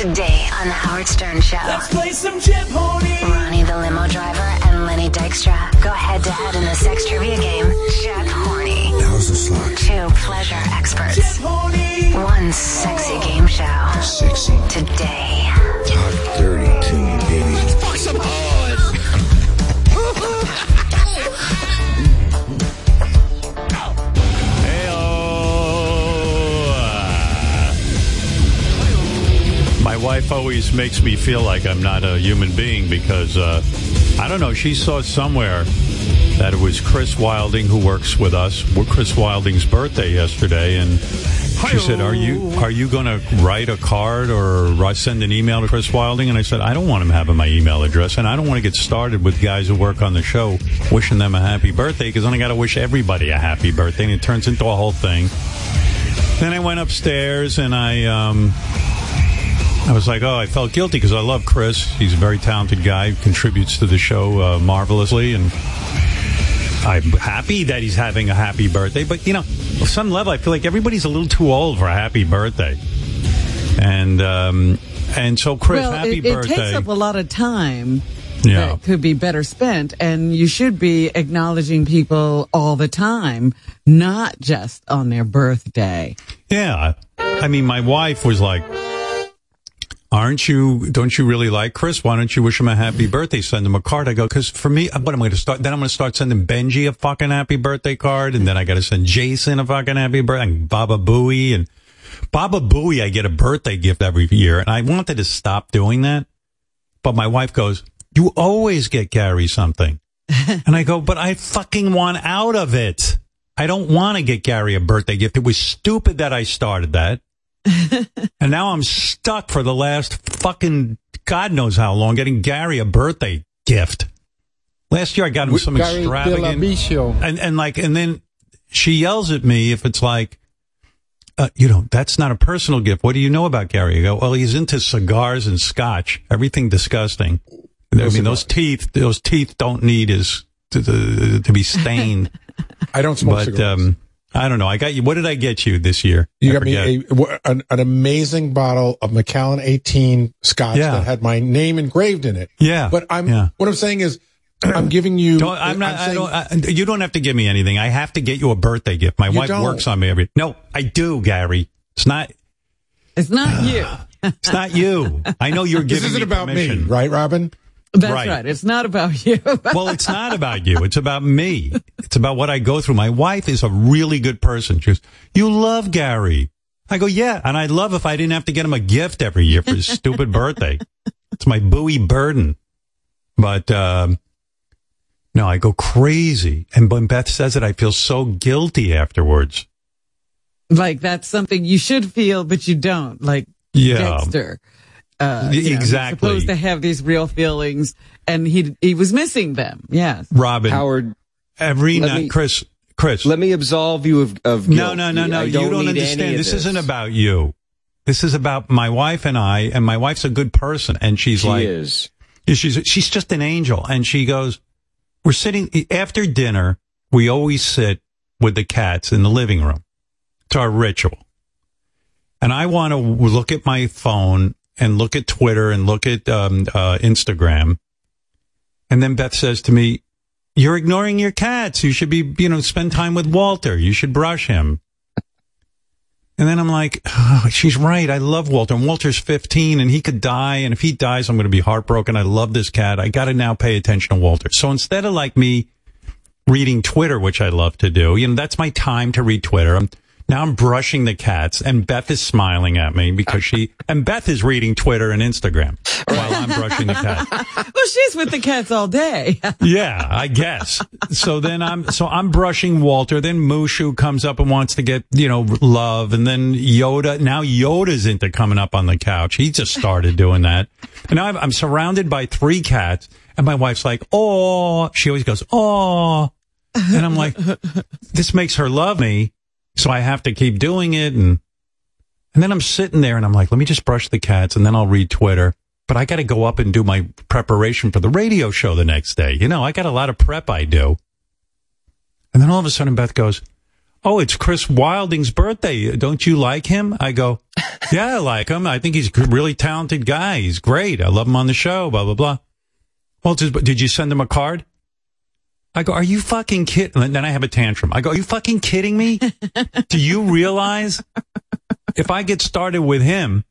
Today on the Howard Stern Show. Let's play some JeopHorny. Ronnie the limo driver and Lenny Dykstra go head to head in the sex trivia game. JeopHorny. How's the slot? Two pleasure Chip experts. Honey. One sexy game show. Sexy. Today. Hot 32, baby. My wife always makes me feel like I'm not a human being because uh, I don't know. She saw somewhere that it was Chris Wilding who works with us. Chris Wilding's birthday yesterday, and she said, "Are you are you going to write a card or send an email to Chris Wilding?" And I said, "I don't want him having my email address, and I don't want to get started with guys who work on the show wishing them a happy birthday because then I got to wish everybody a happy birthday, and it turns into a whole thing." Then I went upstairs and I. Um, I was like, oh, I felt guilty because I love Chris. He's a very talented guy, contributes to the show uh, marvelously, and I'm happy that he's having a happy birthday. But you know, on some level, I feel like everybody's a little too old for a happy birthday, and um, and so Chris, well, happy it, it birthday. takes up a lot of time yeah, that could be better spent, and you should be acknowledging people all the time, not just on their birthday. yeah. I mean, my wife was like. Aren't you? Don't you really like Chris? Why don't you wish him a happy birthday? Send him a card. I go because for me, uh, what I'm going to start. Then I'm going to start sending Benji a fucking happy birthday card, and then I got to send Jason a fucking happy birthday, and Baba Booey, and Baba Booey. I get a birthday gift every year, and I wanted to stop doing that, but my wife goes, "You always get Gary something," and I go, "But I fucking want out of it. I don't want to get Gary a birthday gift. It was stupid that I started that." And now I'm stuck for the last fucking God knows how long getting Gary a birthday gift. Last year I got him some Gary extravagant and and like and then she yells at me if it's like uh, you know that's not a personal gift. What do you know about Gary? You go, well, he's into cigars and scotch. Everything disgusting. I mean, those teeth, those teeth don't need his to, to, to be stained. I don't smoke but cigarettes. um, I don't know. I got you. What did I get you this year? you I got me forget. a, w- an, an amazing bottle of Macallan 18 scotch Yeah. that had my name engraved in it. Yeah. But I'm, Yeah. what I'm saying is, I'm giving you, Don't, I'm not. I saying- don't, I, you don't have to give me anything. I have to get you a birthday gift. My wife don't. works on me every. No, I do, Gary. It's not. It's not you. It's not you. I know you're giving. this isn't me about permission. me, right, Robin? That's Right. right. It's not about you. Well, it's not about you. It's about me. It's about what I go through. My wife is a really good person. She goes, "You love Gary." I go, "Yeah," and I'd love if I didn't have to get him a gift every year for his stupid birthday. It's my buoy burden. But um, no, I go crazy, and when Beth says it, I feel so guilty afterwards. like that's something you should feel, but you don't. Like Yeah. Dexter. Uh, Y- you know, exactly. supposed to have these real feelings, and he he was missing them. Yes. Robin, Howard, every night, me- Chris, Chris, let me absolve you of, of No, guilt. no, no, no. I you don't understand. of This, isn't about you. This is about my wife and I, and my wife's a good person, and she's She like, is. she's she's just an angel, and she goes, we're sitting after dinner. We always sit with the cats in the living room. It's our ritual, and I want to look at my phone and look at Twitter and look at um, uh, Instagram, and then Beth says to me, you're ignoring your cats. You should be, you know, spend time with Walter. You should brush him. And then I'm like, oh, she's right. I love Walter. And Walter's 15 and he could die. And if he dies, I'm going to be heartbroken. I love this cat. I got to now pay attention to Walter. So instead of like me reading Twitter, which I love to do, you know, that's my time to read Twitter. I'm, now I'm brushing the cats and Beth is smiling at me because she, and Beth is reading Twitter and Instagram while I'm brushing the cat. Well, she's with the cats all day. Yeah, I guess. So then I'm so I'm brushing Walter. Then Mushu comes up and wants to get you know love, and then Yoda. Now Yoda's into coming up on the couch. He just started doing that, and now I'm, I'm surrounded by three cats, and my wife's like, "Oh," she always goes, "Oh," and I'm like, "This makes her love me," so I have to keep doing it, and and then I'm sitting there, and I'm like, "Let me just brush the cats, and then I'll read Twitter." but I got to go up and do my preparation for the radio show the next day. You know, I got a lot of prep I do. And then all of a sudden Beth goes, Oh, it's Chris Wilding's birthday. Don't you like him? I go, yeah, I like him. I think he's a really talented guy. He's great. I love him on the show. Blah blah blah. Well, did you send him a card? I go, are you fucking kidding? And then I have a tantrum. I go, are you fucking kidding me? Do you realize if I get started with him,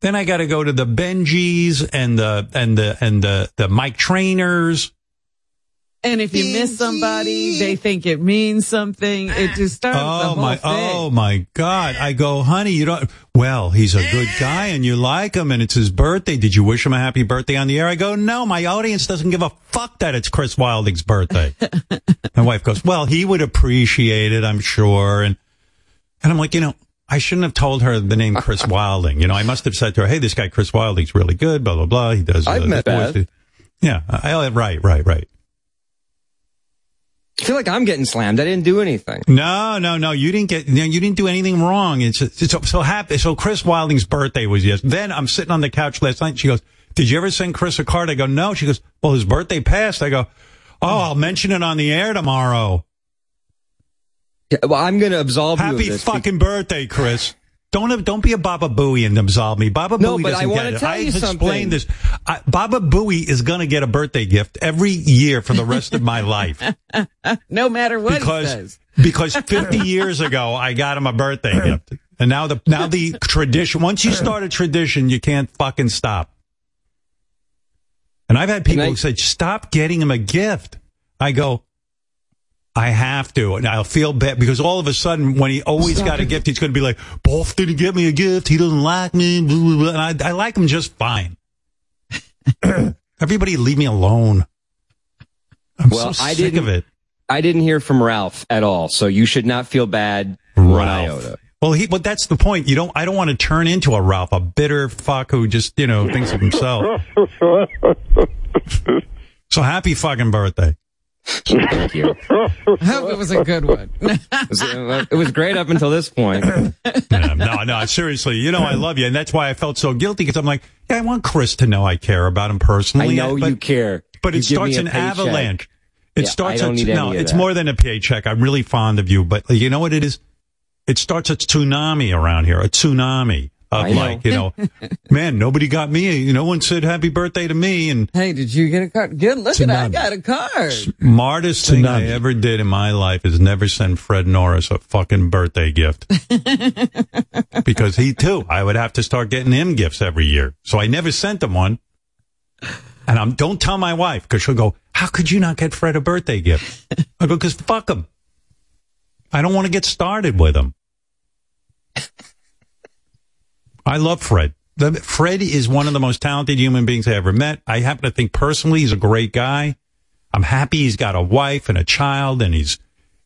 then I got to go to the Benjis and the and the and the the Mike Trainers. And if you miss somebody, they think it means something. It just starts the Oh whole my! thing. Oh my God! I go, honey, you don't. Well, he's a good guy, and you like him, and it's his birthday. Did you wish him a happy birthday on the air? I go, no, my audience doesn't give a fuck that it's Chris Wilding's birthday. my wife goes, well, he would appreciate it, I'm sure, and and I'm like, you know, I shouldn't have told her the name Chris Wilding. You know, I must have said to her, hey, this guy Chris Wilding's really good. Blah blah blah. He does. I've uh, met the Beth. Yeah, I, right, right, right. I feel like I'm getting slammed. I didn't do anything. No, no, no. You didn't get. You, know, you didn't do anything wrong. It's, it's so, so happy. So Chris Wilding's birthday was yes. Then I'm sitting on the couch last night. And she goes, "Did you ever send Chris a card?" I go, "No." She goes, "Well, his birthday passed." I go, "Oh, I'll mention it on the air tomorrow." Yeah, well, I'm going to absolve you Happy fucking birthday, Chris. Don't don't be a Baba Booey and absolve me. Baba No, Booey but I doesn't wanna get it. tell I you explained this. I, Baba Booey is going to get a birthday gift every year for the rest of my life. no matter what he because says. because 50 years ago I got him a birthday gift. And now the now the tradition once you start a tradition you can't fucking stop. And I've had people I- who said, stop getting him a gift. I go I have to, and I'll feel bad because all of a sudden, when he always got a gift, he's going to be like, "Both didn't get me a gift. He doesn't like me." Blah, blah, blah. And I, I like him just fine. Everybody, leave me alone. I'm Well, so I sick didn't- of it. I didn't hear from Ralph at all, so you should not feel bad one Ralph. Well, he, but that's the point. You don't, I don't want to turn into a Ralph, a bitter fuck who just, you know, thinks of himself. so happy fucking birthday. Thank you. I hope it was a good one. Uh, it was, great up until this point. Um, no, no, seriously, you know, I love you. And that's why I felt so guilty because I'm like, yeah, I want Chris to know I care about him personally. I know but, you care. But You it starts an paycheck. avalanche. It Yeah, starts I don't a, need no, it's that. more than a paycheck. I'm really fond of you, but you know what it is? It starts a tsunami around here, a tsunami of like, you know, man, nobody got me. No one said happy birthday to me. And hey, did you get a card? Good. Look at I got a card. smartest thing I ever did in my life is never send Fred Norris a fucking birthday gift. because he too, I would have to start getting him gifts every year. So I never sent him one. And I'm, don't tell my wife because she'll go, how could you not get Fred a birthday gift? I go, cause fuck him. I don't want to get started with him. I love Fred. The, Fred is one of the most talented human beings I ever met. I happen to think personally he's a great guy. I'm happy he's got a wife and a child and he's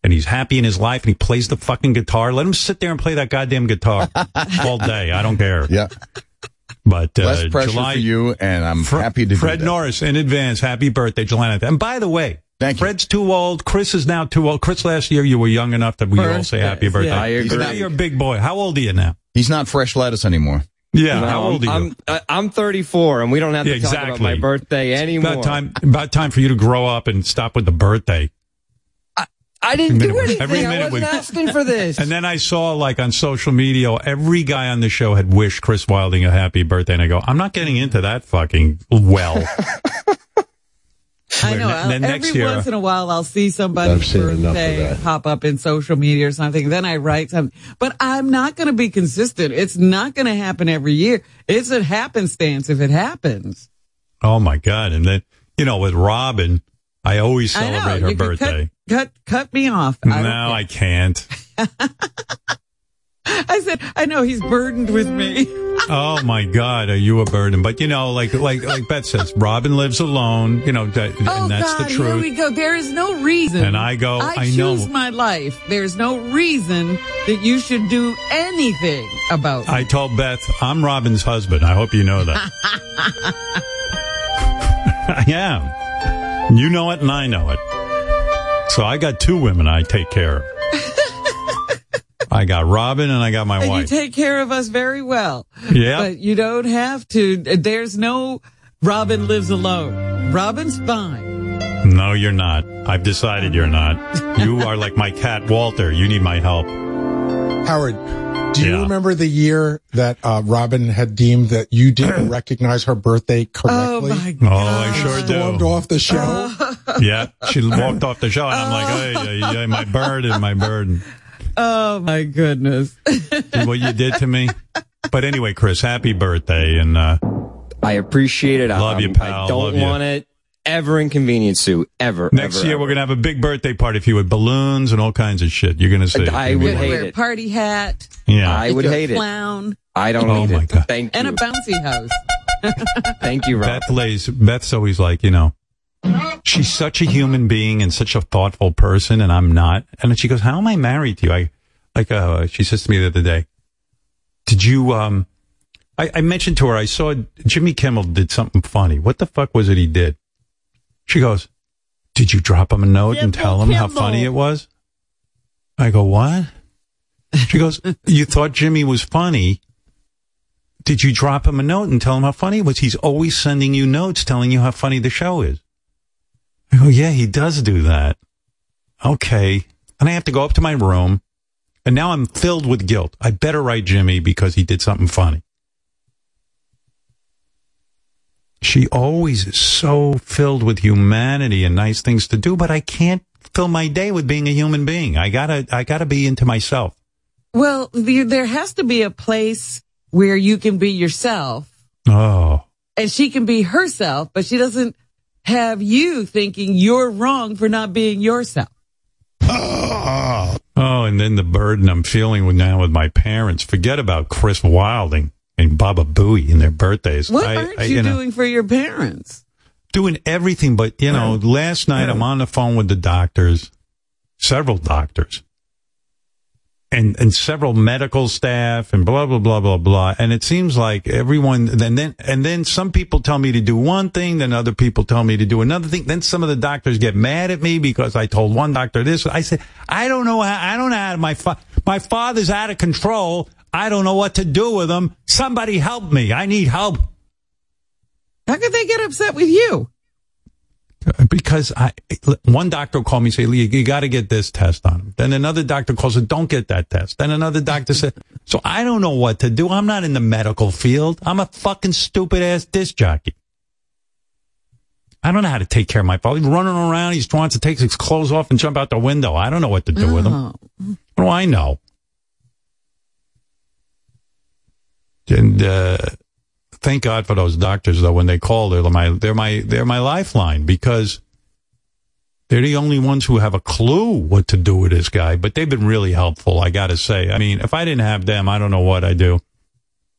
and he's happy in his life and he plays the fucking guitar. Let him sit there and play that goddamn guitar all day. I don't care. Yeah. But uh, Less pressure July, for you, and I'm Fre- happy to Fred do that. Norris in advance. Happy birthday, July 9th. And by the way, Thank you. Fred's too old. Chris is now too old. Chris, last year you were young enough that we all say happy birthday. yeah. I agree. Now you're a big boy. How old are you now? He's not fresh lettuce anymore. Yeah, No, how old are you? I'm, I'm, I'm 34, and we don't have to Yeah, talk about exactly. my birthday anymore. about time, about time for you to grow up and stop with the birthday. I didn't Every do minute- anything. every I minute wasn't we- asking for this. And then I saw like on social media, every guy on the show had wished Chris Wilding a happy birthday. And I go, I'm not getting into that fucking well. I know. Then- then Every year- once in a while, I'll see somebody's I've seen enough of birthday pop up in social media or something. Then I write something, but I'm not going to be consistent. It's not going to happen every year. It's a happenstance if it happens. oh my God. And then, you know, with Robin, I always I know. celebrate her You birthday. Cut, cut, cut me off. I no. I can't. I said, I know he's burdened with me. Oh my God, are you a burden? But you know, like like like Beth says, Robin lives alone. You know, that, Oh and that's God, the here we go. There is no reason. And I go, I, I choose know. my life. There's no reason that you should do anything about it. I told Beth, I'm Robin's husband. I hope you know that. I am. You know it, and I know it. So I got two women I take care of. I got Robin, and I got my and you take care of us very well. Yeah. But you don't have to. There's no Robin lives alone. Robin's fine. no, you're not. I've decided you're not. You are like my cat Walter. You need my help. Howard, do Do you Yeah. remember the year that uh, Robin had deemed that you didn't recognize her birthday correctly? Oh correctly? my Oh! I sure Stormed do. off the show. Yeah, she walked off the show, and I'm like, hey, hey, hey, my bird and my bird. Oh my goodness! What you did to me. But anyway, Chris, happy birthday, and uh, I appreciate it. Love I, you, pal. I don't Love you. want to ever inconvenience you. Ever. next ever, year ever. we're gonna have a big birthday party for you with balloons and all kinds of shit. You're gonna see. I would hate wear a it. party hat. Yeah. I would You're a hate it. Clown I don't Oh need my it. God. Thank you. and a you. bouncy house. Thank you, Rob. Beth lays. Beth's always like, you know, she's such a human being and such a thoughtful person, and I'm not. And then she goes, "How am I married to you?" I like. Uh, she says to me the other day, "Did you?" Um, I, I mentioned to her I saw Jimmy Kimmel did something funny. What the fuck was it he did? She goes, "Did you drop him a note and tell him how funny it was?" I go, "What?" She goes, "You thought Jimmy was funny." Did you drop him a note and tell him how funny it was? He's always sending you notes telling you how funny the show is. Go, yeah, he does do that. Okay. And I have to go up to my room and now I'm filled with guilt. I better write Jimmy because he did something funny. She always is so filled with humanity and nice things to do, but I can't fill my day with being a human being. I gotta, I gotta be into myself. Well, the, there has to be a place where you can be yourself, Oh. and she can be herself, but she doesn't have you thinking you're wrong for not being yourself. Oh, and then the burden I'm feeling with now with my parents. Forget about Chris Wilding and Baba Booey and their birthdays. What I- aren't I- you, know, doing for your parents? doing everything, but you know, last night I'm on the phone with the doctors, several doctors, and and several medical staff, and blah blah blah blah blah. And it seems like everyone. Then then and then some people tell me to do one thing, then other people tell me to do another thing. Then some of the doctors get mad at me because I told one doctor this. I said I don't know. How, I don't know how my fa- my father's out of control. I don't know what to do with him. Somebody help me. I need help. How could they get upset with you? Because I one doctor called me and say, Lee, you got to get this test on him. Then another doctor calls and don't get that test. Then another doctor said, so I don't know what to do. I'm not in the medical field. I'm a fucking stupid ass disc jockey. I don't know how to take care of my father. He's running around. He's trying to take his clothes off and jump out the window. I don't know what to do with him. Oh. What do I know? And uh, thank God for those doctors, though. When they call, they're my they're my they're my lifeline because they're the only ones who have a clue what to do with this guy. But they've been really helpful. I got to say. I mean, if I didn't have them, I don't know what I do.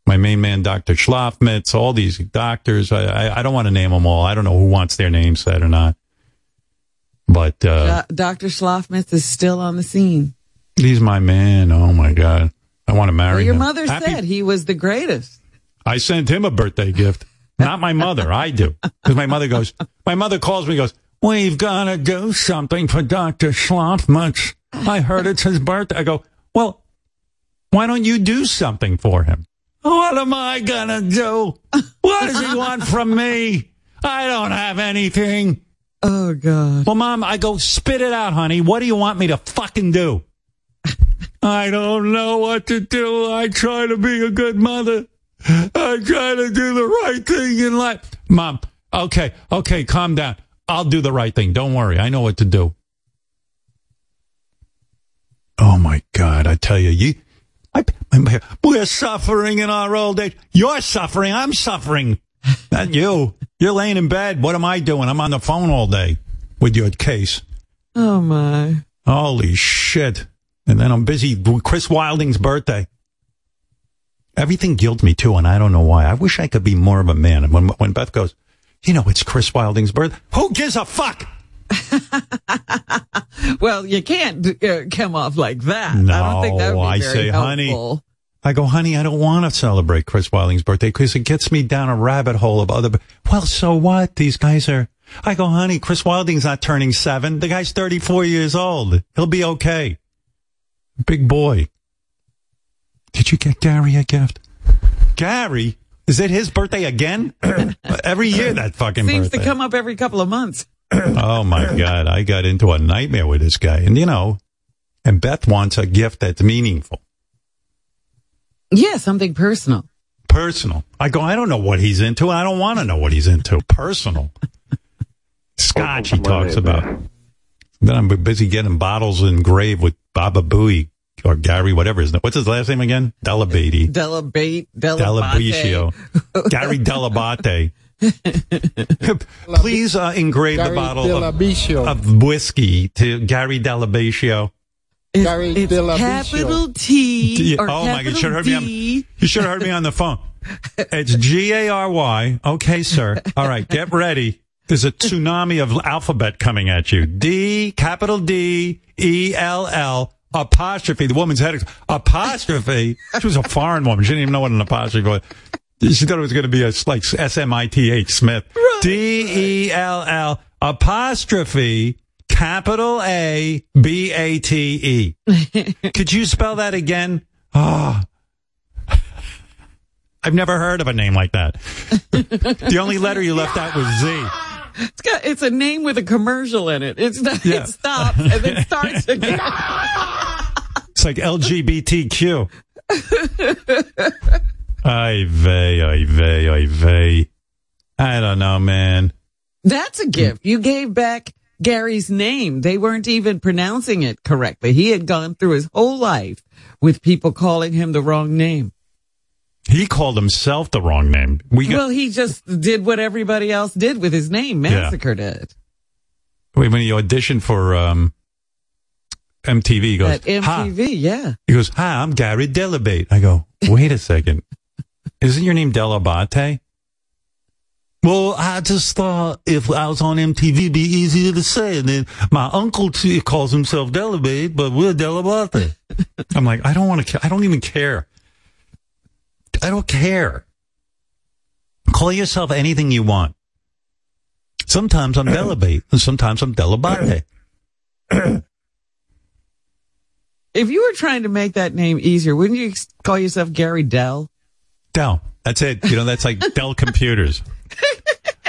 My main man, Doctor Schlafmitz, all these doctors. I, I I don't want to name them all. I don't know who wants their name said or not. But uh, Do- Dr. Schlafmitz is still on the scene. he's my man. Oh my God, I want to marry Well, your him. mother Happy- said he was the greatest. I sent him a birthday gift. Not my mother. I do. Because my mother goes, my mother calls me and goes, we've got to do something for Dr. Schlafmutz. I heard it's his birthday. I go, well, why don't you do something for him? What am I going to do? What does he want from me? I don't have anything. Oh God. Well, mom, I go, spit it out, honey. What do you want me to fucking do? I don't know what to do. I try to be a good mother. I try to do the right thing in life. Mom, okay, okay, calm down. I'll do the right thing. Don't worry. I know what to do. Oh my God. I tell you, you, I, we're suffering in our old age. You're suffering. I'm suffering. Not you. You're laying in bed. What am I doing? I'm on the phone all day with your case. Oh my. Holy shit. And then I'm busy with Chris Wilding's birthday. Everything guilt me too, and I don't know why. I wish I could be more of a man. And when, when Beth goes, you know, it's Chris Wilding's birthday. Who gives a fuck? Well, you can't uh, come off like that. I No, don't think that would be I very say, honey. I go, honey, I don't want to celebrate Chris Wilding's birthday because it gets me down a rabbit hole of other. Well, so what? These guys are. I go, honey, Chris Wilding's not turning seven. The guy's 34 years old. He'll be okay. Big boy. Did you get Gary a gift? Gary? Is it his birthday again? Every year that fucking Seems birthday. to come up every couple of months. Oh my God. I got into a nightmare with this guy. And you know, and Beth wants a gift that's meaningful. Yeah, something personal. Personal. I go, I don't know what he's into. I don't want to know what he's into. Personal. Scotch, he talks about. Then I'm busy getting bottles engraved with Baba Booey or Gary, whatever his name. What's his last name again? Dell'Abate. Dell'Abate, Dell'Abate. Delabicio. Gary Dell'Abate. Please uh, engrave the bottle of, of whiskey to Gary Delabicio. It's, Gary it's Dell'Abate. capital T or oh my God! You should have heard me. On, you should have heard me on the phone. It's G A R Y. Okay, sir. All right, get ready. There's a tsunami of alphabet coming at you. D, capital D, E L L, apostrophe. The woman's head apostrophe. She was a foreign woman. She didn't even know what an apostrophe was. She thought it was going to be a like S M I T H Smith. D E L L apostrophe capital A B A T E. Could you spell that again? Ah. I've never heard of a name like that. the only letter you left out was Z. It's got it's a name with a commercial in it. It's not, Yeah. it stops and then starts again. It's like LGBTQ. Ay vey, ay vey, ay vey. I don't know, man. That's a gift. You gave back Gary's name. They weren't even pronouncing it correctly. He had gone through his whole life with people calling him the wrong name. He called himself the wrong name. We got, Well, he just did what everybody else did with his name, massacred it. Wait, when he auditioned for um, MTV, he goes, At "Hi." MTV, yeah. He goes, Hi, I'm Gary Dell'Abate. I go, Wait a second. Isn't your name Dell'Abate? Well, I just thought if I was on MTV, it'd be easier to say. And then my uncle t- calls himself Dell'Abate, but we're Dell'Abate. I'm like, I don't want to, I don't even care. I don't care. Call yourself anything you want. Sometimes I'm Dell'Abate, and sometimes I'm Dell'Abate. If you were trying to make that name easier, wouldn't you call yourself Gary Dell? Dell. That's it. You know, that's like Dell Computers.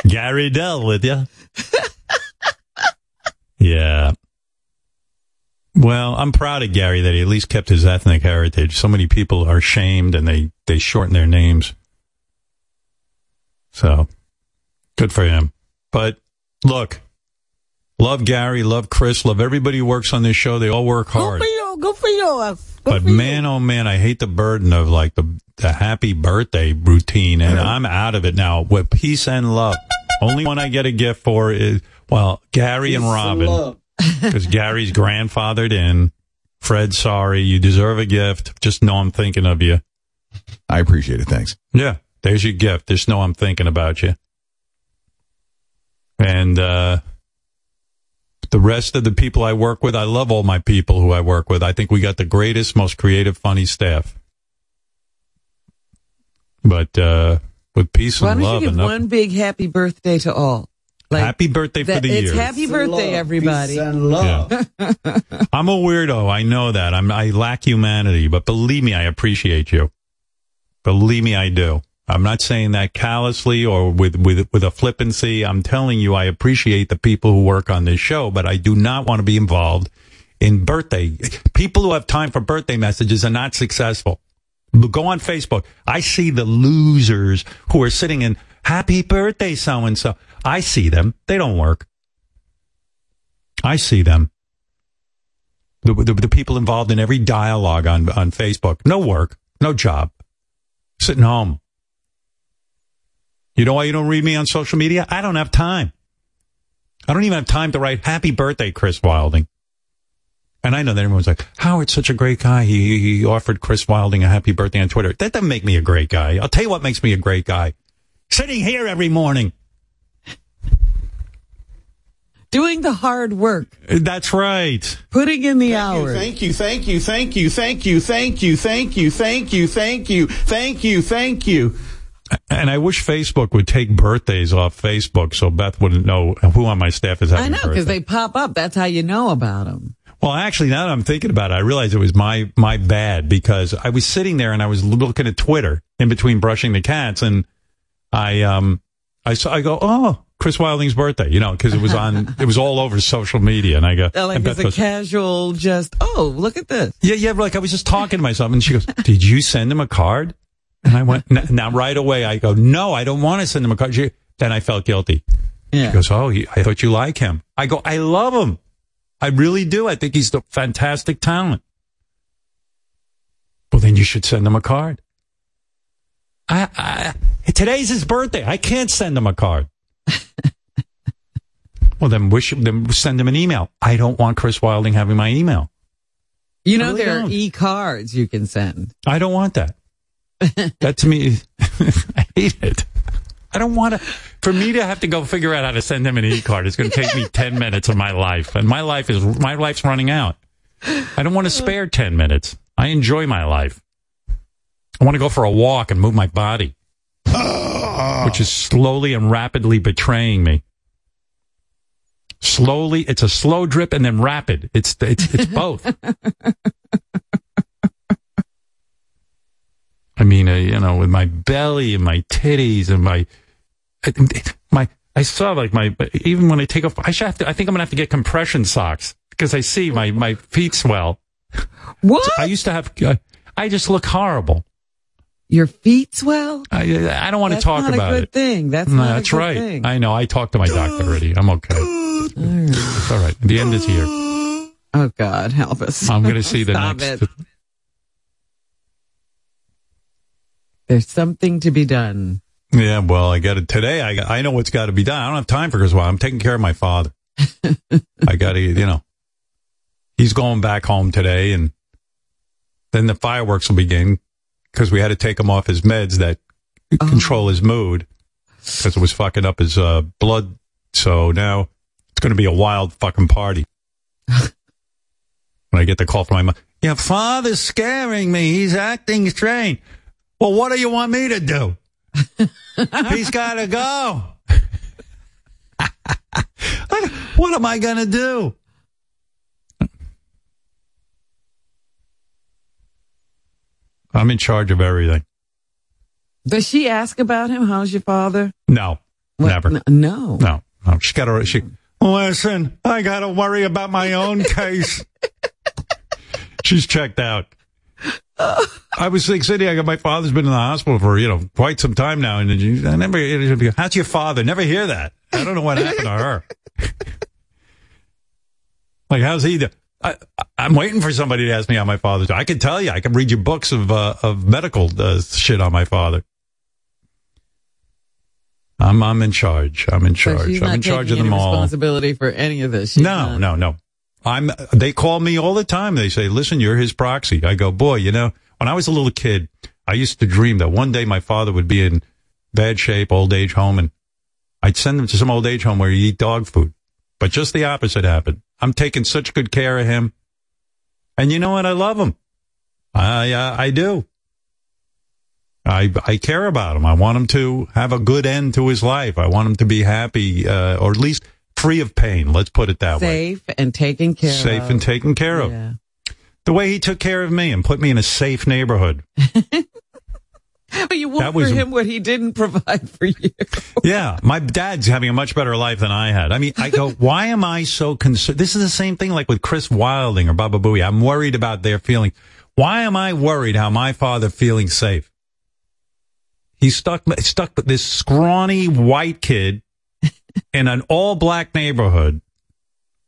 Gary Dell with you. Yeah. Well, I'm proud of Gary that he at least kept his ethnic heritage. So many people are shamed and they, they shorten their names. So good for him. But look, love Gary, love Chris, love everybody who works on this show. They all work hard. Go for you. Go for you. Go But for you. man, oh man, I hate the burden of like the the happy birthday routine, and I'm out of it now. With peace and love, only one I get a gift for is well, Gary and Robin, because Gary's grandfathered in. Fred, sorry, you deserve a gift. Just know I'm thinking of you. I appreciate it. Thanks. Yeah, there's your gift. Just know I'm thinking about you. And uh the rest of the people I work with, I love all my people who I work with. I think we got the greatest, most creative, funny staff. But uh with peace Why and don't love you give and one big happy birthday to all? Like, happy birthday for that- the it's year. happy birthday, everybody. Yeah. I'm a weirdo. I know that. I'm, I lack humanity, but believe me, I appreciate you. Believe me, I do. I'm not saying that callously or with, with, with a flippancy. I'm telling you, I appreciate the people who work on this show, but I do not want to be involved in birthday. People who have time for birthday messages are not successful. Go on Facebook. I see the losers who are sitting in happy birthday so and so. I see them. They don't work. I see them. The, the, the people involved in every dialogue on, on Facebook. No work, no job, sitting home. You know why you don't read me on social media? I don't have time. I don't even have time to write happy birthday, Chris Wilding. And I know that everyone's like, Howard's such a great guy. He, he offered Chris Wilding a happy birthday on Twitter. That doesn't make me a great guy. I'll tell you what makes me a great guy. Sitting here every morning. Doing the hard work, That's right. putting in the hours. Thank you, thank you, thank you, thank you, thank you, thank you, thank you, thank you, thank you, thank you. And I wish Facebook would take birthdays off Facebook so Beth wouldn't know who on my staff is having I a know because they pop up. That's how you know about them. Well, actually, now that I'm thinking about it, I realize it was my my bad because I was sitting there and I was looking at Twitter in between brushing the cats, and I um I saw I go, oh, Chris Wilding's birthday, you know, because it was on, it was all over social media. And I go, Like it's a those- casual, just oh, look at this. yeah, yeah, like I was just talking to myself and she goes, did you send him a card? And I went, "N- now right away, I go, no, I don't want to send him a card. She, then I felt guilty. Yeah. She goes, oh, he, I thought you like him. I go, I love him. I really do. I think he's a fantastic talent. Well, then you should send him a card. I, I, today's his birthday. I can't send him a card. well, then wish then send them an email. I don't want Chris Wilding having my email. You know, really there are don't. e cards you can send. I don't want that. that to me, I hate it. I don't want to. For me to have to go figure out how to send him an e-card, it's going to take me ten minutes of my life, and my life is my life's running out. I don't want to spare ten minutes. I enjoy my life. I want to go for a walk and move my body, which is slowly and rapidly betraying me. Slowly, it's a slow drip and then rapid. It's it's it's both. I mean, uh, you know, with my belly and my titties and my, my, I saw like my, even when I take off, I should have to, I think I'm gonna have to get compression socks because I see my, my feet swell. What? I used to have, uh, I just look horrible. Your feet swell? I, I don't want to That's talk not about a good it. thing. That's No, not a that's good right. thing. I know. I talked to my doctor already. I'm okay. It's all right. The end is here. Oh God, help us! I'm going to see the Stop next. it. There's something to be done. Yeah, well, I got it today. I I know what's got to be done. I don't have time for Chris. Well, I'm taking care of my father. I got to, you know, he's going back home today, and then the fireworks will begin because we had to take him off his meds that control his mood because it was fucking up his uh, blood. So now it's going to be a wild fucking party. when I get the call from my mom, your father's scaring me. He's acting strange. Well, what do you want me to do? He's got to go. what am I going to do? I'm in charge of everything. Does she ask about him? How's your father? No, What? never. N- No. No, no. She got to. She listen. I got to worry about my own case. She's checked out. I was like, City. I got my father's been in the hospital for you know quite some time now, and I never. How's your father? Never hear that. I don't know what happened to her. like, how's he? do- I, I'm waiting for somebody to ask me how my father's. I can tell you. I can read you books of uh, of medical uh, shit on my father. I'm I'm in charge. I'm in charge. she's I'm in charge of them all. responsibility for any of this. She's No, not. no, no. I'm. They call me all the time. They say, "Listen, you're his proxy." I go, "Boy, you know, when I was a little kid, I used to dream that one day my father would be in bad shape, old age home, and I'd send him to some old age home where you eat dog food." But just the opposite happened. I'm taking such good care of him, and you know what? I love him. I uh, I do. I I care about him. I want him to have a good end to his life. I want him to be happy, uh, or at least free of pain. Let's put it that way. Safe and taken care Safe of. and taken care of. Yeah. The way he took care of me and put me in a safe neighborhood. But you want was- for him what he didn't provide for you. Yeah, my dad's having a much better life than I had. I mean, I go, why am I so concerned? This is the same thing like with Chris Wilding or Baba Booey. I'm worried about their feeling. Why am I worried how my father feeling safe? He's stuck, stuck with this scrawny white kid in an all black neighborhood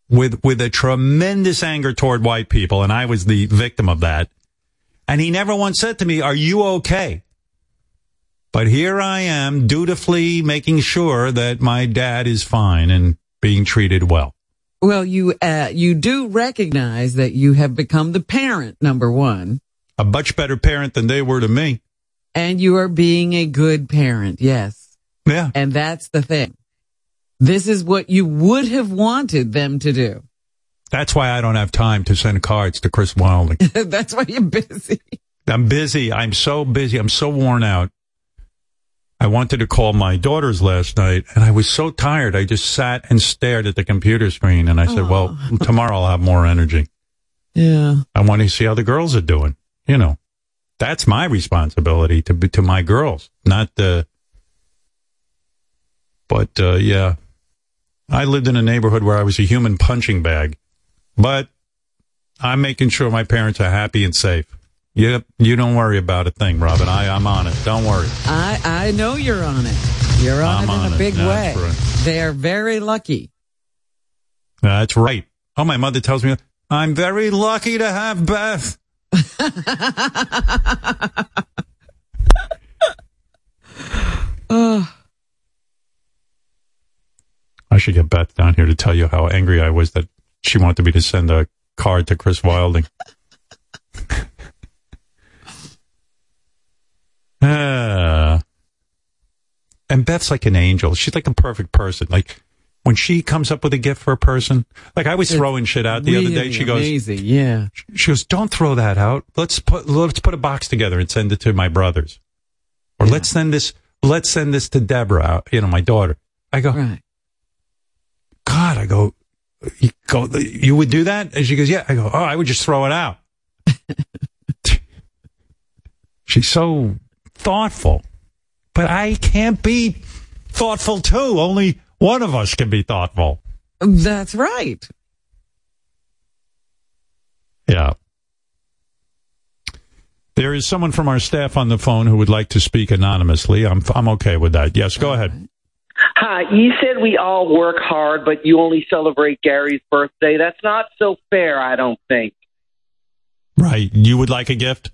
with, with a tremendous anger toward white people. And I was the victim of that. And he never once said to me, are you okay? But here I am dutifully making sure that my dad is fine and being treated well. Well, you uh, you do recognize that you have become the parent number one, A much better parent than they were to me. and you are being a good parent. Yes, Yeah. and that's the thing. This is what you would have wanted them to do. That's why I don't have time to send cards to Chris Wilding. that's why you're busy. I'm busy. I'm so busy. I'm so worn out. I wanted to call my daughters last night and I was so tired. I just sat and stared at the computer screen and I said, well, tomorrow I'll have more energy. Yeah. I want to see how the girls are doing. You know, that's my responsibility to be to my girls, not the. But uh, yeah, I lived in a neighborhood where I was a human punching bag, but I'm making sure my parents are happy and safe. You, you don't worry about a thing, Robin. I, I'm on it. Don't worry. I, I know you're on it. You're on I'm it on in a it. big That's way. right. They're very lucky. That's right. Oh, my mother tells me I'm very lucky to have Beth. Oh, I should get Beth down here to tell you how angry I was that she wanted me to send a card to Chris Wilding. Ah. and Beth's like an angel. She's like a perfect person. Like when she comes up with a gift for a person, like I was throwing shit out the other day. really She goes, amazing. Yeah. she goes, "Don't throw that out. Let's put let's put a box together and send it to my brothers, or let's send this let's send this to Debra, you know, my daughter." I go, Right. God, I go, you go, you would do that? And she goes, yeah. I go, oh, I would just throw it out. She's so thoughtful, but I can't be thoughtful too. Only one of us can be thoughtful. That's right. Yeah. There is someone from our staff on the phone who would like to speak anonymously. I'm I'm okay with that. Yes, go ahead. Hi, you said we all work hard, but you only celebrate Gary's birthday. That's not so fair, I don't think. Right. You would like a gift?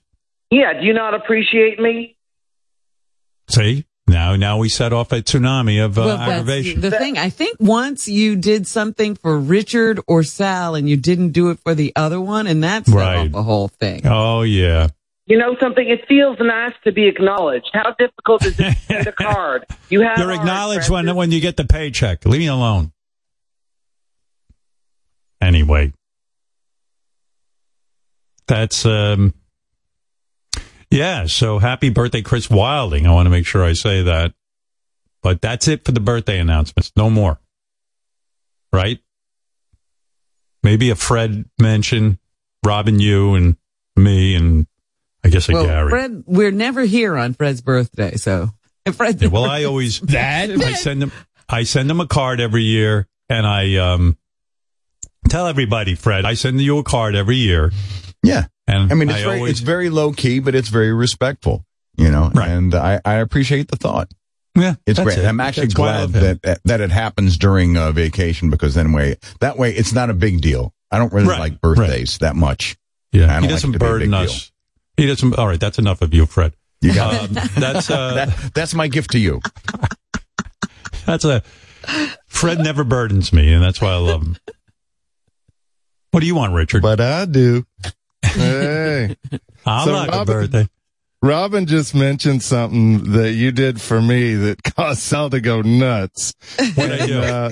Yeah, do you not appreciate me? See? Now now we set off a tsunami of uh, Well, aggravation. the thing. I think once you did something for Richard or Sal and you didn't do it for the other one, and that set Right. off the whole thing. Oh yeah. You know something? It feels nice to be acknowledged. How difficult is it to send a card? You have You're acknowledged when when you get the paycheck. Leave me alone. Anyway, that's um, yeah. So happy birthday, Chris Wilding. I want to make sure I say that. But that's it for the birthday announcements. No more. Right? Maybe a Fred mention, Robin, you, and me, and I guess a Well, Gary. Fred, we're never here on Fred's birthday, so if Fred. Yeah, well, I always That- I send them I send them a card every year, and I um tell everybody, Fred, I send you a card every year, Yeah. and I mean, it's I very, always it's very low key, but it's very respectful, you know, Right. and I, I appreciate the thought. yeah, It's that's great. it. I'm actually That's glad that, that that it happens during a vacation because then way that way it's not a big deal. I don't really Right, like birthdays that much. I yeah, don't he like doesn't it to be a burden big us. He doesn't. All right, that's enough of you, Fred. You got Um, that's uh, that, that's my gift to you. that's a Fred never burdens me, and that's why I love him. What do you want, Richard? But I do. Hey, I'm so not Robin- birthday. Robin just mentioned something that you did for me that caused Sal to go nuts. What I do? Uh,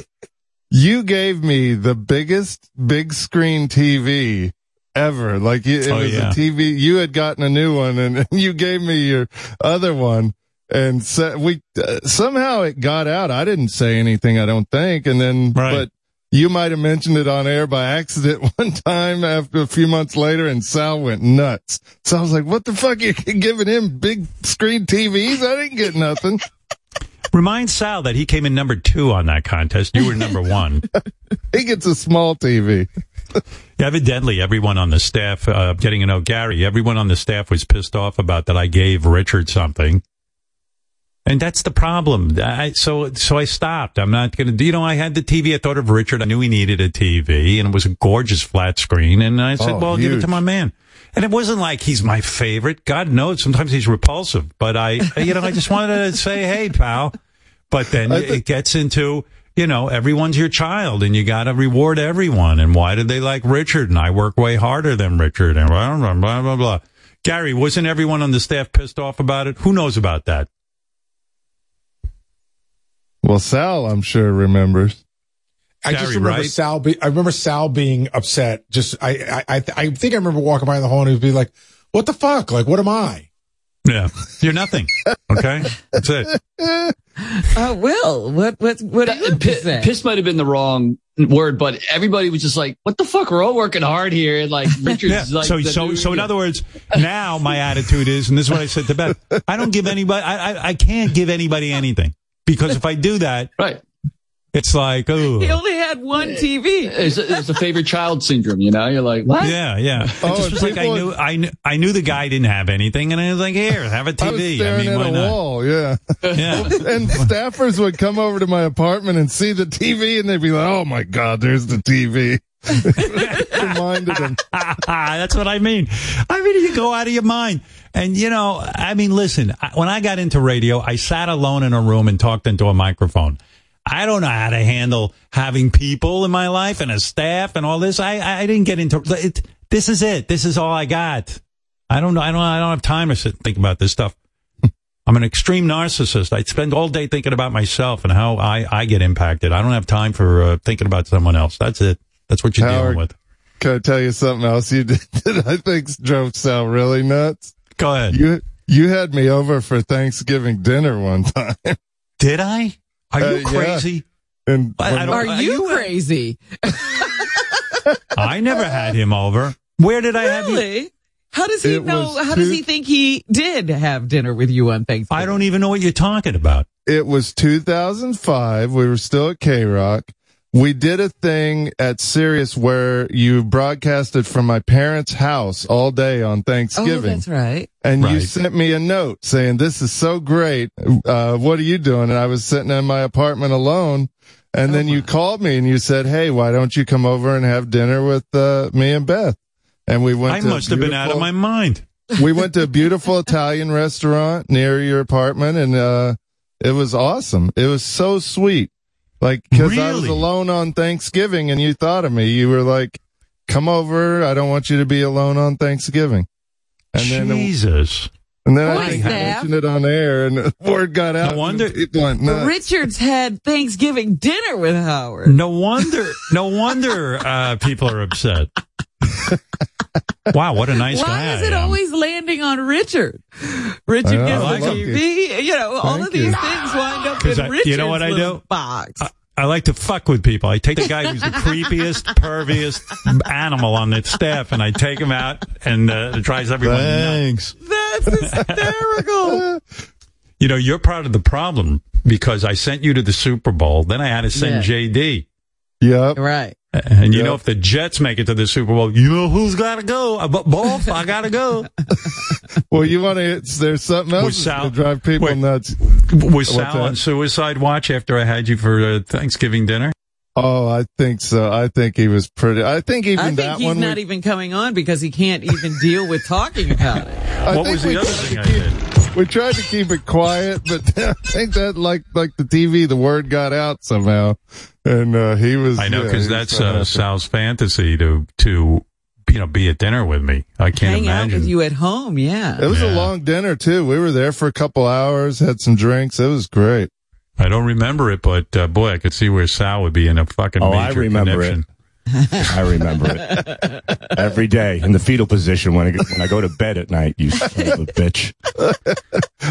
you gave me the biggest big screen TV ever. Like you, it Oh, was yeah. a TV. You had gotten a new one, and you gave me your other one. And so we uh, somehow it got out. I didn't say anything. I don't think. And then, Right. but you might have mentioned it on air by accident one time after a few months later, and Sal went nuts. So I was like, "What the fuck? You giving him big screen TVs? I didn't get nothing." Remind Sal that he came in number two on that contest. You were number one. He gets a small TV. Evidently, everyone on the staff, uh, getting to know Gary, everyone on the staff was pissed off about that I gave Richard something. And that's the problem. I, so, so I stopped. I'm not going to, you know, I had the TV. I thought of Richard. I knew he needed a TV and it was a gorgeous flat screen. And I said, Oh, well, I'll give it to my man. And it wasn't like he's my favorite. God knows sometimes he's repulsive, but I, you know, I just wanted to say, Hey, pal. But then it gets into, you know, everyone's your child and you got to reward everyone. And why did they like Richard? And I work way harder than Richard and blah, blah, blah, blah, blah. Gary, wasn't everyone on the staff pissed off about it? Who knows about that? Well, Sal, I'm sure remembers. I just remember right? Sal. Be, I remember Sal being upset. Just I, I, I, I think I remember walking by the hall and he'd be like, "What the fuck? Like, what am I?" Yeah. You're nothing. Okay. That's it. Uh, Will, what, what, what do you have Piss, piss might have been the wrong word, but everybody was just like, "What the fuck? We're all working hard here." And like Richard's Yeah. like, so, so, new- so in other words, now my attitude is, and this is what I said to Beth, I don't give anybody, I, I, I can't give anybody anything because if I do that, right? It's like, oh. He only had one TV. It's, it's a favorite child syndrome, you know? You're like, what? Yeah, yeah. It Oh, just was like I knew, I knew, I knew the guy didn't have anything, and I was like, "Here, have a TV." I, staring mean, at why a not? wall, yeah. Yeah. and staffers would come over to my apartment and see the TV, and they'd be like, "Oh my god, there's the TV." Reminded them. That's what I mean. I mean, you go out of your mind. And, you know, I mean, listen, when I got into radio, I sat alone in a room and talked into a microphone. I don't know how to handle having people in my life and a staff and all this. I, I didn't get into it. This is it. This is all I got. I don't know. I don't, I don't have time to sit and think about this stuff. I'm an extreme narcissist. I spend all day thinking about myself and how I, I get impacted. I don't have time for uh, thinking about someone else. That's it. That's what you're Howard, dealing with. Can I tell you something else you did that I think drove Sal really nuts? Go ahead. You you had me over for Thanksgiving dinner one time. Did I? Are Uh, you yeah. crazy? And I- I don't- Are Are you you- crazy? I never had him over. Where did I have you? Really? How does he It know? was How does he think he did have dinner with you on Thanksgiving? I don't even know what you're talking about. it was 2005. We were still at K Rock. We did a thing at Sirius where you broadcasted from my parents' house all day on Thanksgiving. Oh, Thanksgiving. that's right. and you sent me a note saying, this is so great. Uh, what are you doing? And I was sitting in my apartment alone. And then you called me and you said, Hey, why don't you come over and have dinner with, uh, me and Beth? And we went I to a must have been out of beautiful- my mind. we went to a beautiful Italian restaurant near your apartment and, uh, it was awesome. It was so sweet. Like, cause I was alone on Thanksgiving and you thought of me. You were like, come over. I don't want you to be alone on Thanksgiving. And then, Jesus. and then Boy, I think Steph. mentioned it on air and the word got out. No wonder- and went nuts. Richards had Thanksgiving dinner with Howard. No wonder. No wonder uh, people are upset. Wow, what a nice guy. Why is it always landing on Richard? Richard I gets I the TV. You know, all Thank of these you. things wind up in I- Richard's you know what I do? box. I like to fuck with people. I take the guy who's the creepiest, perviest animal on the staff, and I take him out, and uh, it drives everyone nuts. That's hysterical. You know, you're part of the problem because I sent you to the Super Bowl. Then I had to send Yeah. JD. Yep. right. And you Yep. know, if the Jets make it to the Super Bowl, you know who's got to go? Uh, but both, I got to go. Well, you want to, there's something else Was that's Sal- to drive people Wait. nuts. Was What's Sal that? on suicide watch after I had you for uh, Thanksgiving dinner? Oh, I think so. I think he was pretty, I think even I think that he's one. not we- even coming on because he can't even deal with talking about it. I what was the other thing I did? We tried to keep it quiet, but I think that like like the TV, the word got out somehow, and uh, he was. I know because he was that's so uh. Sal's fantasy to to you know be at dinner with me. I can't Hang out imagine. with you at home. Yeah. It was a long dinner too. We were there for a couple hours, had some drinks. It was great. I don't remember it, but uh, boy, I could see where Sal would be in a fucking Oh, I major remember conniption. I remember it every day in the fetal position when I, go- when I go to bed at night. You son of a bitch.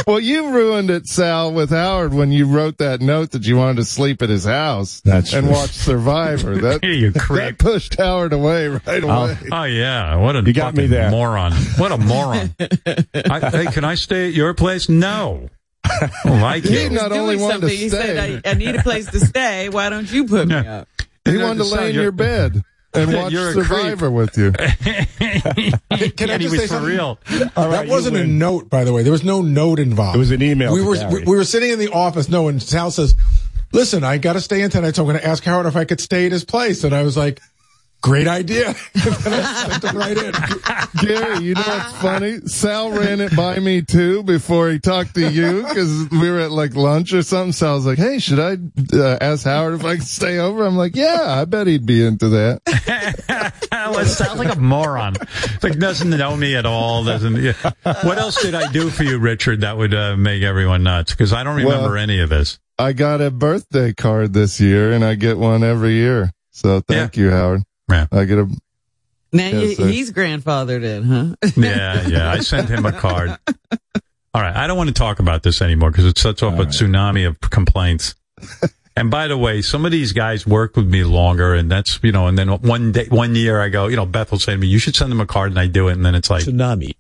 Well, you ruined it, Sal, with Howard when you wrote that note that you wanted to sleep at his house That's and true. watch Survivor. That you that pushed Howard away right oh. away. Oh yeah, what a You got me there. moron! What a moron! I, hey, can I stay at your place? No, I don't like He you. not only wanted something. to He said, I, I need a place to stay. Why don't you put me up? He You know, wanted to Sal, lay in your bed and watch You're. Survivor with you. Can I just was say for something? real. All that wasn't a note, by the way. There was no note involved. It was an email. we were Gary. we, we were sitting in the office. No, and Sal says, "Listen, I got to stay in tonight, so I'm going to ask Howard if I could stay at his place." And I was like, "Great idea." and I sent him right in. Gary, you know what's funny? Sal ran it by me too before he talked to you because we were at like lunch or something. Sal's like, "Hey, should I uh, ask Howard if I can stay over?" I'm like, "Yeah, I bet he'd be into that." well, it sounds like a moron. Like doesn't know me at all. Doesn't. Yeah. What else did I do for you, Richard? That would uh, make everyone nuts because I don't remember Well- any of this. I got a birthday card this year, and I get one every year. So thank you, Howard. Yeah. I get a Now Yes, you, sir. he's grandfathered in, huh? Yeah, yeah. I sent him a card. All right. I don't want to talk about this anymore because it sets off a tsunami of complaints. And by the way, some of these guys work with me longer, and that's you know. And then one day, one year, I go, you know, Beth will say to me, "You should send them a card," and I do it, and then it's like tsunami.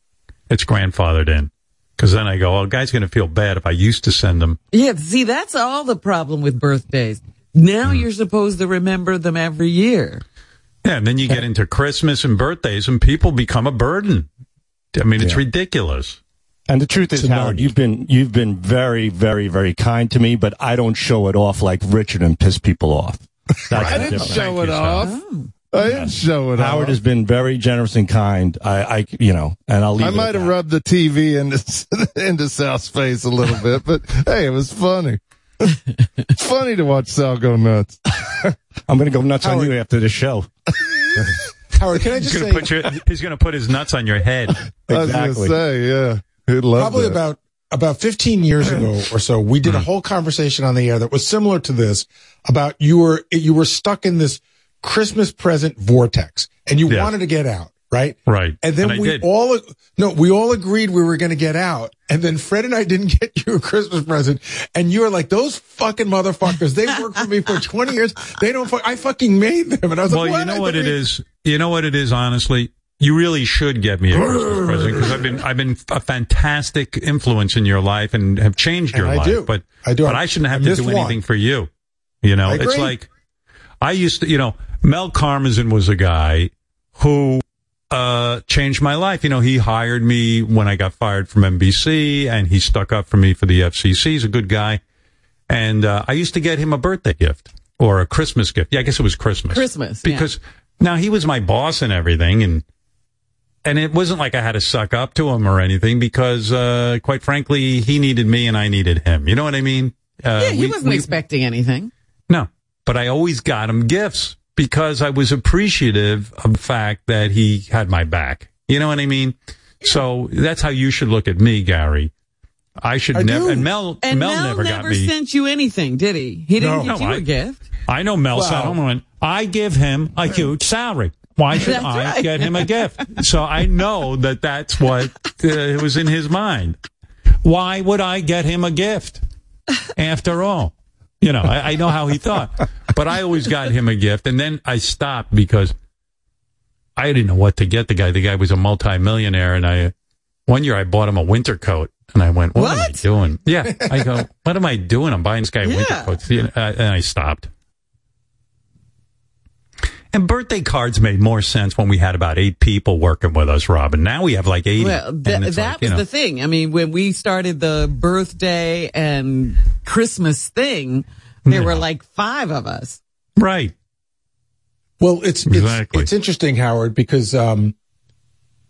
it's grandfathered in. Because then I go, "Oh, guy's going to feel bad if I used to send them." Yeah, see, that's all the problem with birthdays. Now hmm. you're supposed to remember them every year. Yeah, and then you get into Christmas and birthdays, and people become a burden. I mean, it's Yeah. ridiculous. And the truth is, It's Howard, you've been you've been very, very, very kind to me, but I don't show it off like Richard and piss people off. That's I didn't difference. show it you, off. I didn't show it off. Howard off. has been very generous and kind. I, I you know, and I'll leave. I it might at have that. rubbed the TV into into Sal's face a little bit, but hey, it was funny. it's funny to watch Sal go nuts. I'm going to go nuts on you after the show. Howard, can I He's just going say, to put your, he's going to put his nuts on your head. I was Exactly. say, yeah, he'd love probably that. about about 15 years ago or so we did a whole conversation on the air that was similar to this about you were you were stuck in this christmas present vortex and you Yeah. wanted to get out right Right. and then And we did. all no we all agreed we were going to get out and then fred and i didn't get you a christmas present and you were like those fucking motherfuckers they worked for me for 20 years they don't fuck, i fucking made them and i was Well, like "Well, you know I what it is. You know what it is. Honestly, you really should get me a Christmas present because I've been I've been a fantastic influence in your life and have changed your life. do. But I do. But I shouldn't have I to do one. anything for you. You know, it's like I used to. You know, Mel Karmazin was a guy who uh changed my life. You know, he hired me when I got fired from NBC, and he stuck up for me for the FCC. He's a good guy, and uh, I used to get him a birthday gift or a Christmas gift. Yeah, I guess it was Christmas. Christmas, yeah. because now he was my boss and everything, and and it wasn't like I had to suck up to him or anything because, uh, quite frankly, he needed me and I needed him. You know what I mean? Uh, yeah, he we- wasn't we- expecting anything. no, but I always got him gifts because I was appreciative of the fact that he had my back. You know what I mean? So that's how you should look at me, Gary. I should never, and Mel, And Mel, Mel, never, never, got me. Never sent you anything, did he? He didn't No. get No, you I- a gift. I know Mel Well- home I give him a huge salary. Why should I right. get him a gift? So I know that that's what uh, was in his mind. Why would I get him a gift? After all, you know, I, I know how he thought, but I always got him a gift, and then I stopped because I didn't know what to get the guy. The guy was a multimillionaire, and I one year I bought him a winter coat, and I went, "What, am I doing?" Yeah, I go, "What am I doing? I'm buying this guy winter Yeah. coats," know, uh, and I stopped. And birthday cards made more sense when we had about eight people working with us, Robin. Now we have like eighty. Well, th- it's that like, was know, the thing. I mean, when we started the birthday and Christmas thing, there were like five of us. right. Well, it's Exactly. it's, it's interesting, Howard, because um,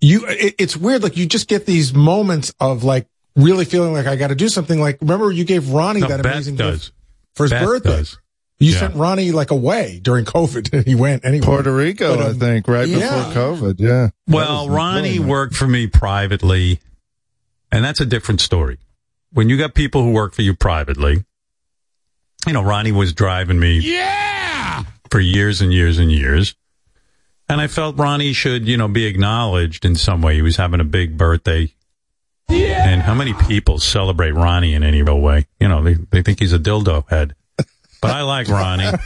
you it, it's weird. Like you just get these moments of like really feeling like I got to do something. Like remember you gave Ronnie No, that Beth amazing does. gift for his Beth birthday. does. You Yeah. sent Ronnie like away during COVID, and he went anyway. Puerto Rico, But, um, I think, right yeah. before COVID. Yeah. Well, Ronnie really worked for me privately, and that's a different story. When you got people who work for you privately, you know, Ronnie was driving me yeah! for years and years and years. And I felt Ronnie should, you know, be acknowledged in some way. He was having a big birthday. Yeah. And how many people celebrate Ronnie in any real way? You know, they, they think he's a dildo head. But I like Ronnie.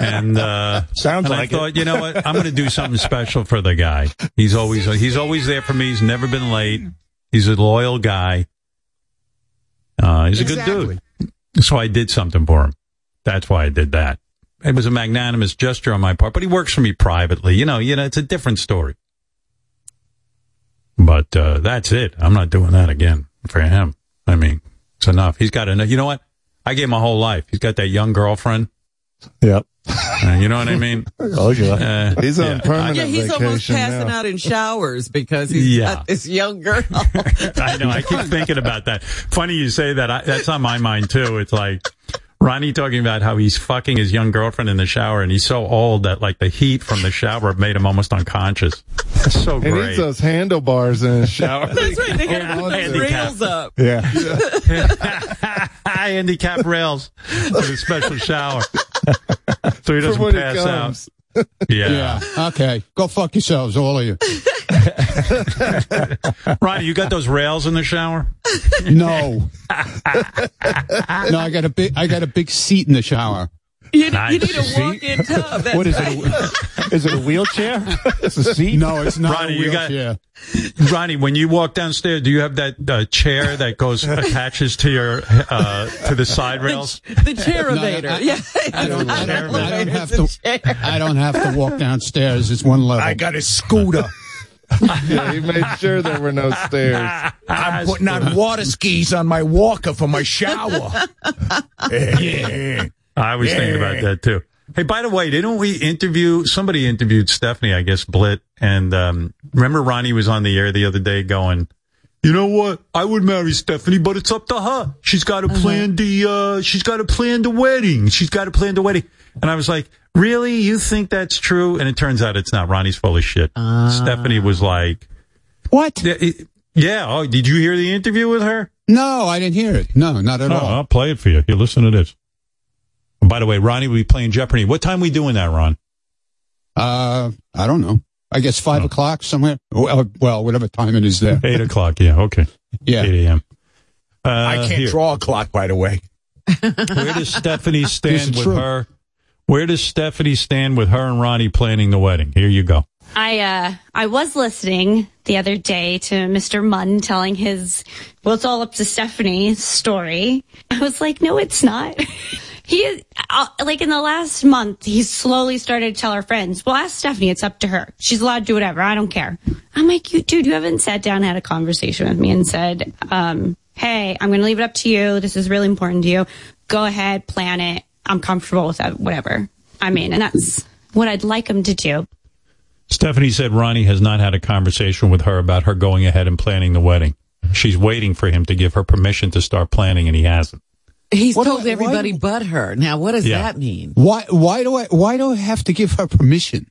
And, uh, Sounds and like I thought, you know what? I'm going to do something special for the guy. He's always, he's always there for me. He's never been late. He's a loyal guy. Uh, he's a good dude. So I did something for him. That's why I did that. It was a magnanimous gesture on my part, but he works for me privately. You know, you know, it's a different story. But uh, that's it. I'm not doing that again for him. I mean, it's enough. He's got enough. You know what? I gave him a whole life. He's got that young girlfriend. Yep. Uh, you know what I mean? Oh, yeah. Uh, He's on yeah. permanent Yeah, he's almost passing now. out in showers because he's Yeah. got this young girl. I know. I keep thinking about that. Funny you say that. I, that's on my mind too. It's like Ronnie talking about how he's fucking his young girlfriend in the shower, and he's so old that like the heat from the shower made him almost unconscious. That's so He needs great. those handlebars in his shower. That's right. They got Yeah, those handicap. rails up. Yeah. handicap rails for the special shower, so he For doesn't when he pass comes. out. Yeah. Okay. Go fuck yourselves, all of you. Ronnie, you got those rails in the shower? No. no, I got a big I got a big seat in the shower. You, Nice. you need a walk-in tub. That's What is right. it? Is it a wheelchair? It's a seat? No, it's not Ronnie, a you got- wheelchair. Ronnie, when you walk downstairs, do you have that uh, chair that goes attaches to your uh, to the side rails? The chair elevator. I- yeah. I don't, I, don't, I don't have to. chair. I don't have to walk downstairs. It's one level. I got a scooter. Yeah, he made sure there were no stairs. I'm putting on water skis on my walker for my shower. yeah. I was thinking about that too. Hey, by the way, didn't we interview somebody interviewed Stephanie, I guess Blit, and um, remember Ronnie was on the air the other day going, you know what? I would marry Stephanie, but it's up to her. She's got to plan the uh, she's got to plan the wedding. She's got to plan the wedding. And I was like, really? You think that's true? And it turns out it's not. Ronnie's full of shit. Stephanie was like, what? yeah, yeah. Oh, did you hear the interview with her? No, I didn't hear it. No, not at Oh, all. I'll play it for you. Here, listen to this. And by the way, Ronnie will be playing Jeopardy. What time we doing that, Ron? Uh, I don't know. I guess five Oh. o'clock somewhere. Well, well, whatever time it is there. Eight o'clock. Yeah. Okay. Yeah. 8 a.m. Uh, I can't here. draw a clock, by the way. Where does Stephanie stand with true. her? Where does Stephanie stand with her and Ronnie planning the wedding? Here you go. I uh I was listening the other day to Mr. Mund telling his well it's all up to Stephanie story. I was like, no, it's not. he is uh, like in the last month he's slowly started to tell her friends, well, ask Stephanie, it's up to her. She's allowed to do whatever. I don't care. I'm like, you dude, you haven't sat down had a conversation with me and said, um, hey, I'm going to leave it up to you. This is really important to you. Go ahead, plan it. I'm comfortable with that, whatever. I mean, and that's what I'd like him to do. Stephanie said Ronnie has not had a conversation with her about her going ahead and planning the wedding. She's waiting for him to give her permission to start planning, and he hasn't. He's What told I- everybody why- but her. Now, what does Yeah. that mean? Why? Why do I? Why do I have to give her permission?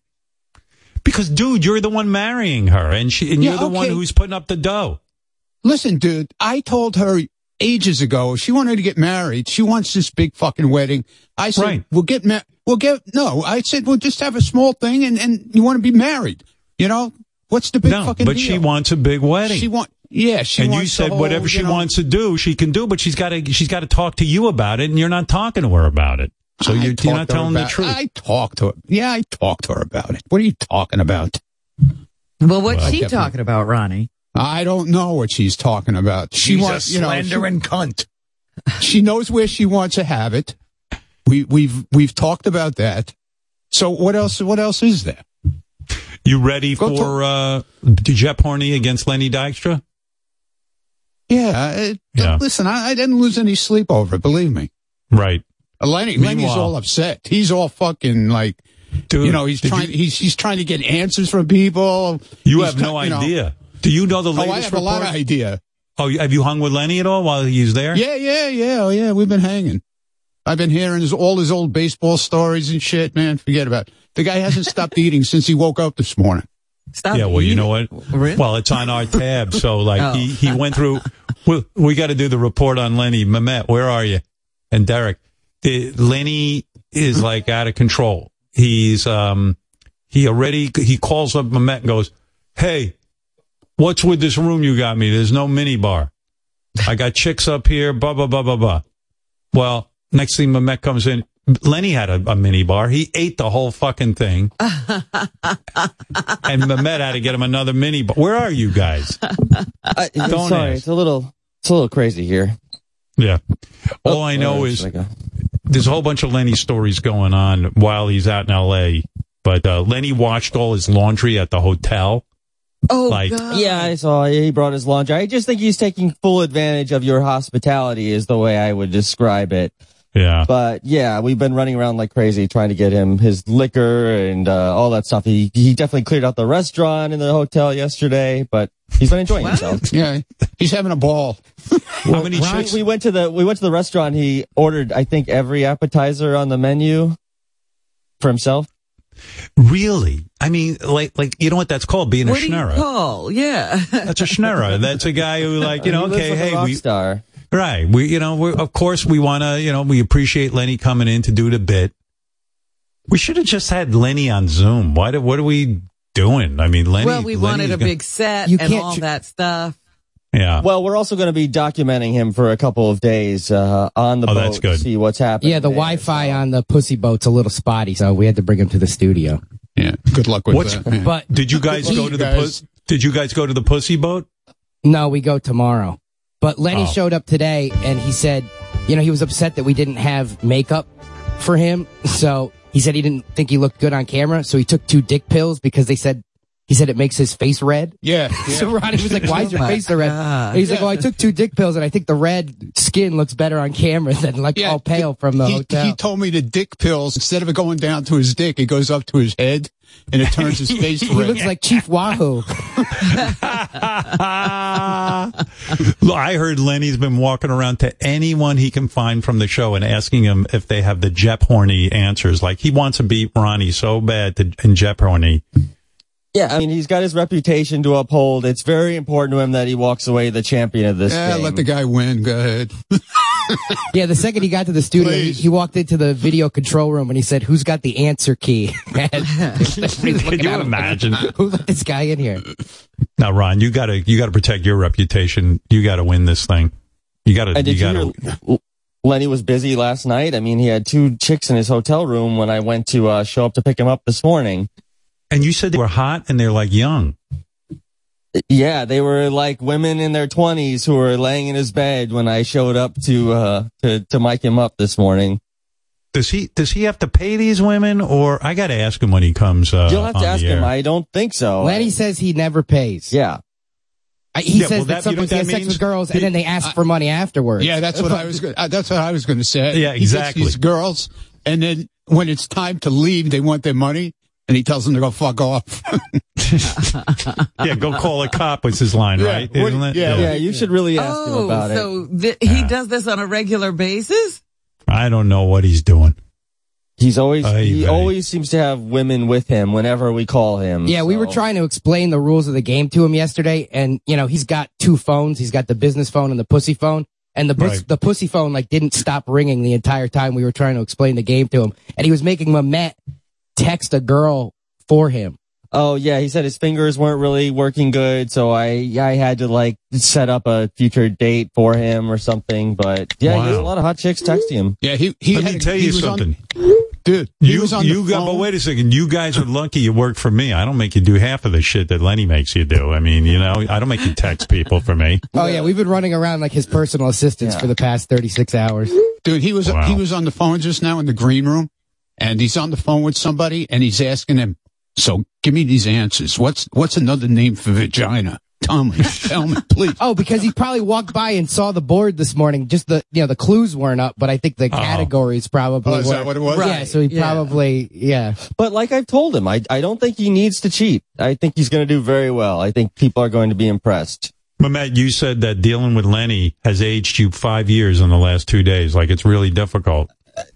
Because, dude, you're the one marrying her, and she, and Yeah, you're the one who's putting up the dough. Listen, dude, I told her ages ago she wanted to get married. She wants this big fucking wedding. I said, Right. we'll get married. We'll get, no, I said, we'll just have a small thing and, and you want to be married. You know, what's the big no, fucking but deal? she wants a big wedding. She want, yeah, she and you wants the said whole, whatever she you know- wants to do, she can do, but she's got to she's got to talk to you about it, and you're not talking to her about it. So I you're, you're not to her telling the truth. I talked to her. Yeah, I talked to her about it. What are you talking about? Well, what's Well, she talking about, Ronnie? I don't know what she's talking about. She She's wants, a you know, she- slandering cunt. she knows where she wants to have it. We we've we've talked about that. So what else? What else is there? you ready Go for uh, JeopHorny against Lenny Dykstra? Yeah, it, Yeah. Listen, I, I didn't lose any sleep over it. Believe me. Right, Uh, Lenny, Lenny's all upset. He's all fucking like, dude. you know, he's trying. You, he's he's trying to get answers from people. you He's have no try- you know- idea. Do you know the latest? Oh, latest I have report? a lot of idea. oh, have you hung with Lenny at all while he's there? Yeah, yeah, yeah, oh, yeah. We've been hanging. I've been hearing his, all his old baseball stories and shit. Man, forget about it. The guy hasn't stopped eating since he woke up this morning. Stop Yeah, well, you know what? Really? Well, it's on our tab. So, like, Oh. he, he went through. We, we got to do the report on Lenny. Memet, where are you? And Derek, the, Lenny is like out of control. He's um he already he calls up Memet and goes, "Hey, what's with this room you got me? There's no mini bar. I got chicks up here. Blah blah blah blah blah." Well, next thing Memet comes in. Lenny had a, a mini bar. He ate the whole fucking thing. and Memet had to get him another mini bar. Where are you guys? I, I'm Don't sorry, ask. it's a little, it's a little crazy here. Yeah. All Oh, I know uh, is I there's a whole bunch of Lenny stories going on while he's out in L.A. But uh, Lenny watched all his laundry at the hotel. Oh, like- God. Yeah, I saw he brought his laundry. I just think he's taking full advantage of your hospitality is the way I would describe it. Yeah. But yeah, we've been running around like crazy trying to get him his liquor and uh, all that stuff. He he definitely cleared out the restaurant in the hotel yesterday, but he's been enjoying himself. Yeah, he's having a ball. How many We, chicks? we went to the we went to the restaurant. He ordered I think every appetizer on the menu for himself. Really? I mean, like, like you know what that's called? Being a What do you schnurrer. call? Yeah. That's a schnurrer. That's a guy who, like, you know, He okay, like a hey, rock we, star. right, we, you know, we're, of course, we want to, you know, we appreciate Lenny coming in to do the bit. We should have just had Lenny on Zoom. Why? Do, what are we doing? I mean, Lenny. well, we wanted a gonna- big set You and all ju- that stuff. Yeah. Well, we're also going to be documenting him for a couple of days uh, on the Oh, boat. that's good. See what's happening. Yeah, the Wi-Fi on the pussy boat's a little spotty, so we had to bring him to the studio. Yeah, good luck with What's, that. But did you guys go to the guys- pus- Did you guys go to the pussy boat? No, we go tomorrow. But Lenny Oh. showed up today and he said, you know, he was upset that we didn't have makeup for him. So he said he didn't think he looked good on camera. So he took two dick pills because they said, he said it makes his face red. Yeah. So Ronnie was like, why is oh your Oh face so red? And he's like, well, I took two dick pills and I think the red skin looks better on camera than like Yeah, all pale from the he, hotel. he told me the dick pills, instead of it going down to his dick, it goes up to his head and it turns his face he red. looks like Chief Wahoo. Look, I heard Lenny's been walking around to anyone he can find from the show and asking him if they have the JeopHorny answers. Like he wants to beat Ronnie so bad to, in JeopHorny. Yeah, I mean, he's got his reputation to uphold. It's very important to him that he walks away the champion of this yeah, game. let the guy win. Go ahead. Yeah, the second he got to the studio, he, he walked into the video control room and he said, "Who's got the answer key?" Man, everybody's Can looking you at him. imagine? Who let this guy in here? Now, Ron, you gotta you gotta protect your reputation. You gotta win this thing. You gotta And you did you, gotta. hear Lenny was busy last night? I mean, he had two chicks in his hotel room when I went to uh, show up to pick him up this morning. And you said they were hot and they're like young. Yeah, they were like women in their twenties who were laying in his bed when I showed up to uh to to mic him up this morning. Does he does he have to pay these women, or I got to ask him when he comes? Uh, You'll have on to ask him. I don't think so. Lenny says he never pays. Yeah. I, he Yeah, says well, that, that- you know sometimes what he has that sex means? with girls and then they ask for money afterwards. Yeah, that's what I was. Go- uh, that's what I was going to say. Yeah, exactly. He gets these girls, and then when it's time to leave, they want their money, and he tells them to go fuck off. yeah, go call a cop was his line, Yeah, right? what- Isn't it? yeah, Yeah, you should really ask him Oh, about it. so th- he does this on a regular basis? I don't know what he's doing. He's always Ay, he vey. always seems to have women with him whenever we call him. Yeah, we were trying to explain the rules of the game to him yesterday, and you know he's got two phones. He's got the business phone and the pussy phone, and the bus- Right. the pussy phone like didn't stop ringing the entire time we were trying to explain the game to him, and he was making Memet text a girl for him. Oh yeah, he said his fingers weren't really working good, so I I had to like set up a future date for him or something. But yeah, he has a lot of hot chicks texting him. yeah, he. he Let had me tell he you was on- something. dude. You was on the you got, but wait a second. You guys are lucky you work for me. I don't make you do half of the shit that Lenny makes you do. I mean, you know, I don't make you text people for me. Oh yeah, we've been running around like his personal assistants Yeah. for the past thirty six hours. Dude, he was Wow. he was on the phone just now in the green room, and he's on the phone with somebody, and he's asking him, "So give me these answers. What's what's another name for vagina? Tell me, tell me, please." Oh, because he probably walked by and saw the board this morning. Just the you know the clues weren't up, but I think the Oh. categories probably Oh, is were. that what it was? Yeah, Right, so he yeah. probably yeah. But like I've told him, I I don't think he needs to cheat. I think he's going to do very well. I think people are going to be impressed. But Matt, you said that dealing with Lenny has aged you five years in the last two days. Like it's really difficult.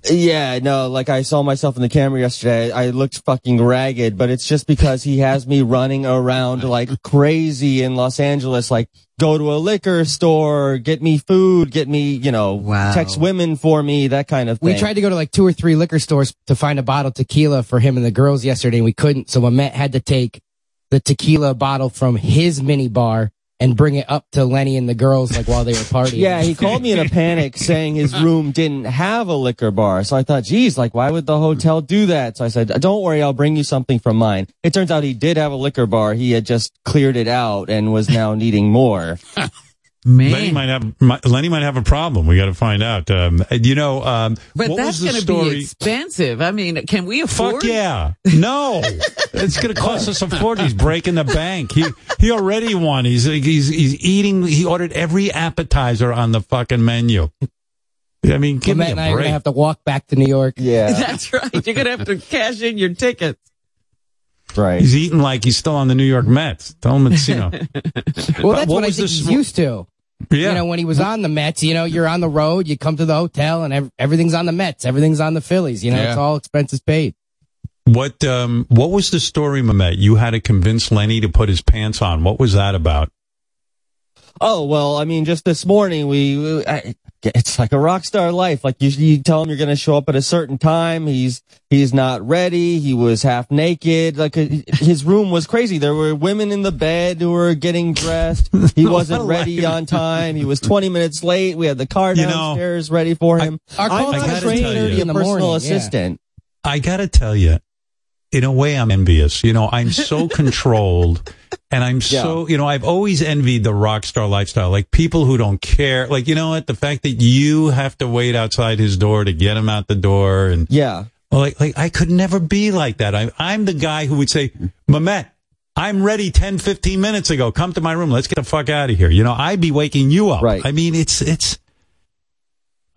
Yeah, no, like I saw myself in the camera yesterday. I looked fucking ragged, but it's just because he has me running around like crazy in Los Angeles, like go to a liquor store, get me food, get me, you know, Wow. text women for me, that kind of thing. We tried to go to like two or three liquor stores to find a bottle of tequila for him and the girls yesterday, and we couldn't. So Memet had to take the tequila bottle from his mini bar and bring it up to Lenny and the girls like while they were partying. Yeah, he called me in a panic saying his room didn't have a liquor bar. So I thought, geez, like, why would the hotel do that? So I said, don't worry, I'll bring you something from mine. It turns out he did have a liquor bar. He had just cleared it out and was now needing more. Man. Lenny might have mi- Lenny might have a problem. We got to find out. Um, you know, um, but what that's going to be expensive. I mean, can we afford? Fuck yeah! No, it's going to cost us a fortune. He's breaking the bank. He he already won. He's he's he's eating. He ordered every appetizer on the fucking menu. I mean, give Memet me and I a are break. gonna have to walk back to New York. Yeah, That's right. You're going to have to cash in your tickets. right. He's eating like he's still on the New York Mets. Tell him it's you know. Well, that's what what, I think the he's sw- used to. Yeah. You know, when he was on the Mets, you know, you're on the road, you come to the hotel, and ev- everything's on the Mets, everything's on the Phillies. You know, Yeah. it's all expenses paid. What um what was the story, Memet? You had to convince Lenny to put his pants on. What was that about? Oh well, I mean, just this morning we, we I, it's like a rock star life. Like you, you tell him you're going to show up at a certain time. He's he's not ready. He was half naked. Like uh, his room was crazy. There were women in the bed who were getting dressed. He wasn't ready on time. He was 20 minutes late. We had the car You know, downstairs ready for him. Our I'm call not time a is trainer, a the personal morning, yeah. assistant. I gotta tell you, in a way, I'm envious. You know, I'm so controlled, and I'm so, you know, I've always envied the rock star lifestyle. Like people who don't care. Like you know what? The fact that you have to wait outside his door to get him out the door, and Yeah. like, like I could never be like that. I, I'm the guy who would say, Memet, I'm ready 10, 15 minutes ago. Come to my room. Let's get the fuck out of here. You know, I'd be waking you up. Right. I mean, it's, it's,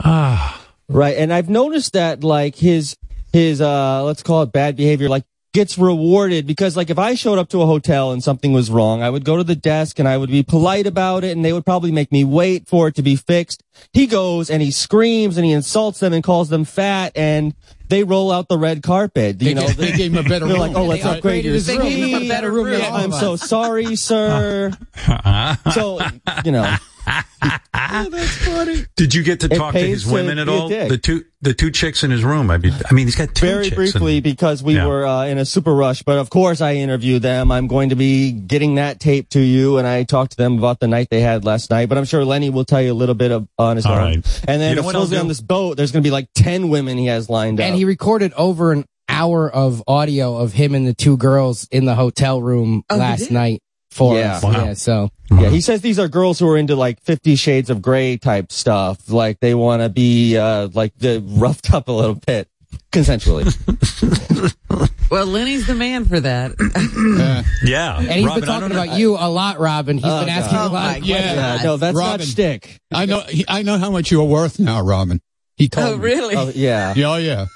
ah. Right. And I've noticed that like his his uh let's call it bad behavior like gets rewarded because like if I showed up to a hotel and something was wrong, I would go to the desk and I would be polite about it and they would probably make me wait for it to be fixed. He goes and he screams and he insults them and calls them fat and they roll out the red carpet. You know, they gave him a better They're room. like, oh, let's They upgrade your. They gave him a better room I'm so sorry, sir. so, you know. That's funny. Did you get to It talk to pays his women to at all? The two, the two chicks in his room. I mean, I mean, he's got two very chicks briefly and- because we Yeah. were uh, in a super rush. But of course, I interviewed them. I'm going to be getting that tape to you, and I talked to them about the night they had last night. But I'm sure Lenny will tell you a little bit of, on his All own. right. And then You know what supposedly on this boat, there's going to be like ten women he has lined up. And he recorded over an hour of audio of him and the two girls in the hotel room Oh, last night for Yeah. us. Wow. Yeah, so Yeah, he says these are girls who are into like Fifty Shades of Grey type stuff. Like they want to be uh, like the roughed up a little bit consensually. Well, Lenny's the man for that. yeah. And he's Robin, been talking don't know- about you a lot, Robin. He's Oh, been asking God. a lot. Oh, of my questions. Yeah, no, that's not Robin. shtick. I know. He, I know how much you're worth now, Robin. He told Oh, me. really? Oh, yeah. Yeah, oh, yeah.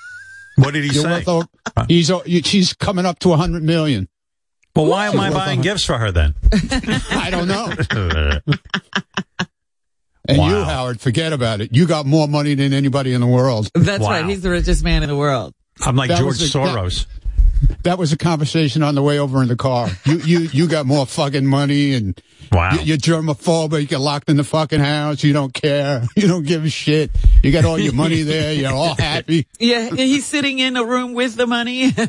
What did he You're say? worth over, he's she's coming up to a hundred million. Well, why am I buying a- gifts for her then? I don't know. And Wow. you, Howard, forget about it. You got more money than anybody in the world. That's Wow. right. He's the richest man in the world. I'm like That George a- Soros. That was a conversation on the way over in the car. You you you got more fucking money and Wow. you, you're germaphobic. You get locked in the fucking house. You don't care. You don't give a shit. You got all your money there. You're all happy. Yeah, he's sitting in a room with the money.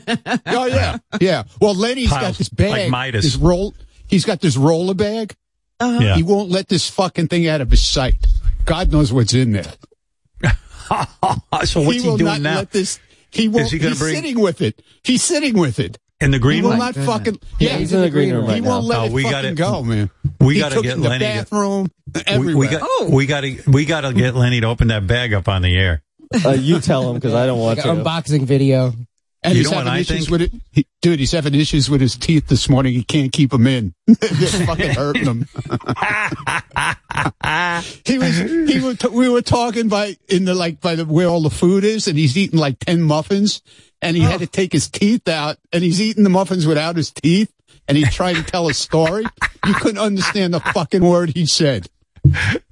Oh yeah, yeah. Well, Lenny's got this bag, like Midas. this roll. He's got this roller bag. Uh-huh. Yeah. He won't let this fucking thing out of his sight. God knows what's in there. so what's he, will doing now? let this. He won't. he gonna he's bring- sitting with it. He's sitting with it. in the He green will room? not fucking. Yeah, Yeah, he's in the green room He right won't now. let Oh, it we fucking gotta- go, man. we gotta get it in the Lenny to- bathroom. we, everywhere. we got Oh. we got to we got to get Lenny to open that bag up on the air. Uh, you tell him because I don't want Like to. an unboxing video. And You he's know what having issues think? with it. He, dude, he's having issues with his teeth this morning. He can't keep them in. They're fucking hurting him. he was. He was. We were talking by in the like by the where all the food is, and he's eating like ten muffins, and he had to take his teeth out, and he's eating the muffins without his teeth, and he tried to tell a story. You couldn't understand the fucking word he said.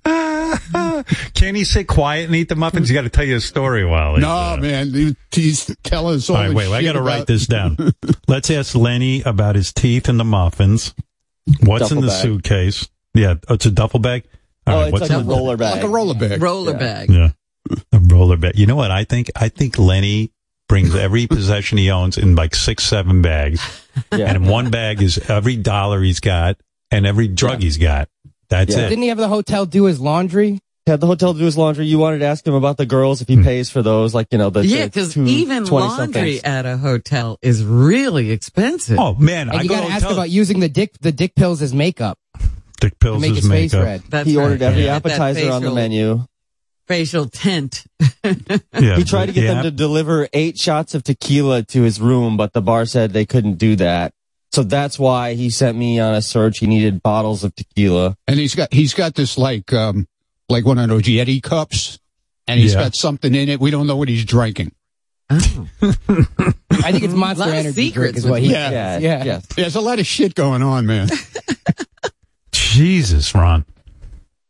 Can he sit quiet and eat the muffins? You got to tell you a story while. he's, No, uh, man, he's telling us all. All right, this wait. I got to write this down. Let's ask Lenny about his teeth and the muffins. What's in the bag. suitcase? Yeah, oh, it's a duffel bag. All oh, right, it's what's like a roller bag. like a roller bag. Roller Yeah. bag. Yeah, a roller bag. You know what I think? I think Lenny brings every possession he owns in like six, seven bags, Yeah. and in one bag is every dollar he's got and every drug he's got. That's Yeah. it. Didn't he have the hotel do his laundry? Had the hotel do his laundry. You wanted to ask him about the girls if he Hmm. pays for those, like you know the Yeah, because even 20-somethings. laundry at a hotel is really expensive. Oh man, And I you go got to and ask about using the dick the dick pills as makeup Dick to Pills' make his face red. That's he right. ordered every Yeah. Get that appetizer on the menu. Facial tint. Yeah, He tried to get yeah. them to deliver eight shots of tequila to his room, but the bar said they couldn't do that. So that's why he sent me on a search. He needed bottles of tequila. and he's got he's got this like um like one of those Yeti cups, and he's Yeah. got something in it. We don't know what he's drinking. Oh. I think it's Monster Lot of Energy drink is what with he. Yeah. Yeah, Yeah. yeah. There's a lot of shit going on, man. Jesus, Ron.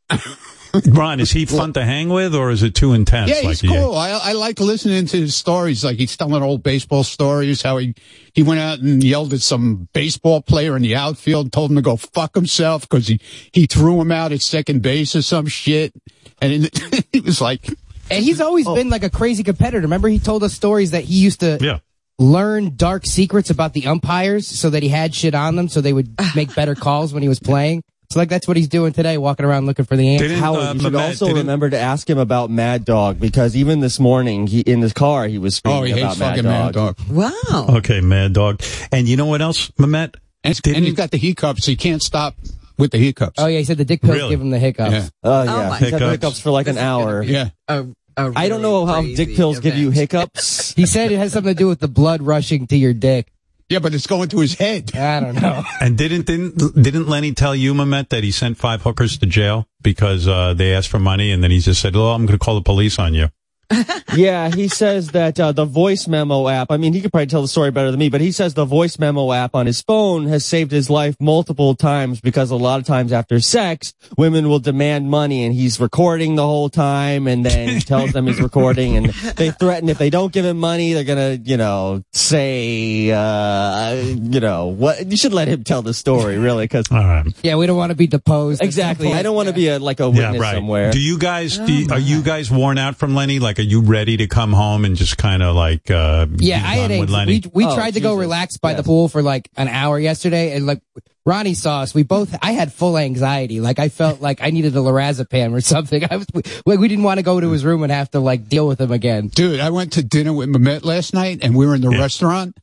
Ron, is he fun to hang with or is it too intense? Yeah, he's the- cool. I, I like listening to his stories. Like he's telling old baseball stories. How he he went out and yelled at some baseball player in the outfield, told him to go fuck himself because he he threw him out at second base or some shit. And it, he was like, And he's always oh. been like a crazy competitor. Remember, he told us stories that he used to Yeah. learn dark secrets about the umpires so that he had shit on them so they would make better calls when he was playing. So like that's what he's doing today, walking around looking for the answer. Howard, uh, you should also remember to ask him about Mad Dog because even this morning, he in his car, he was screaming oh, he about hates Mad fucking Dog. Mad Dog. Wow. Okay, Mad Dog. And you know what else, Memet? And, and he's got the hiccups. He can't stop with the hiccups. Oh yeah, he said the dick pills Really? give him the hiccups. Yeah. Oh Oh, yeah, my he's had Hiccups. hiccups for like an hour. Yeah. A, a I don't really know how crazy dick pills give you event. hiccups. He said it has something to do with the blood rushing to your dick. Yeah, but it's going to his head. I don't know. And didn't didn't didn't Lenny tell you, Memet, that he sent five hookers to jail because uh, they asked for money, and then he just said, "Oh, I'm going to call the police on you." yeah, he says that uh, the voice memo app. I mean, he could probably tell the story better than me, but he says the voice memo app on his phone has saved his life multiple times because a lot of times after sex, women will demand money, and he's recording the whole time, and then tells them he's recording, and they threaten if they don't give him money, they're gonna, you know, say, uh, you know, what? You should let him tell the story, really, because All right. Yeah, we don't want to be deposed. exactly. I don't want to be a like a Yeah, witness right. somewhere. Do you guys do you, are you guys worn out from Lenny? Like, are you ready to come home and just kind of like uh, Yeah, I had done a, we we Oh, tried to go Jesus. relax by the pool for like an hour yesterday, and like Ronnie saw us. We both I had full anxiety. Like I felt like I needed a lorazepam or something. I was we, we didn't want to go to his room and have to like deal with him again. Dude, I went to dinner with Memet last night and we were in the restaurant.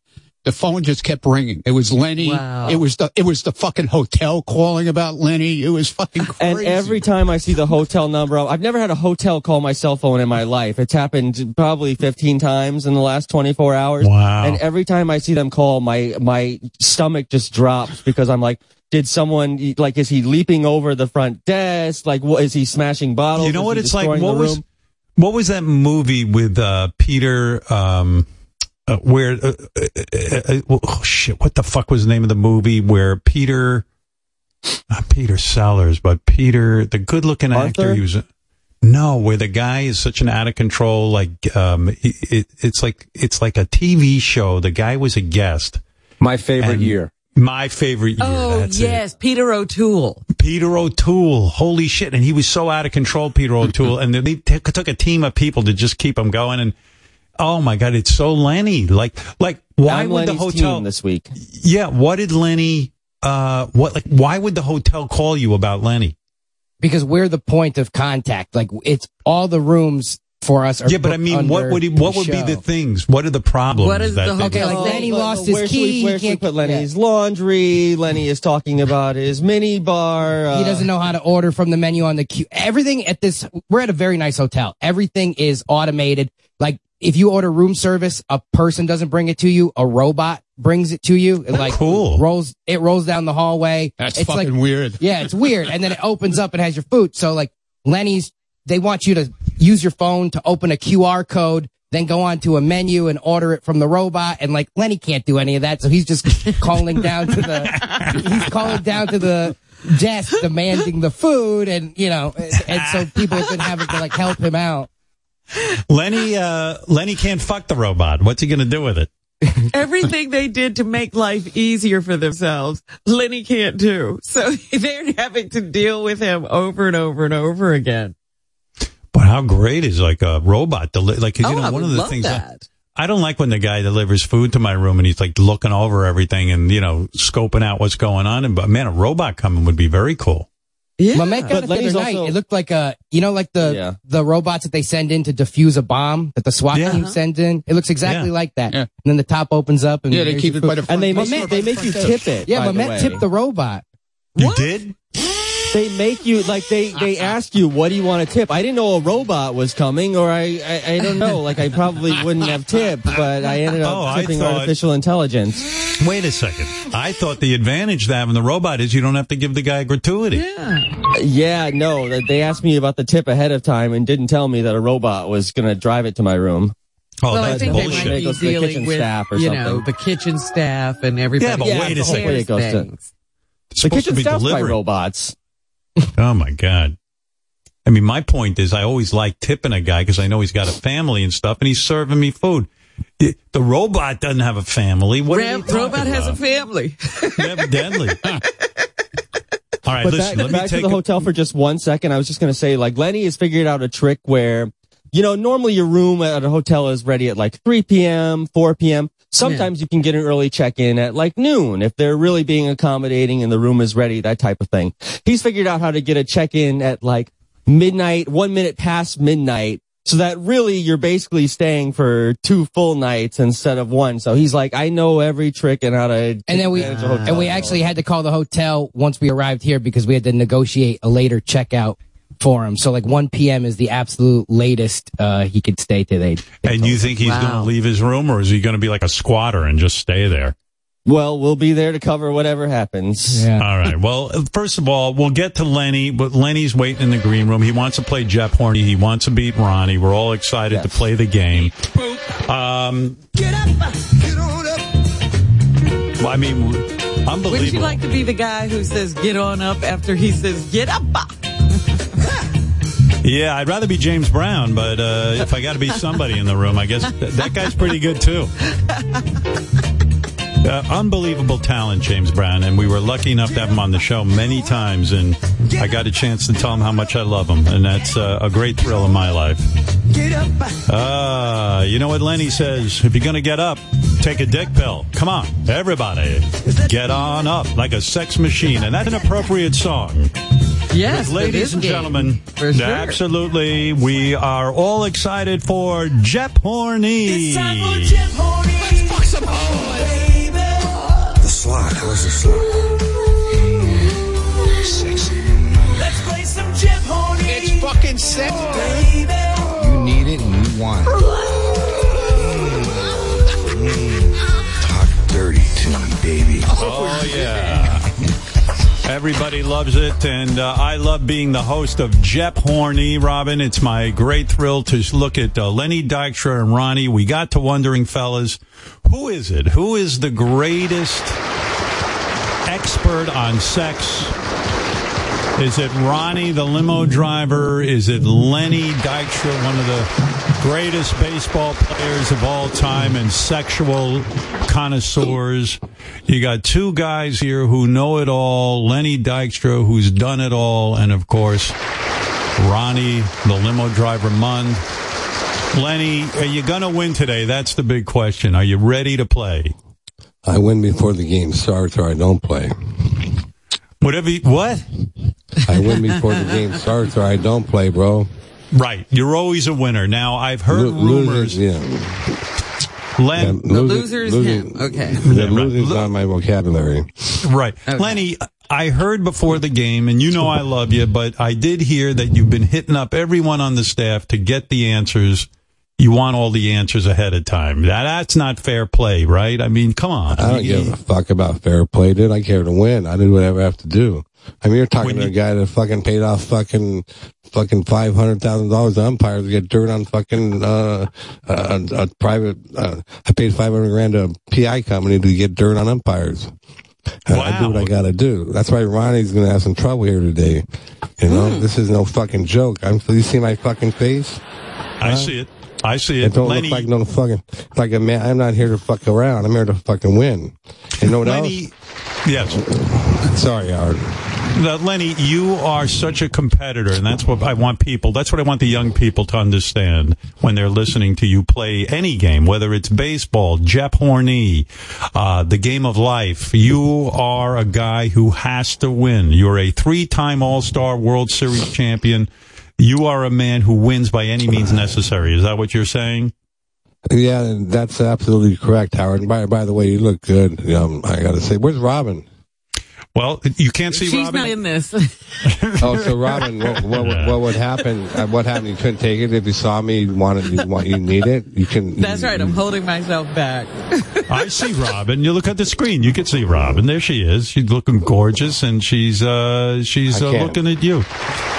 The phone just kept ringing. It was Lenny. Wow. It was the it was the fucking hotel calling about Lenny. It was fucking crazy. And every time I see the hotel number, I've never had a hotel call my cell phone in my life. It's happened probably 15 times in the last 24 hours. Wow. And every time I see them call, my, my stomach just drops because I'm like, did someone, like, is he leaping over the front desk? Like, what, is he smashing bottles? You know Is what it's like? What was what was that movie with uh, Peter? Um, uh, where? Uh, uh, uh, uh, oh shit! What the fuck was the name of the movie where Peter? Not Peter Sellers, but Peter, the good-looking actor. Arthur? He was. No, where the guy is such an out of control, like um, it, it, it's like it's like a TV show. The guy was a guest. My favorite And- year. My favorite year. Oh that's it. yes, Peter O'Toole. Peter O'Toole. Holy shit. And he was so out of control, Peter O'Toole. and they t- took a team of people to just keep him going. And oh my God, it's so Lenny. Like, like, why I'm would the Lenny's hotel team this week. Yeah. What did Lenny, uh, what, like, why would the hotel call you about Lenny? because we're the point of contact. Like it's all the rooms for us. Are Yeah, but I mean, what would he, what would be the things? What are the problems? What is that the they- Okay, like Lenny But- lost but his where key. he where should we can't- put Lenny's laundry? Lenny is talking about his mini bar. Uh, He doesn't know how to order from the menu on the queue. Everything at this, we're at a very nice hotel. Everything is automated. If you order room service, a person doesn't bring it to you. A robot brings it to you. It like cool. rolls, it rolls down the hallway. That's it's fucking like, weird. Yeah, it's weird. And then it opens up and has your food. So like Lenny's, they want you to use your phone to open a QR code, then go on to a menu and order it from the robot. And like Lenny can't do any of that. So he's just calling down to the, he's calling down to the desk demanding the food. And, you know, and so people have been having to like help him out. Lenny, uh, Lenny can't fuck the robot. What's he going to do with it? Everything they did to make life easier for themselves, Lenny can't do. So they're having to deal with him over and over and over again. But how great is like a robot? Deli- like, 'cause, you Oh, know, I one of the things I-. I don't like when the guy delivers food to my room and he's like looking over everything and, you know, scoping out what's going on. And, but man, a robot coming would be very cool. Yeah. Memet got But it the other night. also- It looked like a, you know, like the, Yeah. the robots that they send in to defuse a bomb that the SWAT Yeah. team uh-huh. sends in. It looks exactly Yeah. like that. Yeah. And then the top opens up and Yeah, they keep it by food. the front. And they door. make, they make you tip it. Yeah, my but the Matt tipped the robot. You did? They make you like they they ask you what do you want to tip. I didn't know a robot was coming, or I I, I don't know. Like I probably wouldn't have tipped, but I ended up Oh, tipping thought- artificial intelligence. Wait a second. I thought the advantage to having the robot is you don't have to give the guy gratuity. Yeah. Yeah, no, they asked me about the tip ahead of time and didn't tell me that a robot was going to drive it to my room. Oh, well, I that's think bullshit. they might be goes to the dealing kitchen with, staff or you know, something. the kitchen staff and everybody. Yeah, but who wait a second. It goes to- The kitchen be staff's by robots. Oh my god. I mean, my point is, I always like tipping a guy because I know he's got a family and stuff, and he's serving me food. The the robot doesn't have a family. What are Ram- you talking robot has a family. Evidently. All right, but listen, back, let me back to take the a- hotel for just one second. I was just going to say, like, Lenny has figured out a trick where, you know, normally your room at a hotel is ready at like 3 p.m., 4 p.m. Sometimes you can get an early check-in at like noon if they're really being accommodating and the room is ready, that type of thing. He's figured out how to get a check-in at like midnight, one minute past midnight. So that really you're basically staying for two full nights instead of one. So he's like, I know every trick and how to. And then we and we actually had to call the hotel once we arrived here because we had to negotiate a later checkout for him. So like 1 p.m. is the absolute latest uh, he could stay today. And you think he's going to leave his room, or is he going to be like a squatter and just stay there? Well, we'll be there to cover whatever happens. All right. Well, first of all, we'll get to Lenny, but Lenny's waiting in the green room. He wants to play JeopHorny. He wants to beat Ronnie. We're all excited to play the game. Um, get up. Get on up. well, I mean, unbelievable. Wouldn't you like to be the guy who says "get on up" after he says "get up"? Yeah, I'd rather be James Brown, but uh, if I got to be somebody in the room, I guess th- that guy's pretty good too. Uh, unbelievable talent, James Brown, and we were lucky enough to have him on the show many times, and I got a chance to tell him how much I love him, and that's uh, a great thrill in my life. Uh, you know what Lenny says? If you're going to get up, take a dick pill. Come on, everybody, get on up like a sex machine, and that's an appropriate song. Yes, ladies and game. gentlemen, For sure. absolutely, we are all excited for JeopHorny. The slot. How's the slot? Sexy. Let's play some JeopHorny. It's fucking sexy. You need it and you want it. Mm. Talk dirty to me, baby. Oh yeah. Everybody loves it, and uh, I love being the host of JeopHorny, Robin. It's my great thrill to look at uh, Lenny Dykstra and Ronnie. We got to wondering, fellas, who is it? Who is the greatest expert on sex? Is it Ronnie, the limo driver? Is it Lenny Dykstra, one of the greatest baseball players of all time and sexual connoisseurs? You got two guys here who know it all. Lenny Dykstra, who's done it all, and of course, Ronnie, the limo driver Mund. Lenny, are you going to win today? That's the big question. Are you ready to play? I win before the game starts or I don't play. Whatever. You, what? I win before the game starts or I don't play, bro. Right. You're always a winner. Now, I've heard Lo- losing, rumors. yeah. Len, Yeah, The losing- loser's losing- him. Okay. The losing's not my vocabulary. Right. Lenny, I heard before the game, and you know I love you, but I did hear that you've been hitting up everyone on the staff to get the answers. You want all the answers ahead of time. That, that's not fair play, right? I mean, come on. I don't give a fuck about fair play, dude. I care to win. I do whatever I have to do. I mean, you're talking to a guy that fucking paid off fucking, fucking five hundred thousand dollars to umpires to get dirt on fucking uh, a, a private. Uh, I paid five hundred grand to a PI company to get dirt on umpires. I- I do what I gotta do. That's why Ronnie's gonna have some trouble here today. You know, Hmm. this is no fucking joke. I'm. You see my fucking face? I see it. I see It it. don't Lenny, look like no fucking like a man. I'm not here to fuck around. I'm here to fucking win. You know what Lenny, yes. else? Sorry, Howard. Uh, Lenny, you are such a competitor, and that's what I want people. That's what I want the young people to understand when they're listening to you play any game, whether it's baseball, JeopHorny, uh, the game of life. You are a guy who has to win. You're a three-time All-Star World Series champion. You are a man who wins by any means necessary. Is that what you're saying? Yeah, that's absolutely correct, Howard. And by by the way, you look good. Um, I got to say, where's Robin? Well, you can't see She's Robin. not in this. Oh, so Robin, what, what, would- what would happen? Uh, what happened? You couldn't take it if you saw me. You wanted, you want, you need it. You can. That's right. I'm holding myself back. I see Robin. You look at the screen. You can see Robin. There she is. She's looking gorgeous, and she's uh, she's uh, looking at you.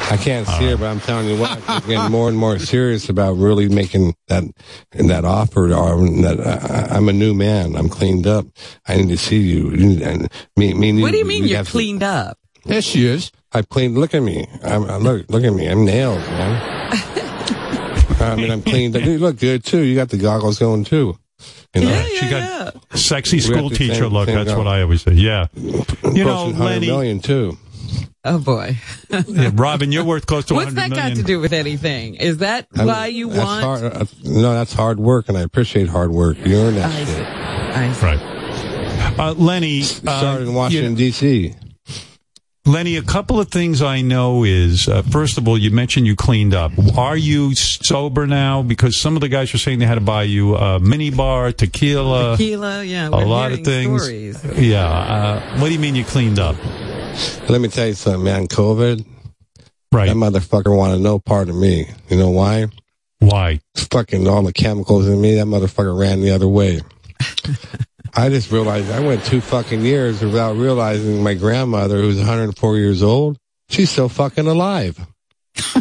I can't see her, but I'm telling you what, I'm getting more and more serious about really making that that offer. Or that I, I'm a new man. I'm cleaned up. I need to see you. You- And me, me. What do you mean you're have to- cleaned up? There she is. I cleaned. Look at me. I'm, I look. Look at me. I'm nailed, man. I mean, I'm cleaned. Up. You look good too. You got the goggles going too. You know? she got sexy school teacher same look. thing That's going. what I always say. Yeah. You know, Close to 100 Lenny, million too. Oh boy. yeah, Robin, you're worth close to What's 100 that got to do with anything? Is that I mean, why you that's want? Hard, uh, no, that's hard work, and I appreciate hard work. You earn that I see. I see. Right. Uh, Lenny, uh, in Washington D.C. Lenny, a couple of things I know is, uh, first of all, you mentioned you cleaned up. Are you sober now? Because some of the guys were saying they had to buy you a mini bar, tequila, Tequila, yeah. a we're lot of things. Stories. Yeah. Uh, what do you mean you cleaned up? Let me tell you something, man. COVID. Right. That motherfucker wanted no part of me. You know why? Why? Fucking all the chemicals in me. That motherfucker ran the other way. I just realized I went two fucking years without realizing my grandmother, who's 104 years old, she's still fucking alive.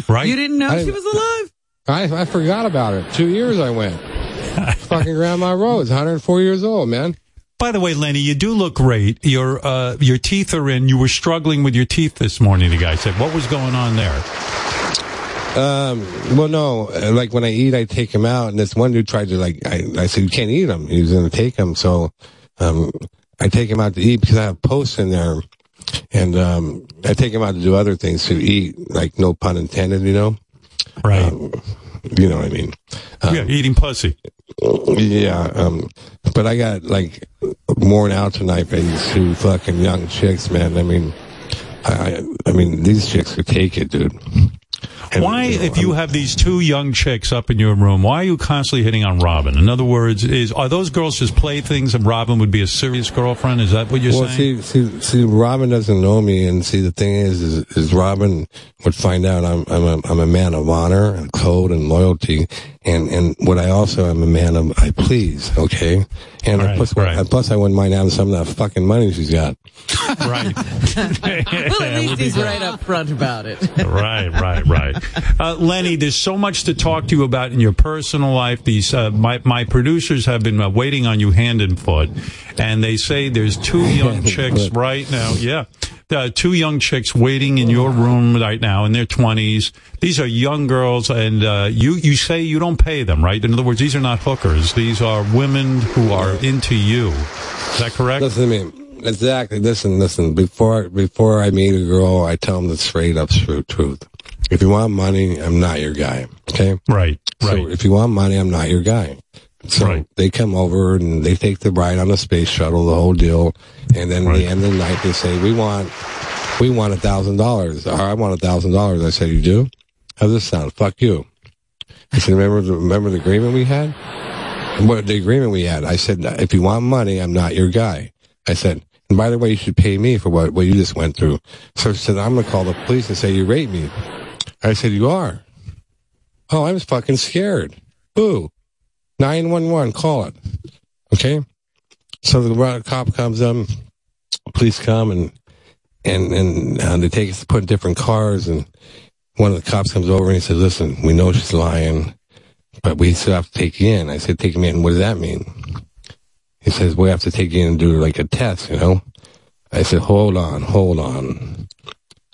Right? You didn't know I- she was alive? I, I forgot about it. Two years I went. fucking Grandma Rose, 104 years old, man. By the way, Lenny, you do look great. Your uh, your teeth are in. You were struggling with your teeth this morning. The guy said, "What was going on there?" Um, well, no, uh, like when I eat, I take them out, and this one dude tried to like, I, I said, you can't eat them. He was going to take them. So, um, I take him out to eat because I have posts in there and, um, I take him out to do other things to eat, like no pun intended, you know? Right. Um, you know what I mean? Um, yeah, eating pussy. Yeah, um, but I got like worn out tonight by these two fucking young chicks, man. I mean, I, I, I mean, these chicks could take it, dude. Why, if you have these two young chicks up in your room, why are you constantly hitting on Robin? In other words, is are those girls just playthings and Robin would be a serious girlfriend? Is that what you're well, saying? see, see, see, Robin doesn't know me, and see, the thing is, is, is Robin would find out I'm, I'm a, I'm a man of honor and code and loyalty, and, and what I also am a man of, I please, okay? And Right, plus, right. plus I wouldn't mind having some of that fucking money she's got. right. Well, at least he's right up front about it. right, right, right. Uh, Lenny, there's so much to talk to you about in your personal life. These uh, my my producers have been uh, waiting on you hand and foot, and they say there's two young chicks right now. Yeah. Uh, two young chicks waiting in your room right now in their 20s. These are young girls, and uh, you you say you don't pay them, right? In other words, these are not hookers. These are women who are into you. Is that correct? Listen to me. Exactly. Listen, listen. Before before I meet a girl, I tell them the straight up truth. If you want money, I'm not your guy. Okay. Right. So Right. if you want money, I'm not your guy. So they come over and they take the ride on the space shuttle, the whole deal, and then at the end of the night they say, "We want, we want a thousand dollars." Or I want a thousand dollars. I said, "You do? How does this sound? Fuck you." I said, "Remember, the, remember the agreement we had? What the agreement we had?" I said, "If you want money, I'm not your guy." I said, "And by the way, you should pay me for what what you just went through." So she said, "I'm gonna call the police and say you raped me." I said, "You are." Oh, I was fucking scared. Boo. 911, call it. Okay? So the cop comes up, police come and, and, and uh, they take us to put in different cars and one of the cops comes over and he says, listen, we know she's lying, but we still have to take you in. I said, take me in. What does that mean? He says, we have to take you in and do like a test, you know? I said, hold on, hold on.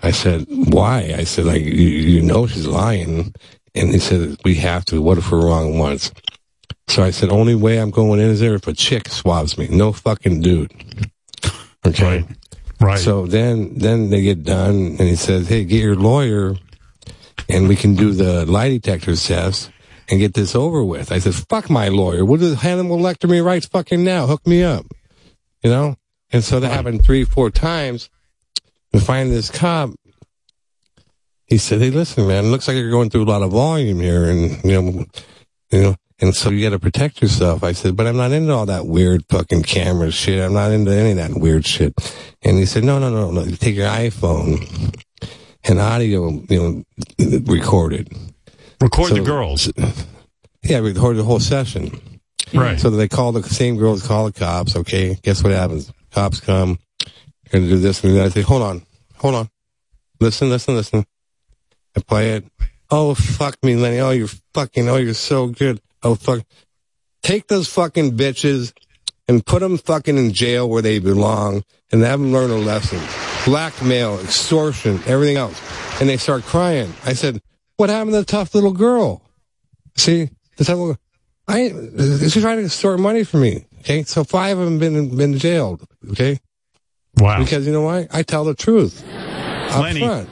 I said, why? I said, like, you, you know she's lying. And he said, we have to. What if we're wrong once? So I said, only way I'm going in is there if a chick swabs me. No fucking dude. Okay. Right. So then, then they get done and he says, hey, get your lawyer and we can do the lie detector test and get this over with. I said, fuck my lawyer. What does Hannibal Lecter me right fucking now? Hook me up. You know? And so that happened three, four times. And finally this cop, he said, Hey, listen, man, it looks like you're going through a lot of volume here and, you know, you know, and so you got to protect yourself. I said, but I'm not into all that weird fucking camera shit. I'm not into any of that weird shit. And he said, no, no, no, no. You take your iPhone and audio, you know, record it. Record the girls. Yeah, record the whole session. Mm-hmm. Right. So they call the same girls, call the cops. Okay. Guess what happens? Cops come. Going to do this and that. I say, hold on, hold on. Listen, listen, listen. I play it. Oh, fuck me, Lenny. Oh, you're fucking, oh, you're so good. Oh, fuck. Take those fucking bitches and put them fucking in jail where they belong and have them learn a lesson. blackmail, extortion, everything else. And they start crying. I said, what happened to the tough little girl? See, the tough little, I, she's trying to extort money from me. Okay. So five of them been, been jailed. Okay. Wow. Because you know why? I tell the truth. Lenny.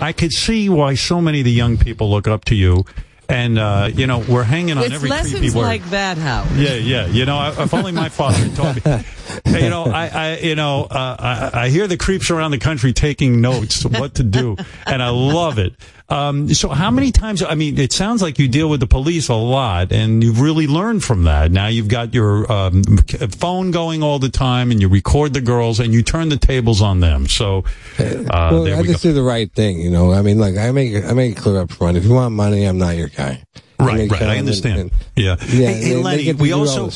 I could see why so many of the young people look up to you. And, uh, you know, we're hanging on It's every creepy lessons word. like that, Howard. Yeah, yeah. You know, if only my father told me. Hey, You know, I, I you know, uh, I, I hear the creeps around the country taking notes what to do, and I love it. Um, so, how many times? I mean, it sounds like you deal with the police a lot, and you've really learned from that. Now you've got your um, phone going all the time, and you record the girls, and you turn the tables on them. So, uh, well, there I we just go. do the right thing, you know. I mean, like I make I make it clear up front. If you want money, I'm not your guy. Right, right. I understand. and- yeah. Yeah, Hey, hey, they- they Lenny, we also.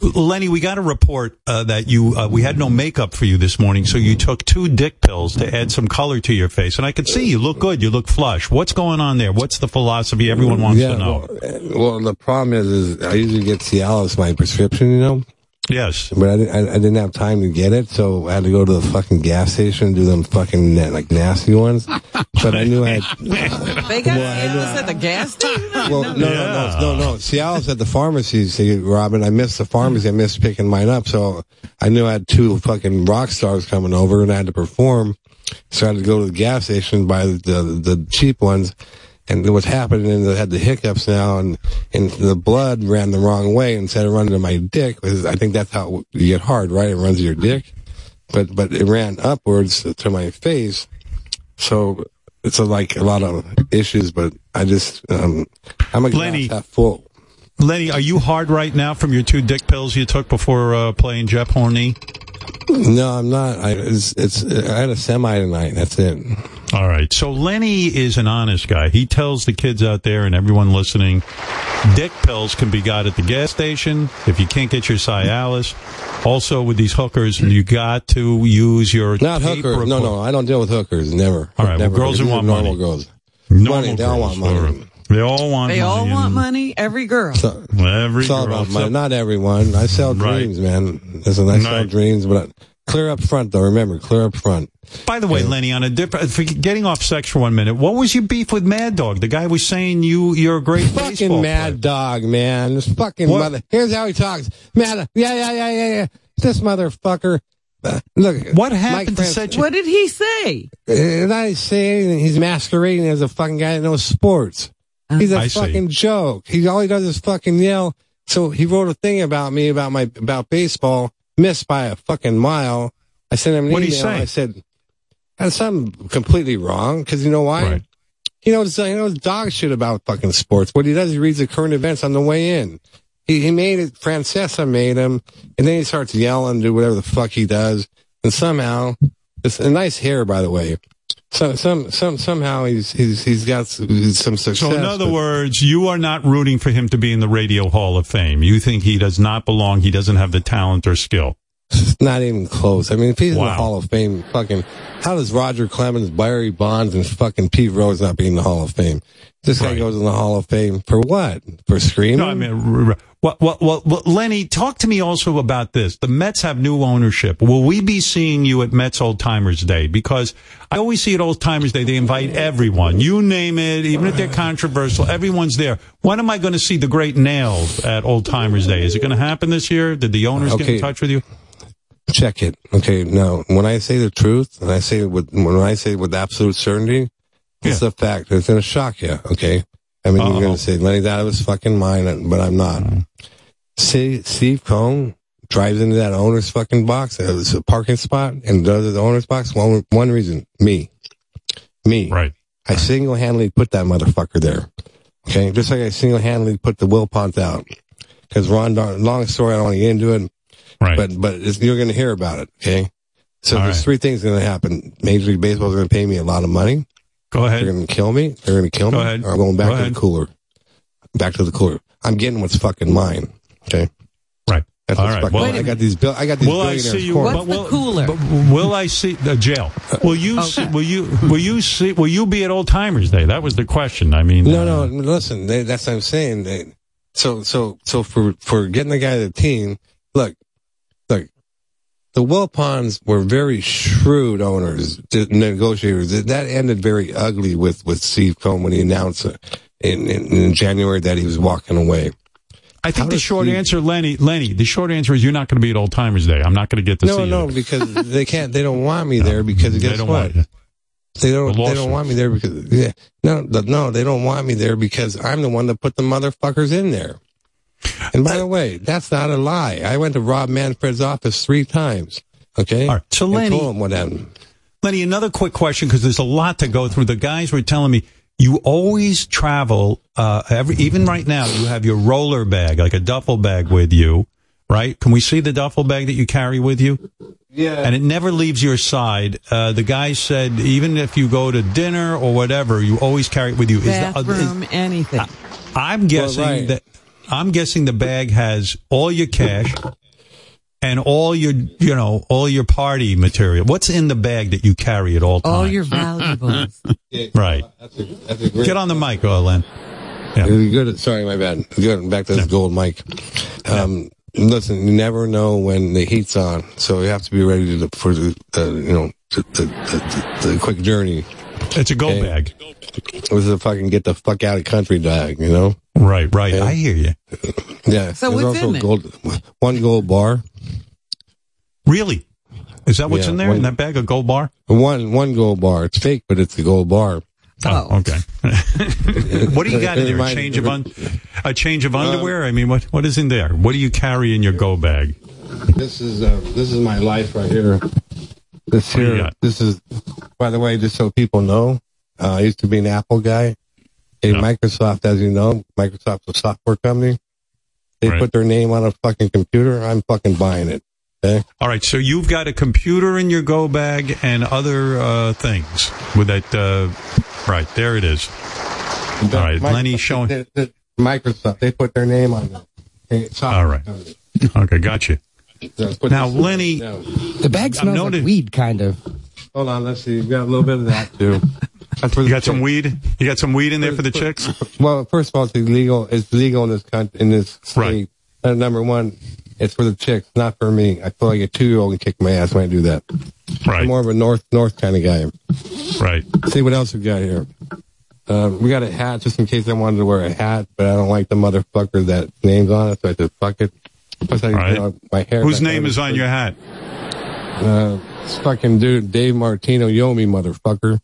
Lenny, we got a report uh, that you uh, we had no makeup for you this morning, so you took two dick pills to add some color to your face, and I could see you look good. You look flush. What's going on there? What's the philosophy? Everyone wants yeah, to know. Well, uh, well, the problem is, is I usually get Cialis my prescription, you know. Yes. But I, didn't- I, I didn't have time to get it, so I had to go to the fucking gas station and do them fucking na- like nasty ones. But I knew I had. They got Cialis at the gas station? Well, no, no, no, no, no. Cialis at the pharmacy. See, Robin, I missed the pharmacy. I missed picking mine up, so I knew I had two fucking rock stars coming over, and I had to perform. So I had to go to the gas station and buy the the, the cheap ones. And what's happening is I had the hiccups now, and and the blood ran the wrong way instead of running to my dick. I think that's how you get hard, right? It runs to your dick, but but it ran upwards to my face. So it's a, like a lot of issues, but I just um, I'm a glass half full. Lenny, are you hard right now from your two dick pills you took before uh, playing JeopHorny? No, I'm not. I, it's, it's, I had a semi tonight. That's it. All right. So Lenny is an honest guy. He tells the kids out there and everyone listening, dick pills can be got at the gas station if you can't get your Cialis. Also with these hookers, you got to use your Not hookers. No, record- no, I don't deal with hookers. Never. All right, well, girls who These are want normal money. girls. Normal money. They all girls, want money. All right. They all want They all money. want money. Every girl. Every It's all girl. about money. So- Not everyone. I sell Right. dreams, man. Listen, I sell Right. dreams, but clear up front, though. Remember, clear up front. By the way, Lenny, on a different, for getting off sex for one minute, what was your beef with Mad Dog? The guy was saying you, you're a great Fucking baseball mad dog, man. This fucking What? mother. Here's how he talks. Mad. Yeah, yeah, yeah, yeah, yeah. This motherfucker. Uh, look. What Mike happened to Francis- such? What did he say? And I say he's masquerading as a fucking guy that knows sports. He's a I see. fucking joke. He all he does is fucking yell. So he wrote a thing about me about my about baseball, missed by a fucking mile. I sent him an What'd he email. I said that's something completely wrong because you know why? Right. He knows he knows dog shit about fucking sports. What he does, he reads the current events on the way in. He he made it. Francesa made him, and then he starts yelling, do whatever the fuck he does, and somehow it's a nice hair, by the way. So some some somehow he's he's he's got some success. So in other words, you are not rooting for him to be in the Radio Hall of Fame. You think he does not belong. He doesn't have the talent or skill. Not even close. I mean, if he's in the Hall of Fame, fucking, how does Roger Clemens, Barry Bonds, and fucking Pete Rose not be in the Hall of Fame? This guy Right. goes in the Hall of Fame for what? For screaming? No, I mean, well, well, well, Lenny, talk to me also about this. The Mets have new ownership. Will we be seeing you at Mets Old Timers Day? Because I always see at Old Timers Day they invite everyone. You name it, even if they're controversial, everyone's there. When am I going to see the great nails at Old Timers Day? Is it going to happen this year? Did the owners get in touch with you? Check it. Okay, Now, When I say the truth, and I say it with when I say it with absolute certainty, it's a fact. It's going to shock you. Okay. I mean, you're going to say Lenny's out of his fucking mind, but I'm not. Uh-huh. See, Steve Cohen drives into that owner's fucking box. It's a parking spot and does the owner's box. One one reason, me, me. Right. I single handedly put that motherfucker there. Okay, just like I single handedly put the Wilpons out. Because Ron, long story, I don't want to get into it. Right. But but it's, you're going to hear about it. Okay. So All there's right. three things going to happen. Major League Baseball is going to pay me a lot of money. Go ahead. They're going to kill me. They're going to kill Go me. ahead. I'm going back Go to ahead. the cooler. Back to the cooler. I'm getting what's fucking mine. Okay. Right. That's All what's right. Well. I got these bill. I got these Will I see you? cornered. but will, but will I see the jail? Will you? See, will you? Will you see? Will you be at Old Timers Day? That was the question. I mean, No, uh, no, listen, they, that's what I'm saying. They, so, so, so for, for getting the guy to the team, look, look, the Wilpons were very shrewd owners, negotiators. That ended very ugly with, with Steve Cohen when he announced in, in, in January that he was walking away. I think How the short Steve- answer, Lenny, Lenny, the short answer is you're not going to be at Old Timers Day. I'm not going to get to No, see no, you. because they can't. They don't want me there because They guess don't what? They don't. The They don't want me there because yeah. No, no, they don't want me there because I'm the one that put the motherfuckers in there. And by the way, that's not a lie. I went to Rob Manfred's office three times. Okay, All right, so and Lenny- told him what happened. Lenny, another quick question because there's a lot to go through. The guys were telling me you always travel. Uh, every even right now, you have your roller bag, like a duffel bag, with you. Right? Can we see the duffel bag that you carry with you? Yeah. And it never leaves your side. Uh, the guy said even if you go to dinner or whatever, you always carry it with you. Is the- uh, Bathroom, anything. I'm guessing right. that I'm guessing the bag has all your cash and all your you know all your party material. What's in the bag that you carry at all times? All your valuables. right. That's a, that's a great. Get on the mic, oh, Len. Yeah. Good. Sorry, my bad. Good. Back to this gold mic. Um, listen, you never know when the heat's on, so you have to be ready to, for the uh, you know the, the, the, the quick journey. It's a gold Okay. bag. It was a fucking get the fuck out of country bag, you know? Right, right. I hear you. Yeah. So There's what's also in it? gold, one gold bar. Really? Is that what's Yeah, in there one- in that bag? A gold bar? One one gold bar. It's fake, but it's a gold bar. Oh, okay. what do you got in there? A change of un- a change of underwear? I mean, what what is in there? What do you carry in your go bag? This is uh, this is my life right here. This What do you here. This is. By the way, just so people know, uh, I used to be an Apple guy. In Microsoft, as you know, Microsoft's a software company. They Right. put their name on a fucking computer. I'm fucking buying it. Okay. All right, so you've got a computer in your go bag and other uh, things with that. Uh, right there, it is. All right, Lenny showing. The- the- Microsoft. They put their name on it. Okay, All right. company. Okay, gotcha. So Now, this- Lenny, no. The bag smells noted- like weed, kind of. Hold on. Let's see. We got a little bit of that too. That's for you got some weed. You got some weed in there for the chicks. Well, first of all, it's illegal. It's legal in this country, in this state. Right. Uh, number one, it's for the chicks, not for me. I feel like a two-year-old can kick my ass when I do that. Right. I'm more of a north north kind of guy. Right. See what else we got here. Uh, we got a hat just in case I wanted to wear a hat, but I don't like the motherfucker that name's on it, so I said fuck it. Plus, I, right. you know, my hair. Whose name is on your hat? Uh, this fucking dude, Dave Martino, Yomi, motherfucker.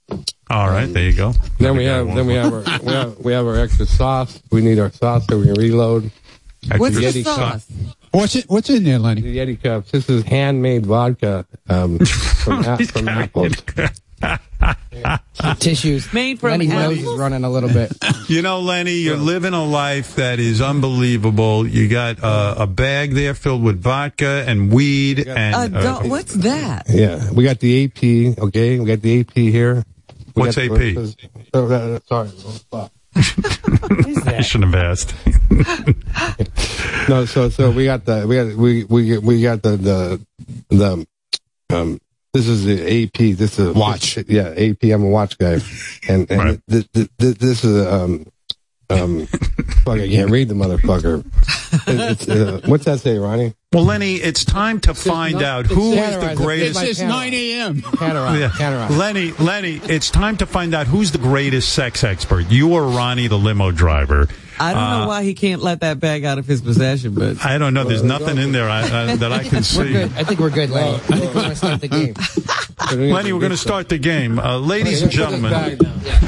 All right, there you go. Then we have, then we have our, we have, we have our extra sauce. We need our sauce so we can reload. What's the Yeti sauce? What's it? What's in there, Lenny? The Yeti cups. This is handmade vodka um, from, a- from apples. Tissues. Made from Lenny's nose apples? is running a little bit. You know, Lenny, you're living a life that is unbelievable. You got uh, a bag there filled with vodka and weed and uh, Adult, what's that? Yeah, we got the AP. Okay, we got the AP here. We What's got AP? the- oh, uh, sorry. oh, fuck. I shouldn't have asked. No, so so we got the we got we we we got the the the um. This is the AP. This is a watch. yeah, AP. I'm a watch guy, and and Right. th- th- th- this is um um. fuck, I can't read the motherfucker. It- it's, uh, what's that say, Ronnie? Well, Lenny, it's time to find out who is the Categorize it. greatest. It's 9 a.m. Yeah. Lenny, Lenny, it's time to find out who's the greatest sex expert. You or Ronnie, the limo driver. I don't Uh, know why he can't let that bag out of his possession, but I don't know. There's nothing in there I, I, that I can We're see. good. I think we're good, Lenny. I think we're going to start the game. Lenny, we're going to start the game. Uh, ladies and gentlemen.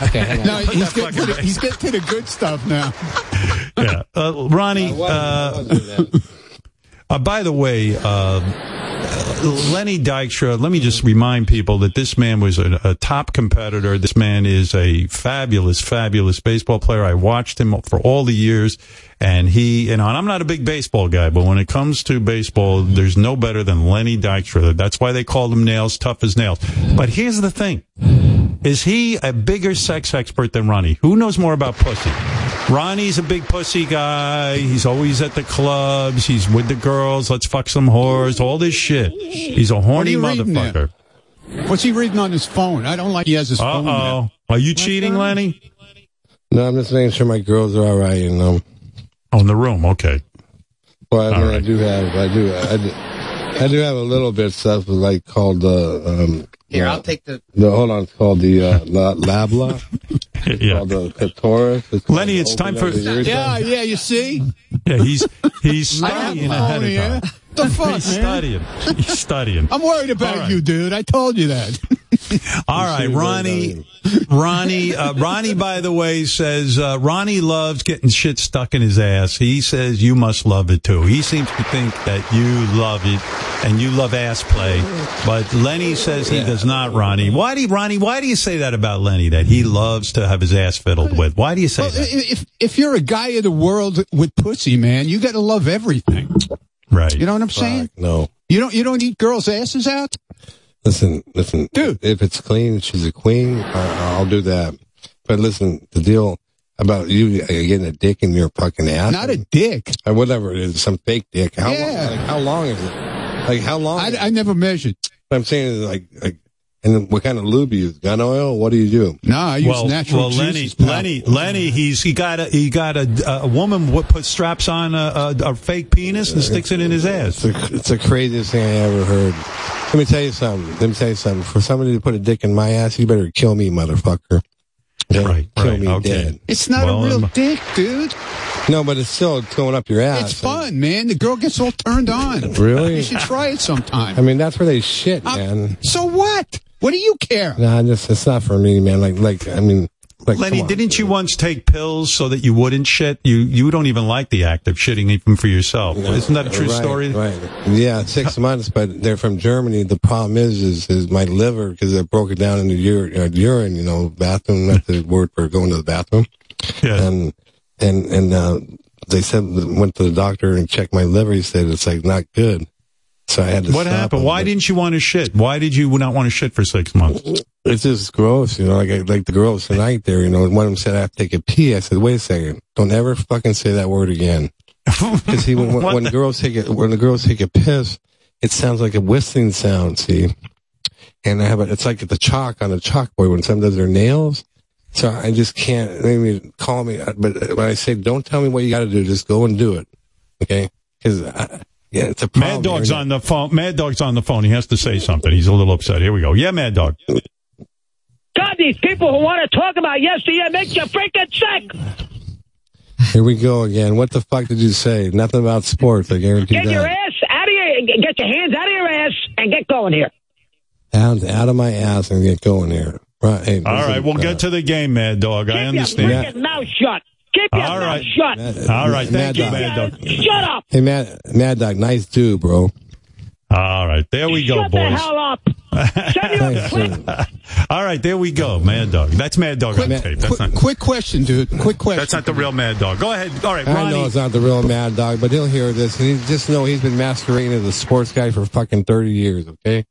Okay. No, he's getting, to the, he's getting to the good stuff now. Yeah. Uh, Ronnie, uh, uh, by the way, uh, Lenny Dykstra, let me just remind people that this man was a, a top competitor. This man is a fabulous, fabulous baseball player. I watched him for all the years. And he, and I'm not a big baseball guy, but when it comes to baseball, there's no better than Lenny Dykstra. That's why they called him nails, tough as nails. But here's the thing. Is he a bigger sex expert than Ronnie? Who knows more about pussy? Ronnie's a big pussy guy. He's always at the clubs. He's with the girls. Let's fuck some whores. All this shit. He's a horny What are you reading motherfucker. What's he reading on his phone? I don't like he has his Uh phone. there. oh. Are you cheating, Lenny? No, I'm just making sure my girls are all right. You know. Oh, in the room. Okay. Well, I, mean, All I do have. I do. I do. I do have a little bit of stuff like called uh, um. Here, I'll take the. The hold on, it's called the uh, la, labla. It's Yeah. the clitoris. It's Lenny, it's time for- up the urethra. Yeah, yeah, you see? Yeah, he's he's I studying ahead of here. time. The fuck, He's man? studying. He's studying. I'm worried about All right. you, dude. I told you that. All right, Ronnie. Ronnie. Uh, Ronnie, by the way, says uh, Ronnie loves getting shit stuck in his ass. He says you must love it too. He seems to think that you love it and you love ass play. But Lenny says he does not. Ronnie, why do you, Ronnie? Why do you say that about Lenny? That he loves to have his ass fiddled with? Why do you say Well, that? if if you're a guy of the world with pussy, man, you got to love everything. Right. You know what I'm saying? No. You don't you don't eat girls' asses out? Listen, listen, dude. If it's clean, she's a queen. I, I'll do that. But listen, the deal about you uh, getting a dick in your fucking ass. Not a dick. Or whatever it is, some fake dick. How Yeah. long? Like how long is it? Like how long? I, I never measured. What I'm saying is like, like, and what kind of lube you use? Gun oil? What do you do? No, I use well, natural well, Lenny, juices. pal. Lenny, Lenny, he's he got a he got a a woman what puts straps on a, a, a fake penis and sticks it in his ass. It's the, it's the craziest thing I ever heard. Let me tell you something. Let me tell you something. For somebody to put a dick in my ass, you better kill me, motherfucker. Okay? Right, kill right, me okay. dead. It's not Well, a real um, dick, dude. No, but it's still going up your ass. It's fun, man. The girl gets all turned on. Really? You should try it sometime. I mean, that's where they shit, Uh, man. so what? What do you care? Nah, just it's not for me, man. Like, like I mean, like, Lenny, on. didn't you once take pills so that you wouldn't shit? You you don't even like the act of shitting even for yourself. Isn't that a true Right, story? Right. Yeah, six months, but they're from Germany. The problem is, is, is my liver because I broke it down into urine, uh, urine. You know, bathroom. That's the word for going to the bathroom. Yeah. And and and uh, they said went to the doctor and checked my liver. He said it's like not good. So I had to. What happened? Why didn't you want to shit? Why did you not want to shit for six months? It's just gross, you know. Like I- like the girls tonight there, you know. One of them said I have to take a pee. I said, wait a second, don't ever fucking say that word again. Because see, when, when, the- girls take a when the girls take a piss, it sounds like a whistling sound. See, and I have a, it's like the chalk on a chalkboard when someone does their nails. So I just can't. Mean, call me, but when I say don't tell me what you got to do, just go and do it. Okay? Because yeah, it's a problem. Mad Dog's on the phone. Mad Dog's on the phone. He has to say something. He's a little upset. Here we go. Yeah, Mad Dog. God, these people who want to talk about yesterday make you freaking sick. Here we go again. What the fuck did you say? Nothing about sports. I guarantee Get that. your ass out of your, get your hands out of your ass and get going here. out, out of my ass and get going here. Right. Hey, All listen, we'll uh, get to the game, Mad Dog. I Keep your understand. freaking mouth shut. Keep your All mouth right. shut. All right, thank Mad you, Dog. Mad Dog. Shut up. Hey, Mad, Mad Dog, nice too, bro. All right, there we go, Shut the boys. hell up. Send you a Nice clip. dude. All right, there we go, Mad Dog. That's Mad Dog on tape. That's Quick, not. quick question, dude. Quick question. That's not the real Mad Dog. Go ahead. All right, I know it's not the real Mad Dog, but he'll hear this. And he just know he's been masquerading as a sports guy for fucking 30 years, okay?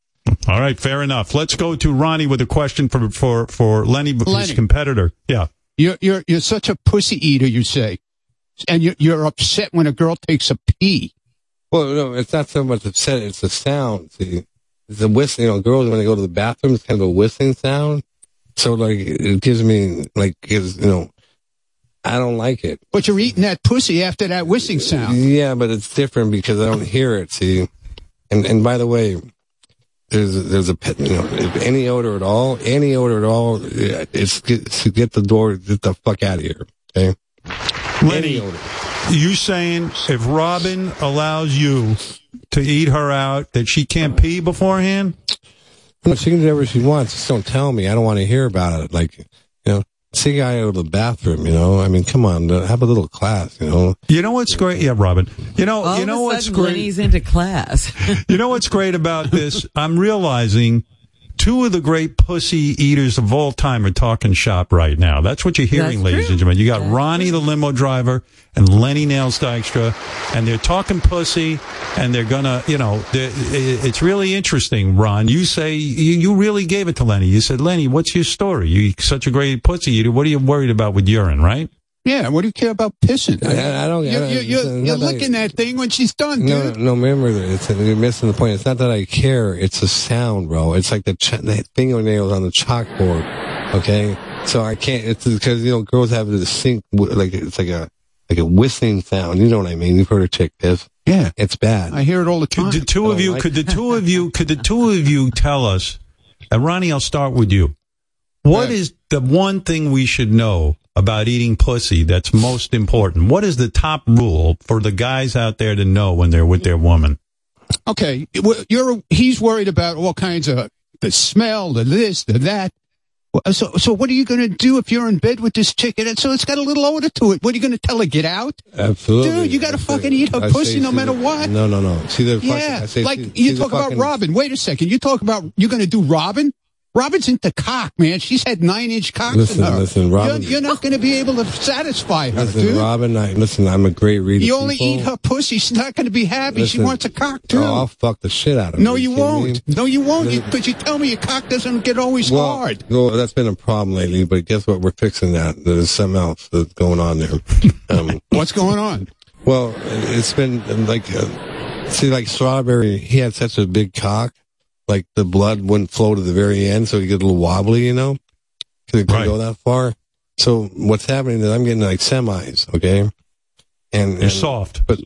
All right, fair enough. Let's go to Ronnie with a question for for for Lenny, his competitor. Yeah. You're you're you're such a pussy eater, you say, and you're you're upset when a girl takes a pee. Well, no, it's not so much upset. It's the sound. See, it's a whistling. You know, girls when they go to the bathroom, it's kind of a whistling sound. So like, it gives me like, gives you know, I don't like it. But you're eating that pussy after that whistling sound. Yeah, but it's different because I don't hear it. See, and and by the way, there's there's a pet, you know if any odor at all, any odor at all, it's get, to get the door, get the fuck out of here. Okay, Lenny, you saying if Robin allows you to eat her out, that she can't pee beforehand? No, she can do whatever she wants. Just don't tell me. I don't want to hear about it. Like, see a guy out of the bathroom. You know, I mean, come on, uh, have a little class. You know, You know what's great? Yeah, Robin. You know, All you know of a what's great? Lenny's into class. You know what's great about this? I'm realizing two of the great pussy eaters of all time are talking shop right now. That's what you're hearing, That's ladies true. and gentlemen. You got Ronnie, the limo driver, and Lenny Nails Dykstra, and they're talking pussy, and they're gonna, you know, it's really interesting, Ron. You say, you, you really gave it to Lenny. You said, Lenny, what's your story? You such a great pussy eater. What are you worried about with urine, right? Yeah, what do you care about pissing? I, I don't. You're, don't- you're, you're, you're that- looking at thing when she's done, dude. No, no, remember, it's, you're missing the point. It's not that I care. It's the sound, bro. It's like the, ch- the fingernails on the chalkboard. Okay. So I can't, it's because, you know, girls have this sync, like, it's like a, like a whistling sound. You know what I mean? You've heard a chick piss. Yeah. It's bad. I hear it all the time. Could the two of you, could the two of you, could the two of you tell us, and Ronnie, I'll start with you. What is the one thing we should know about eating pussy that's most important? What is the top rule for the guys out there to know when they're with their woman? Okay, you're he's worried about all kinds of the smell, the this, the that. So, so what are you going to do if you're in bed with this chick? And so it's got a little odor to it. What are you going to tell her? Get out, Absolutely. dude. You got to fucking eat her I pussy say no matter a- what. No, no, no. See, the fucking, Yeah, I say like she- you she's a talk about Robin. Wait a second. You talk about you're going to do Robin. Robin's into cock, man. She's had nine inch cocks Listen, in her. listen, Robin- You're, you're not going to be able to satisfy her, Listen, dude. Robin, I, listen, I'm a great reader. you only people. eat her pussy. She's not going to be happy. she wants a cock too. Oh, I'll fuck the shit out of no, her. No, you won't. me? No, you won't. Because you tell me your cock doesn't get always Well, hard. well, that's been a problem lately, but guess what? We're fixing that. There's something else that's going on there. Um, What's going on? well, it's been like, uh, see, like Strawberry, he had such a big cock, like the blood wouldn't flow to the very end, so you get a little wobbly, you know? Cause it couldn't go that far. So what's happening is I'm getting like semis, okay? And, You're and- soft. But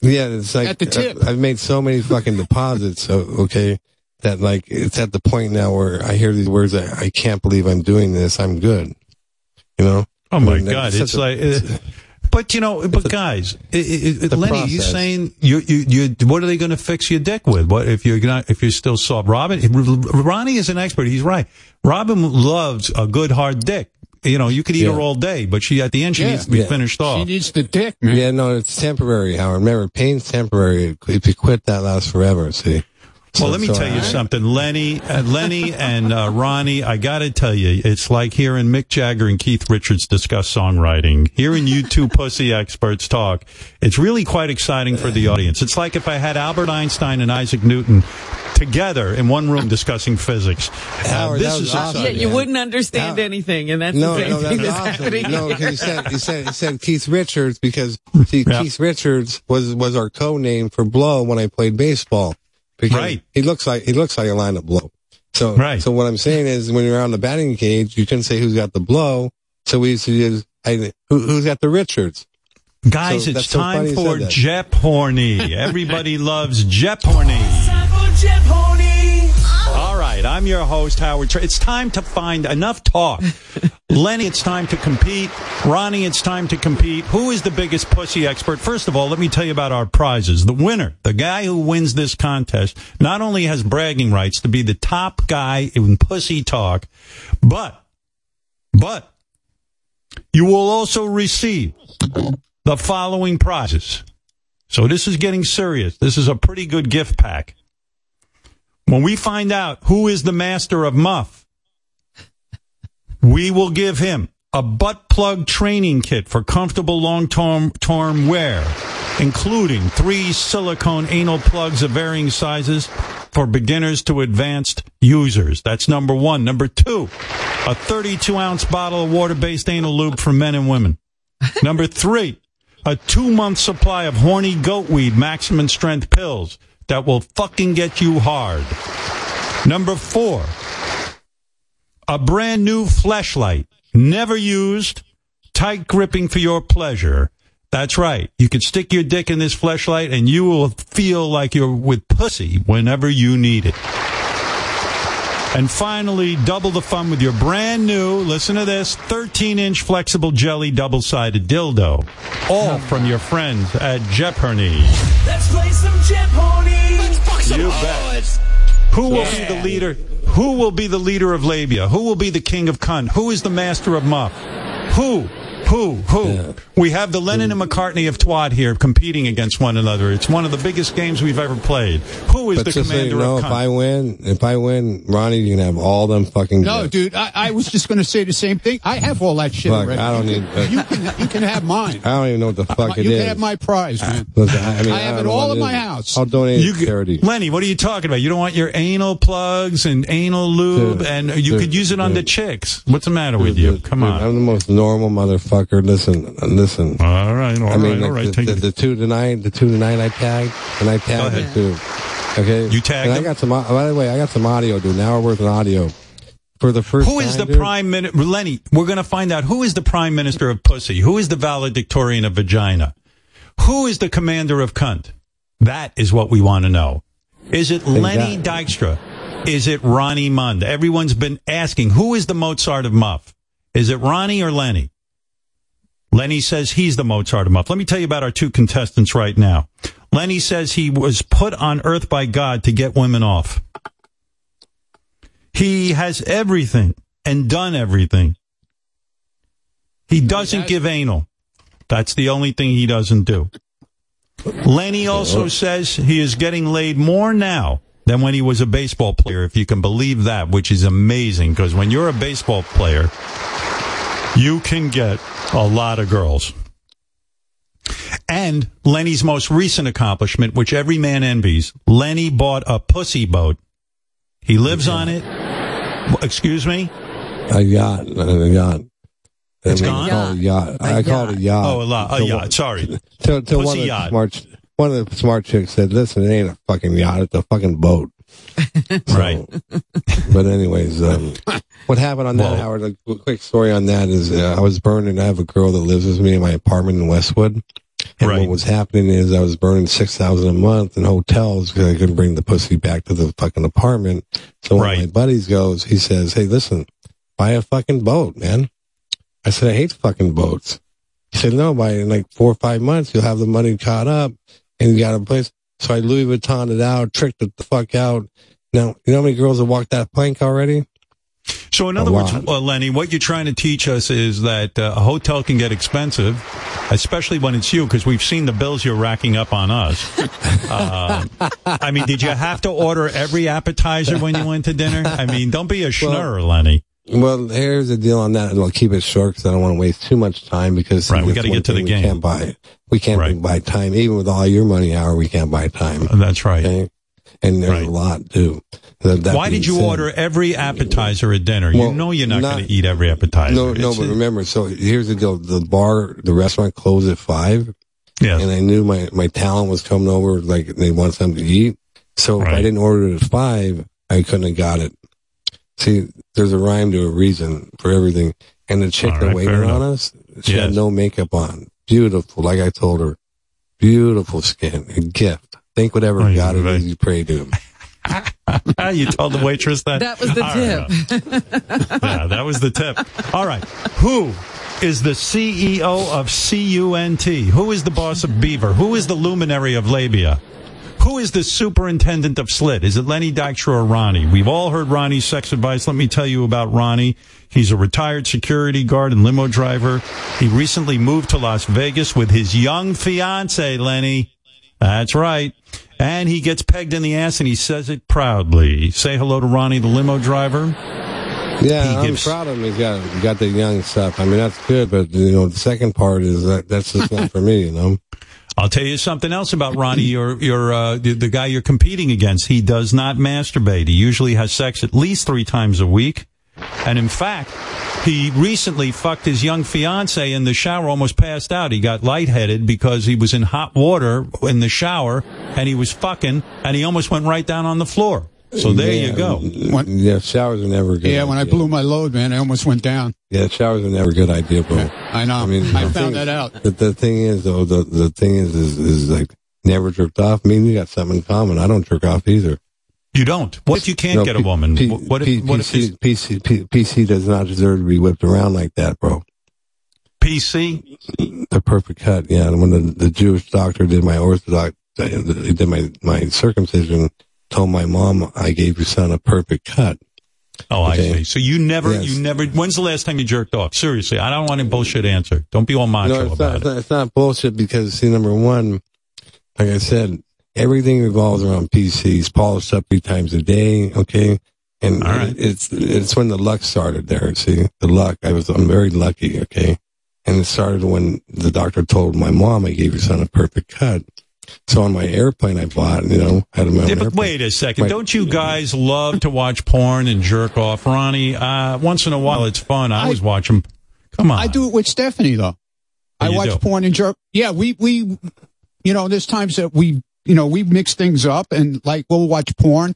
yeah, it's like At the tip. I've made so many fucking deposits, so, okay, that like it's at the point now where I hear these words that I can't believe I'm doing this. I'm good. You know? Oh my I mean, God! that's It's a- like, uh, but you know, but guys, i i a Lenny, you process. saying you you you? What are they going to fix your dick with? What if you're not if you're still soft? Robin, Ronnie is an expert. He's right. Robin loves a good hard dick. You know, you could eat Yeah. her all day, but she at the end she Yeah. needs to be Yeah. finished off. She needs the dick, man. Yeah, no, it's temporary, Howard. Remember, pain's temporary. If you quit, that lasts forever. See. Well, So- let me so tell you something, Lenny, uh, Lenny, and uh, Ronnie. I got to tell you, it's like hearing Mick Jagger and Keith Richards discuss songwriting. Hearing you two pussy experts talk, it's really quite exciting for the audience. It's like if I had Albert Einstein and Isaac Newton together in one room discussing physics. Uh, Howard, this is awesome. Yeah, exciting. you wouldn't understand anything, and that's no, the same no, thing that's that's awesome. happening. No, because you said you said you said Keith Richards because see Yeah. Keith Richards was was our code name for Blow when I played baseball. Because Right. He looks like he looks like a line of Blow. So Right. So what I'm saying is when you're on the batting cage, you couldn't say who's got the blow. So we used to use I, who, who's got the Richards. Guys, So it's that's so time funny you for said that. JeopHorny. Everybody loves JeopHorny. All right, I'm your host, Howard. It's time to find enough talk. Lenny, it's time to compete. Ronnie, it's time to compete. Who is the biggest pussy expert? First of all, let me tell you about our prizes. The winner, the guy who wins this contest, not only has bragging rights to be the top guy in pussy talk, but, but, you will also receive the following prizes. So this is getting serious. This is a pretty good gift pack. When we find out who is the master of muff, we will give him a butt plug training kit for comfortable long-term term wear, including three silicone anal plugs of varying sizes for beginners to advanced users. That's number one. Number two, a 32 ounce bottle of water-based anal lube for men and women. Number three, a two month supply of horny goatweed maximum strength pills that will fucking get you hard. Number four, a brand new flashlight, never used, tight gripping for your pleasure. That's right. You can stick your dick in this flashlight and you will feel like you're with pussy whenever you need it. And finally, double the fun with your brand new, listen to this, 13 inch flexible jelly double sided dildo. All from your friends at Jeopardy. Let's play some Jeopardy. Let's fuck some You bet. Who will be the leader? Who will be the leader of labia? Who will be the king of cunt? Who is the master of muff? Who? Who? Who? We have the Lennon and McCartney of twat here competing against one another. It's one of the biggest games we've ever played. Who is But the just so you commander know, of if cunt? I win, if I win, Ronnie, you can have all them fucking. No, gifts. dude, I, I was just going to say the same thing. I have all that shit Fuck, already. I don't need. uh, You can, you can have mine. I don't even know what the fuck it you is. can have my prize, man. Listen, I, mean, I have don't it all in my house. I'll donate You to charity. Lenny, what are you talking about? You don't want your anal plugs and anal lube, Dude, and you dude, could use it on the chicks. What's the matter with you? Come Dude, on. I'm the most normal motherfucker. Listen, listen. All right, all I mean, right, all right. the, Take the, it. the two tonight, the two tonight I tagged, and I tagged the two. Okay, You tagged And I got some. By the way, I got some audio, dude. An hour worth of audio for the first. Who is time, the dude, prime minister? Lenny, we're going to find out who is the prime minister of pussy. Who is the valedictorian of vagina? Who is the commander of cunt? That is what we want to know. Is it Lenny Dykstra? Is it Ronnie Mund? Everyone's been asking, who is the Mozart of Muff? Is it Ronnie or Lenny? Lenny says he's the Mozart of Muff. Let me tell you about our two contestants right now. Lenny says he was put on earth by God to get women off. He has everything and done everything. He doesn't give anal. That's the only thing he doesn't do. Lenny also says he is getting laid more now than when he was a baseball player, if you can believe that, which is amazing because when you're a baseball player, you can get a lot of girls. And Lenny's most recent accomplishment, which every man envies, Lenny bought a pussy boat. He lives on it. Excuse me? A yacht, a yacht. It's I mean, gone? I call it a yacht. I call it a yacht. Oh, a, lo- a Till yacht. one- Sorry. Till, till one Pussy of the yacht. smart, one of the smart chicks said, "Listen, it ain't a fucking yacht; it's a fucking boat." right. But anyways, um, what happened on that, Howard? A quick story on that is uh, I was burning. I have a girl that lives with me in my apartment in Westwood. And what was happening is I was burning six thousand a month in hotels because I couldn't bring the pussy back to the fucking apartment. So one of my buddies goes, he says, "Hey, listen, buy a fucking boat, man." I said, "I hate fucking boats." He said, "No, by in like four or five months, you'll have the money caught up, and you got a place." So I Louis Vuitton it out, tricked it the fuck out. Now, you know how many girls have walked that plank already? So, in other words, uh, Lenny, what you're trying to teach us is that uh, a hotel can get expensive, especially when it's you, because we've seen the bills you're racking up on us. Uh, I mean, did you have to order every appetizer when you went to dinner? I mean, don't be a schnurr, Lenny. Well, here's the deal on that, and I'll keep it short because I don't want to waste too much time because Right, we gotta get to the game. We can't buy, it. we can't buy time, even with all your money, hour. We can't buy time. Uh, that's right. Okay? And there's a lot too. That- Why did you said- order every appetizer at dinner? you know you're not, not- going to eat every appetizer. No, no, It's- but remember, so here's the deal. The bar, the restaurant closed at five. Yes. And I knew my, my talent was coming over, like they want something to eat. So if I didn't order it at five, I couldn't have got it. See, there's a rhyme to a reason for everything. And the chick All that right, waited on us, she Yes. had no makeup on. Beautiful. Like I told her, beautiful skin, a gift. Think whatever oh, God it is you pray to. you told the waitress that? That was the All right, tip. yeah, that was the tip. All right. Who is the CEO of CUNT? Who is the boss of Beaver? Who is the luminary of Labia? Who is the superintendent of Slit? Is it Lenny Dykstra or Ronnie? We've all heard Ronnie's sex advice. Let me tell you about Ronnie. He's a retired security guard and limo driver. He recently moved to Las Vegas with his young fiance, Lenny. That's right. And he gets pegged in the ass and he says it proudly. Say hello to Ronnie, the limo driver. Yeah, He I'm proud of him. He's got, he got the young stuff. I mean, that's good, but you know, the second part is that that's just not for me, you know? I'll tell you something else about Ronnie, your your uh, the, the guy you're competing against. He does not masturbate. He usually has sex at least three times a week, and in fact, he recently fucked his young fiance in the shower. Almost passed out. He got lightheaded because he was in hot water in the shower, and he was fucking, and he almost went right down on the floor. So there you Yeah, go. Yeah, showers are never good. Yeah, when I blew my load, man, I almost went down. Yeah, showers are never a good idea, bro. I know. I mean, I found thing- that out. The, the thing is, though, the the thing is, is, is like never jerked off. Me and you got something in common. I don't jerk off either. You don't. What if you can't No, get a P- woman? P- what if, P- what if PC, PC, P- PC does not deserve to be whipped around like that, bro. PC? The perfect cut, yeah. And when the, the Jewish doctor did my orthodox, uh, did my my circumcision, told my mom I gave your son a perfect cut. Oh, I see. So you never, Yes. you never. When's the last time you jerked off? Seriously, I don't want a bullshit answer. Don't be all macho No, it's about not, it. it's not. It's not bullshit because see, number one, like I said, everything revolves around PCs, polished up three times a day. Okay, and it's it's when the luck started there. See, the luck. I was I'm very lucky. Okay, and it started when the doctor told my mom I gave your son a perfect cut. So on my airplane I bought, you know, had him on Yeah, but wait a second. My- Don't you guys love to watch porn and jerk off, Ronnie? Uh, once in a while, it's fun. I, always watch them. Come on. I do it with Stephanie though. I watch do? porn and jerk. Yeah, we we, you know, there's times that we, you know, we mix things up and like we'll watch porn,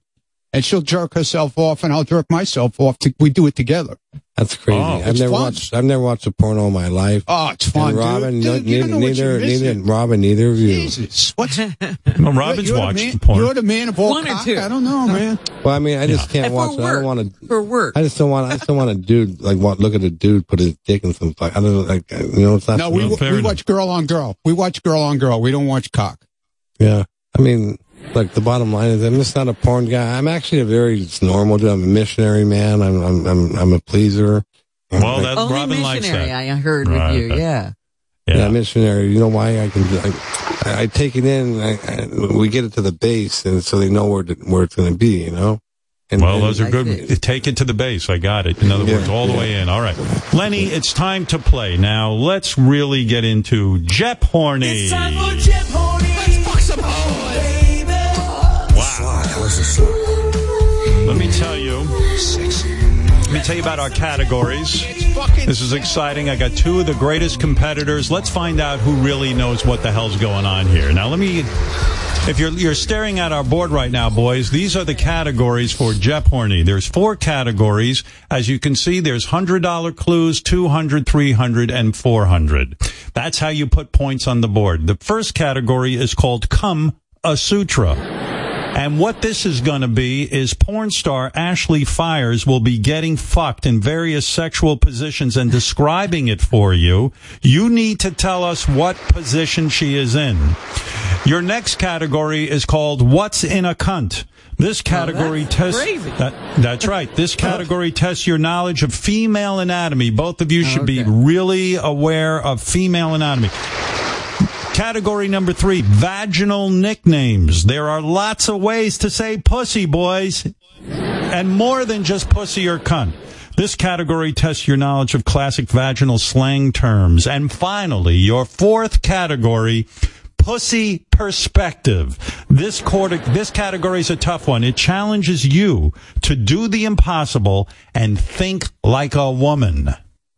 and she'll jerk herself off, and I'll jerk myself off. To, we do it together. That's crazy. Oh, I've never fun. watched. I've never watched a porno in my life. Oh, it's fun, And Robin, dude. Dude, you neither, know what you're neither, neither. Robin, neither of you. Jesus, what's Well, Robin's you're watched man, porn. You're the man of all One or cock. two. I don't know, man. Well, I mean, I just can't And watch. for it. I don't want to. For work. I just don't want. I just don't want a dude like wa- look at a dude put his dick in some fuck. I don't know, like you know. It's not. No, we, Well, we watch girl on girl. We watch girl on girl. We don't watch cock. Yeah, I mean, like the bottom line is, I'm just not a porn guy. I'm actually a very just normal dude. I'm a missionary man. I'm I'm I'm, I'm a pleaser. Well, like- that Only Robin likes missionary that. I heard Right. with you. Yeah. yeah. Yeah. missionary. You know why I can? I, I take it in. I, I, we get it to the base, and so they know where to, where it's going to be. You know. And, Well, and- those are good. see. Take it to the base. I got it. In other Yeah, words, all the way in. All right. Lenny, it's time to play. Now, let's really get into JeopHorny. It's time for JeopHorny. Let me tell you. Let me tell you about our categories. This is exciting. I got two of the greatest competitors. Let's find out who really knows what the hell's going on here. Now, let me. If you're you're staring at our board right now, boys, these are the categories for JeopHorny. There's four categories. As you can see, there's $100 clues, 200, 300, and 400. That's how you put points on the board. The first category is called Come a Sutra. And what this is going to be is porn star Ashley Fires will be getting fucked in various sexual positions and describing it for you. You need to tell us what position she is in. Your next category is called What's in a Cunt. This oh, category tests. crazy. That, that's right. This category tests your knowledge of female anatomy. Both of you should be Okay. really aware of female anatomy. Category number three, vaginal nicknames. There are lots of ways to say pussy, boys. And more than just pussy or cunt. This category tests your knowledge of classic vaginal slang terms. And finally, your fourth category, pussy perspective. This quarter, this category is a tough one. It challenges you to do the impossible and think like a woman.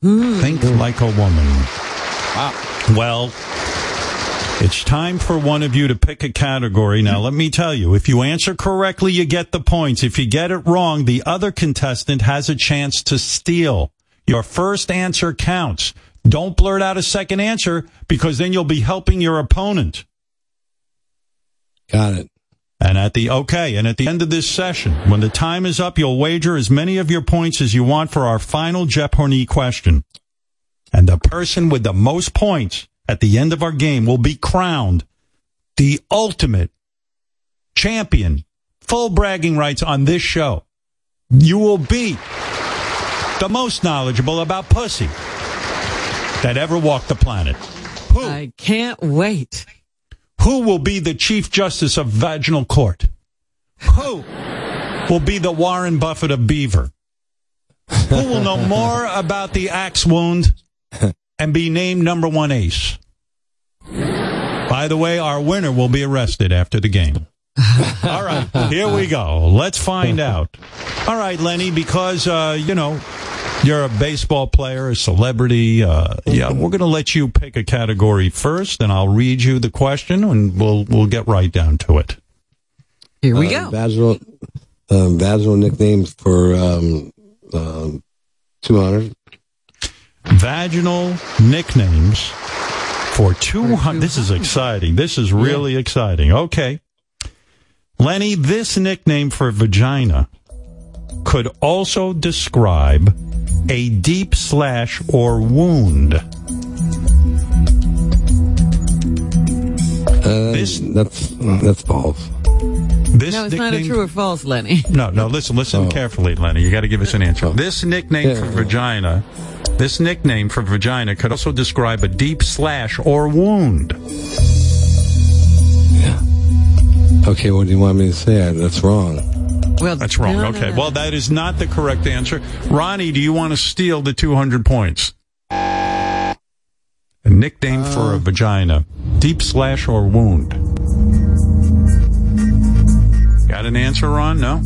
Hmm. Think like a woman. Well, it's time for one of you to pick a category. Now, let me tell you, if you answer correctly, you get the points. If you get it wrong, the other contestant has a chance to steal. Your first answer counts. Don't blurt out a second answer because then you'll be helping your opponent. got it. And at the, okay, and at the end of this session, when the time is up, you'll wager as many of your points as you want for our final JeopHorny question. And the person with the most points at the end of our game will be crowned the ultimate champion, full bragging rights on this show. You will be the most knowledgeable about pussy that ever walked the planet. Who? I can't wait. Who will be the Chief Justice of Vaginal Court? Who will be the Warren Buffett of Beaver? Who will know more about the axe wound and be named number one ace? By the way, our winner will be arrested after the game. All right, here we go. Let's find out. All right, Lenny, because, uh, you know, you're a baseball player, a celebrity. Uh, yeah, we're going to let you pick a category first, and I'll read you the question, and we'll we'll get right down to it. Here we Uh, go. Vaginal, um, vaginal nicknames for um, um, 200. Vaginal nicknames for 200. This is exciting. This is really exciting. Okay. Lenny, this nickname for vagina could also describe a deep slash or wound. Uh, This- that's that's false. This no, it's not a true or false, Lenny. No, no, listen, listen carefully, Lenny. You got to give us an answer. This nickname for vagina, this nickname for vagina could also describe a deep slash or wound. Yeah. Okay, what do you want me to say? That's wrong. Well, That's wrong. no, no, okay. no. Well, that is not the correct answer. Ronnie, do you want to steal the 200 points? A nickname for a uh. vagina. Deep slash or wound. Got an answer, Ron? No?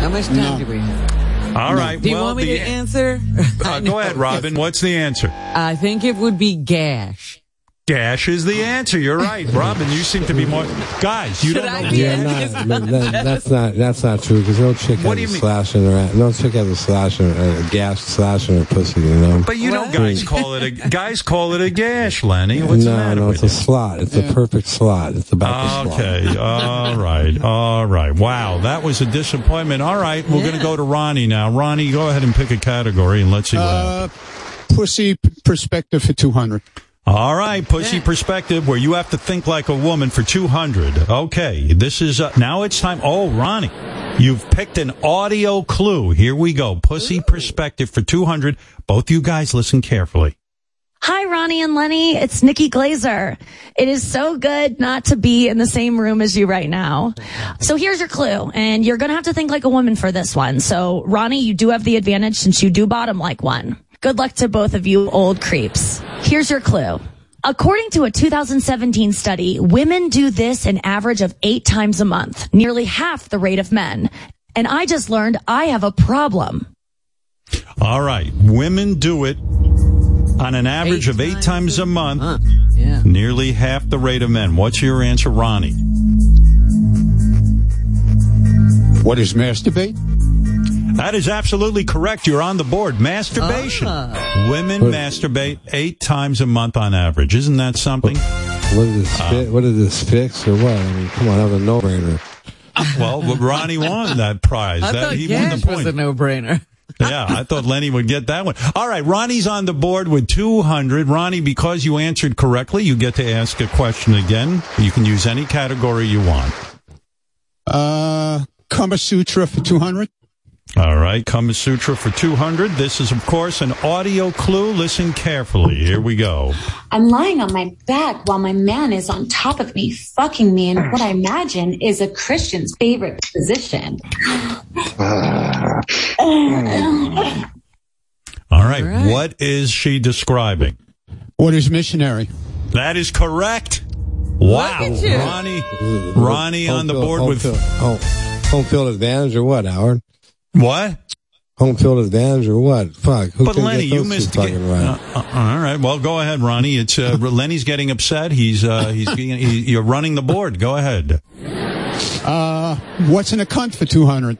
How much time do we have? All right. Do you well, want me to answer? uh, go ahead, Robin. What's the answer? I think it would be gash. Gash is the answer. You're right, Robin. You seem to be more guys. You don't know. Yeah, not, but that, that's not that's not true because no chick What has do a you mean? slash in her ass. No chick has a slash in her, a gas slash in her pussy. You know. But you know, guys call it a guys call it a gash, Lenny. What's the no, matter no, with it's a slot. It's a perfect slot. It's about the slot. Okay. All right. All right. Wow. That was a disappointment. All right. We're going to go to Ronnie now. Ronnie, go ahead and pick a category and let's see what happens. Uh, pussy p- perspective for 200. All right. Pussy perspective where you have to think like a woman for 200. Okay. This is, uh, now it's time. Oh, Ronnie, you've picked an audio clue. Here we go. Pussy perspective for 200. Both you guys listen carefully. Hi, Ronnie and Lenny. It's Nikki Glazer. It is so good not to be in the same room as you right now. So here's your clue, and you're going to have to think like a woman for this one. So, Ronnie, you do have the advantage since you do bottom like one. Good luck to both of you old creeps. Here's your clue. According to a 2017 study, women do this an average of eight times a month, nearly half the rate of men. And I just learned I have a problem. All right. Women do it on an average of eight times a month. Yeah. Nearly half the rate of men. What's your answer, Ronnie? What is masturbate? That is absolutely correct. You're on the board. Masturbation. Ah. Women masturbate eight times a month on average. Isn't that something? What is this? fi- what is this fix or what? I mean, come on, that was a no brainer. Well, Ronnie won that prize. I that, thought he won Gash the was a no-brainer. yeah, I thought Lenny would get that one. All right, Ronnie's on the board with 200. Ronnie, because you answered correctly, you get to ask a question again. You can use any category you want. Uh, Kama Sutra for 200. All right, Kama Sutra for 200. This is, of course, an audio clue. Listen carefully. Here we go. I'm lying on my back while my man is on top of me, fucking me in what I imagine is a Christian's favorite position. All right, what is she describing? What is missionary? That is correct. Wow. at you. Ronnie, Ronnie on the board field- with. home field, home, home field advantage or what, Howard? What? Home field advantage or what? Fuck. Who But can Lenny, get you those two missed. fucking right? Uh, uh, all right. Well, go ahead, Ronnie. It's uh, Lenny's getting upset. He's uh, he's being, he, you're running the board. Go ahead. Uh, what's in a cunt for 200?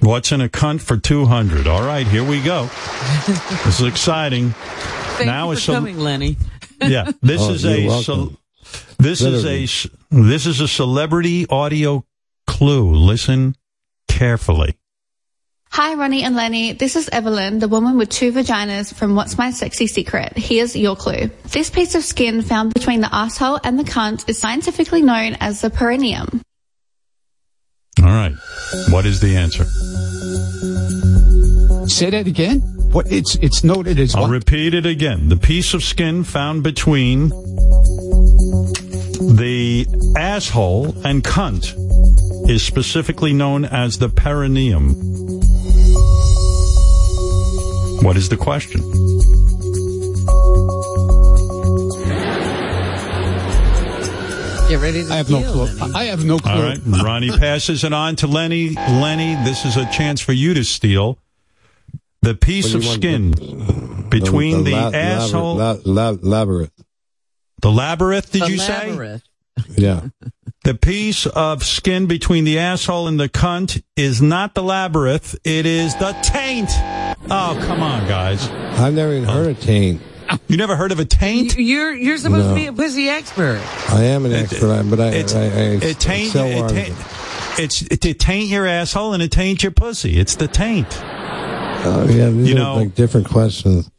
What's in a cunt for two hundred? All right, here we go. This is exciting. Thank now you it's for a- coming, Lenny. Yeah, this Oh, is a welcome. ce- this is a this is a celebrity audio clue. Listen carefully. Hi, Ronnie and Lenny. This is Evelyn, the woman with two vaginas from What's My Sexy Secret. Here's your clue. This piece of skin found between the asshole and the cunt is scientifically known as the perineum. All right, what is the answer? Say that again. What? It's it's noted as I'll what? repeat it again. The piece of skin found between the asshole and cunt is specifically known as the perineum. What is the question? Get ready to I have no clue. Lenny. I have no clue. All right, Ronnie passes it on to Lenny. Lenny, this is a chance for you to steal the piece of do you want? skin between the, la- asshole, labyrinth, la- la- labyrinth. the labyrinth. Did The you say? Yeah. The piece of skin between the asshole and the cunt is not the labyrinth. It is the taint. Oh, come on, guys. I've never even heard of taint. You never heard of a taint? You're you're supposed No. to be a pussy expert. I am an expert, but I, It's I, I, I it taint. sell It arms. taint it's to taint your asshole and it taint your pussy. It's the taint. Oh, yeah, these You are know- like different questions.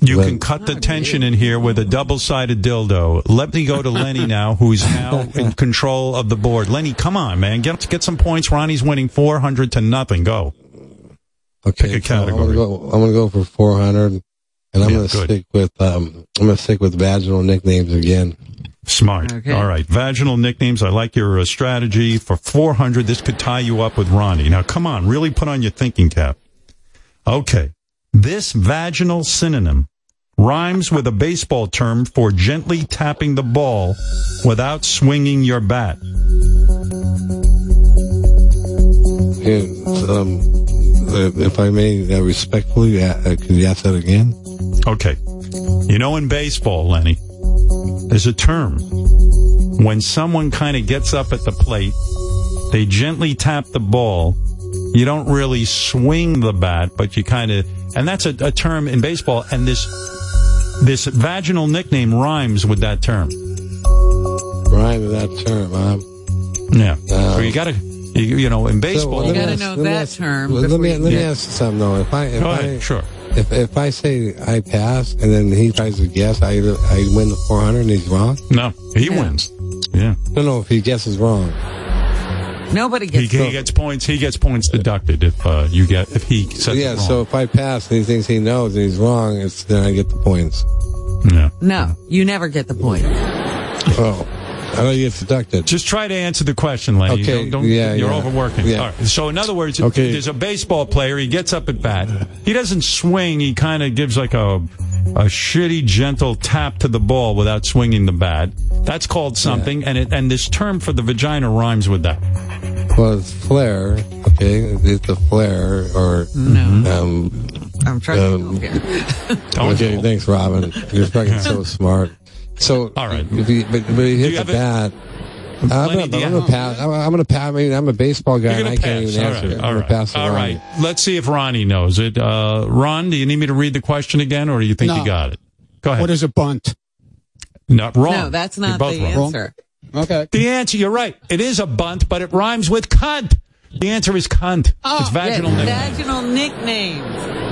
You But- can cut the tension in here with a double-sided dildo. Let me go to Lenny now, who's now in control of the board. Lenny, come on, man, get get some points. Ronnie's winning four hundred to nothing. Go. Okay, Pick a so I'm category. gonna go. I'm gonna go for 400, and I'm Yeah, gonna good. stick with. Um, I'm gonna stick with vaginal nicknames again. Smart. Okay. All right. Vaginal nicknames. I like your uh, strategy for 400. This could tie you up with Ronnie. Now, come on. Really put on your thinking cap. Okay. This vaginal synonym rhymes with a baseball term for gently tapping the ball without swinging your bat. And, um, if I may uh, respectfully, uh, uh, could you ask that again? Okay. You know, in baseball, Lenny, There's a term. When someone kind of gets up at the plate, they gently tap the ball. You don't really swing the bat, but you kind of, and that's a, a term in baseball. And this, this vaginal nickname rhymes with that term. Rhyme with that term, huh? Yeah. so you gotta, you, you know, in baseball. let me gotta know let that ask- term Let, before me you let me ask you something though. If I if Go I sure. if if I say I pass and then he tries to guess, I I win the four hundred and he's wrong. No, he wins. Yeah. No, no. If he guesses wrong, Nobody gets. he gets points. He gets points deducted if uh, you get if he says yeah. wrong. So if I pass and he thinks he knows and he's wrong, it's then I get the points. Yeah. No, you never get the point. Oh, I know you get deducted. Just try to answer the question, Lenny. Okay, Don't, don't, yeah, you're yeah. overworking. Yeah. All right. So, in other words, Okay. there's a baseball player. He gets up at bat. He doesn't swing. He kind of gives like a a shitty, gentle tap to the ball without swinging the bat. That's called something. And it and this term for the vagina rhymes with that. Well, it's flare. Okay, it's a flare or No. um. I'm trying to um, help here. okay, thanks, Robin. You're fucking so smart. So, All right. If he, but, but he Do hit you the have bat. I'm gonna, do you I'm gonna pass. I'm, I'm gonna pass. I mean, I'm a baseball guy, and gonna I can't even All answer. right. it. All I'm right. pass it All on. right. Let's see if Ronnie knows it. Uh, Ron, do you need me to read the question again, or do you think No. you got it? Go ahead. What is a bunt? Not wrong. No, that's not both the wrong. answer. Okay. The answer, you're right. It is a bunt, but it rhymes with cunt. The answer is cunt. it's vaginal Yeah, nickname. vaginal nicknames.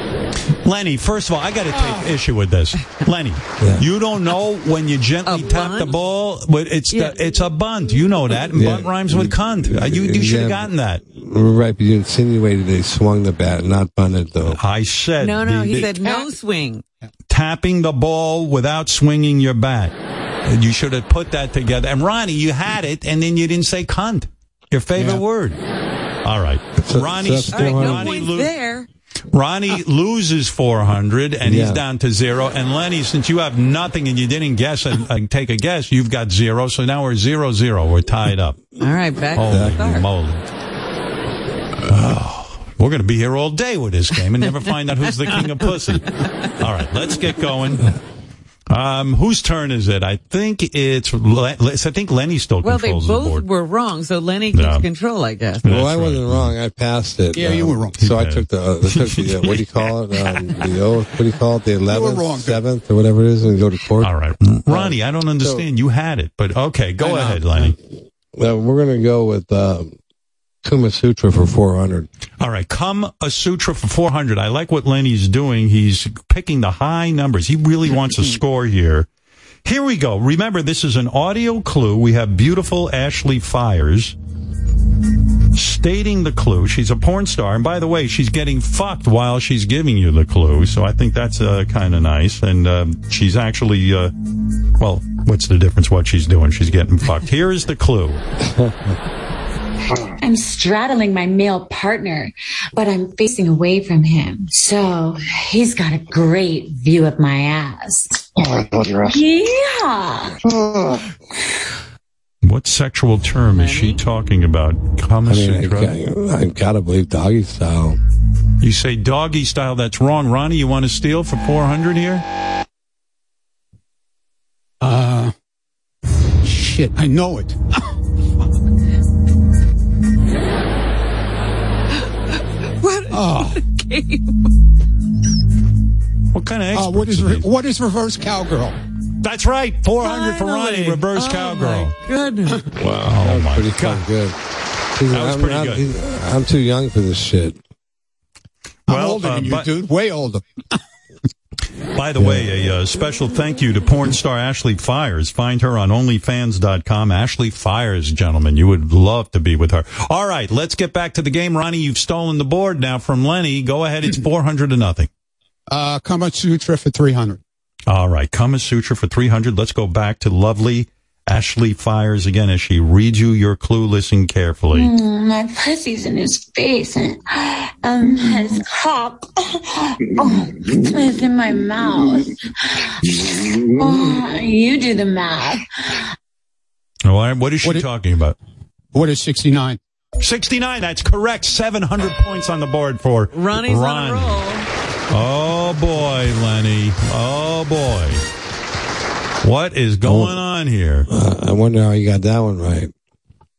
Lenny, first of all, I got to take issue with this. Lenny, you don't know when you gently A tap the ball, but it's Yeah. the, it's a bunt. You know that. And Yeah. bunt rhymes with cunt. Uh, You, you should have Yeah. gotten that. Right, but you insinuated they swung the bat, not bunted though. I said. No, no, the- he the- said no swing. tapping the ball without swinging your bat. And you should have put that together. And Ronnie, you had it, and then you didn't say cunt. Your favorite Yeah. word. All right. So- Ronnie, so All right, no Ronnie, points lo- there. Ronnie ah. loses 400 and he's down to zero. And Lenny, since you have nothing and you didn't guess and, and take a guess, you've got zero. So now we're zero zero. We're tied up. All right, back to the Holy start. moly. Oh, we're going to be here all day with this game and never find out who's the king of pussy. All right, let's get going. Um, whose turn is it? I think it's. Le- I think Lenny still Well, they controls the both were wrong, so Lenny keeps Yeah. control, I guess. Well, That's I right. wasn't wrong. I passed it. Yeah, you Um, were wrong. So I took the, uh, I took the uh, what do you call it? Um, the oath. What do you call it? The eleventh, Bill. seventh, or whatever it is, and go to court. All right, Ronnie. I don't understand. you had it, but okay, go ahead, Lenny. Uh, we're gonna go with um, Kama Sutra for four hundred. All right, come a sutra for 400. I like what Lenny's doing. He's picking the high numbers. He really wants a score here. Here we go. Remember, this is an audio clue. We have beautiful Ashley Fires stating the clue. She's a porn star. And by the way, she's getting fucked while she's giving you the clue. So I think that's uh, kind of nice. And um, she's actually, uh, well, what's the difference what she's doing? She's getting fucked. Here is the clue. I'm straddling my male partner, but I'm facing away from him. So he's got a great view of my ass. Oh, I love your ass. Yeah. What sexual term is she talking about? Kama I mean, Sutra? I gotta believe doggy style. You say doggy style. That's wrong. Ronnie, you want to steal for 400 here? Uh, shit, I know it. Oh, What kind of uh, what is re- what is reverse cowgirl? That's right. 400 for Ronnie. Reverse oh cowgirl. My goodness. Wow, that was my pretty God. good. He's- That was I'm, pretty I'm, good. he's- I'm too young for this shit. I'm older uh, than you, but- dude. Way older. By the way, a uh, special thank you to porn star Ashley Fires. Find her on OnlyFans.com. Ashley Fires, gentlemen. You would love to be with her. All right, let's get back to the game. Ronnie, you've stolen the board now from Lenny. Go ahead. It's 400 to nothing. Uh, Kama Sutra for 300. All right, Kama Sutra for 300. Let's go back to lovely Ashley Fires again as she reads you your clue. Listen carefully. Mm, my pussy's in his face and um, his cock oh, is in my mouth. Oh, you do the math. All right, what is she What it- talking about? What is 69? 69. That's correct. 700 points on the board for Ronnie's on a Ronnie. roll. Oh boy, Lenny. Oh boy. What is going on here? Uh, I wonder how you got that one right.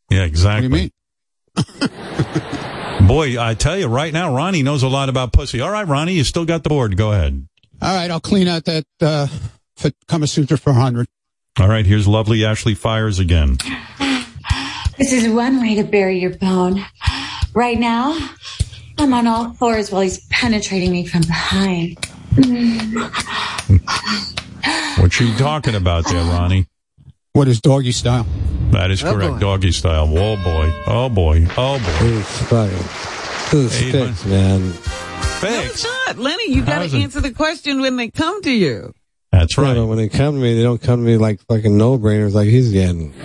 Yeah, exactly. Boy, I tell you right now, Ronnie knows a lot about pussy. All right, Ronnie, you still got the board. Go ahead. All right, I'll clean out that uh, for Kama Sutra for 100. All right, here's lovely Ashley Fires again. This is one way to bury your bone. Right now, I'm on all fours while he's penetrating me from behind. What you talking about there, Ronnie? What is doggy style? That is Oh, correct. boy. Doggy style. Oh boy. Oh boy. Oh boy. It's fucking. This is Eight fixed, man. No, it's not. Lenny, you got to answer the question when they come to you. That's right. but when they come to me, they don't come to me like fucking no brainers like he's getting.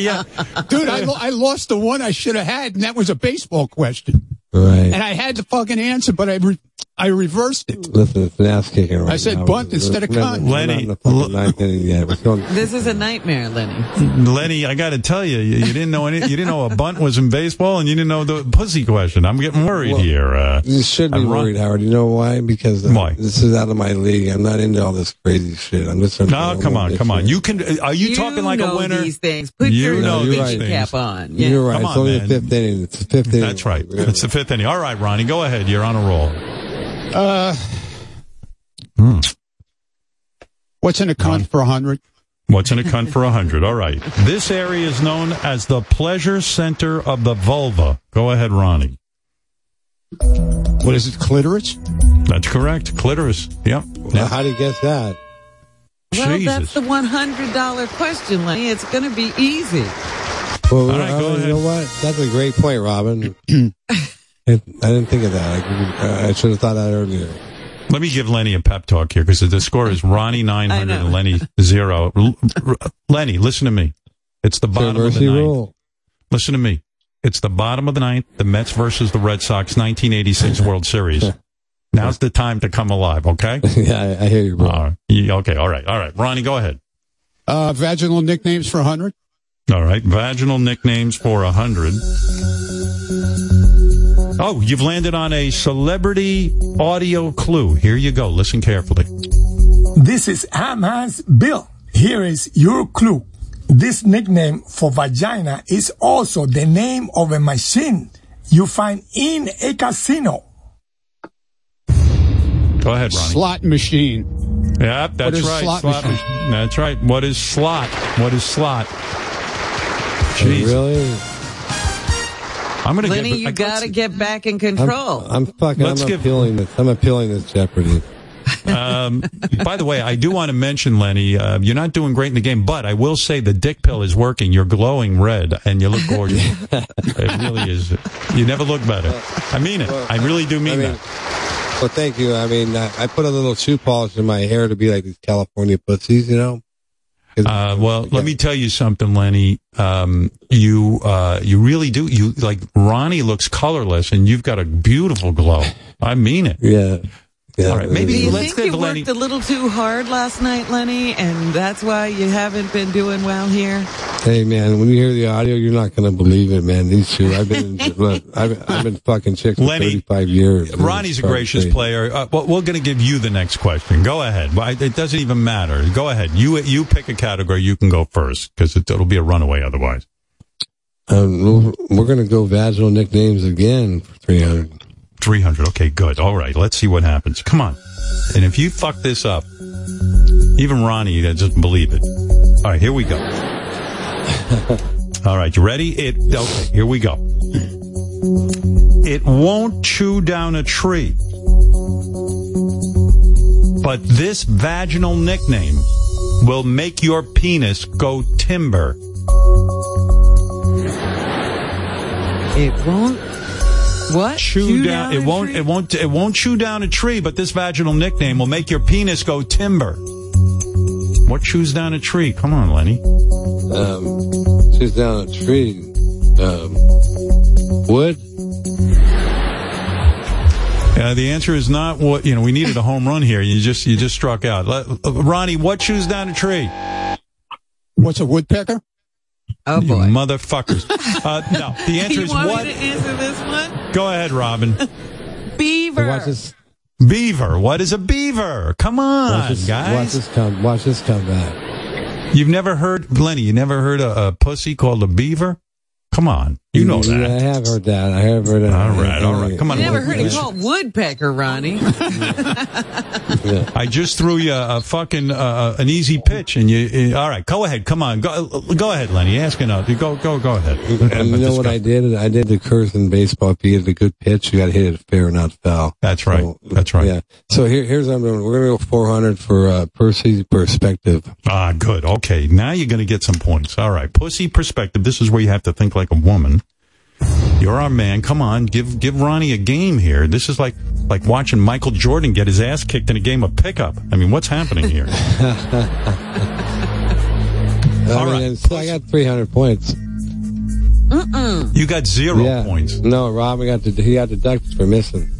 yeah. Uh, dude, I, lo- I lost the one I should have had, and that was a baseball question. Right. And I had the fucking answer, but I re- I reversed it. Listen, it's an ass kicking right I said now. bunt instead of We're- cunt. we're not Lenny, in the fucking ninth inning yet. We're still- This is a nightmare, Lenny. Lenny, I got to tell you, you, you didn't know any, you didn't know a bunt was in baseball, and you didn't know the pussy question. I'm getting worried Well, here. Uh, You should be I'm wrong. worried, Howard. You know why? Because uh, Why? this is out of my league. I'm not into all this crazy shit. I'm just. No, come on, come on. You can. Are you, You talking like a know winner? these things. Put you your know you're these right. things. cap on. Yeah. You're right. Come it's on, only man. the fifth inning. It's the fifth inning. That's right. It's the fifth inning. All right, Ronnie, go ahead. You're on a roll. Uh, Hmm. what's in a cunt for a 100? What's in a cunt for a hundred? All right. This area is known as the pleasure center of the vulva. Go ahead, Ronnie. What is it, clitoris? That's correct. Clitoris. Yep. Well, how do you guess that? Well, Jesus. that's the one hundred dollar question, Lenny. It's going to be easy. Well, All right, go Robin, ahead. you know what? That's a great point, Robin. I I didn't think of that. I, I should have thought that earlier. Let me give Lenny a pep talk here because the score is Ronnie 900 and Lenny 0. L- R- Lenny, listen to me. It's the bottom of the ninth. rule. Listen to me. It's the bottom of the ninth, the Mets versus the Red Sox 1986 World Series. Now's the time to come alive, okay? yeah, I, I hear you, bro. Uh, yeah, okay, all right, all right. Ronnie, go ahead. Uh, vaginal nicknames for 100? All right, vaginal nicknames for a hundred. Oh, you've landed on a celebrity audio clue. Here you go. Listen carefully. This is Hamas Bill. Here is your clue. This nickname for vagina is also the name of a machine you find in a casino. Go ahead, Ronnie. Slot machine. Yep, that's is right. slot machine? machine. That's right. What is slot? What is slot? Jeez. Really? I'm gonna Lenny, give. you got to get back in control. I'm fucking. Let's I'm give- appealing this. I'm appealing this Jeopardy. um, by the way, I do want to mention, Lenny, uh, you're not doing great in the game, but I will say the dick pill is working. You're glowing red, and you look gorgeous. it really is. You never look better. I mean it. I really do mean I mean, that. well, thank you. I mean, I, I put a little shoe polish in my hair to be like these California pussies, you know. Uh, well, let me tell you something, Lenny. Um, you, uh, you really do. You like Ronnie looks colorless, and you've got a beautiful glow. I mean it. Yeah. Yeah. All right, Do maybe you let's think you Lenny. worked a little too hard last night, Lenny, and that's why you haven't been doing well here? Hey man, when you hear the audio, you're not gonna believe it, man. These two, I've been, look, I've, I've been fucking chicks for Lenny, 35 years. Ronnie's a gracious say. player. Uh, well, we're going to give you the next question. Go ahead. It doesn't even matter. Go ahead. You you pick a category. You can go first because it, it'll be a runaway otherwise. Um, we're- we're gonna go vaginal nicknames again for 300. 300. Okay, good. All right. Let's see what happens. Come on. And if you fuck this up, even Ronnie doesn't believe it. All right, here we go. All right, you ready? It okay, here we go. It won't chew down a tree. But this vaginal nickname will make your penis go timber. It won't. What? chew, down, it won't it won't it won't chew down a tree but this vaginal nickname will make your penis go timber what chews down a tree come on lenny Um, she's down a tree. Um, wood. uh, the answer is not what you know we needed a home run here you just you just struck out Let- uh, ronnie what chews down a tree What's a woodpecker? Oh you motherfuckers uh, no the answer you is want what me to answer this one? go ahead robin Beaver. Watch this. Beaver. What is a beaver? Come on, watch this, guys. Watch this come. Watch this come back. You've never heard, Lenny, you never heard a, a pussy called a beaver? Come on. You know Yeah, that. I have heard that. I have heard that. All right, all right. Come on. You never heard it called woodpecker, Ronnie. I just threw you a, a fucking uh, an easy pitch, and you. you- All right, go ahead. Come on, go go ahead, Lenny. Ask enough. You go go go ahead. And you know what I did? I did the curse in baseball. If you get a good pitch, you got to hit it fair, not foul. That's right. That's right. Yeah. So here, here's what I'm doing. We're gonna go 400 for uh, Percy perspective. Ah, good. Okay, now you're going to get some points. All right, pussy perspective. This is where you have to think like a woman. You're our man. Come on, give give Ronnie a game here. This is like like watching Michael Jordan get his ass kicked in a game of pickup. I mean, what's happening here? I mean, and so I got 300 points. Mm-mm. You got zero yeah. points. No, Robin got the, he got deducted for missing.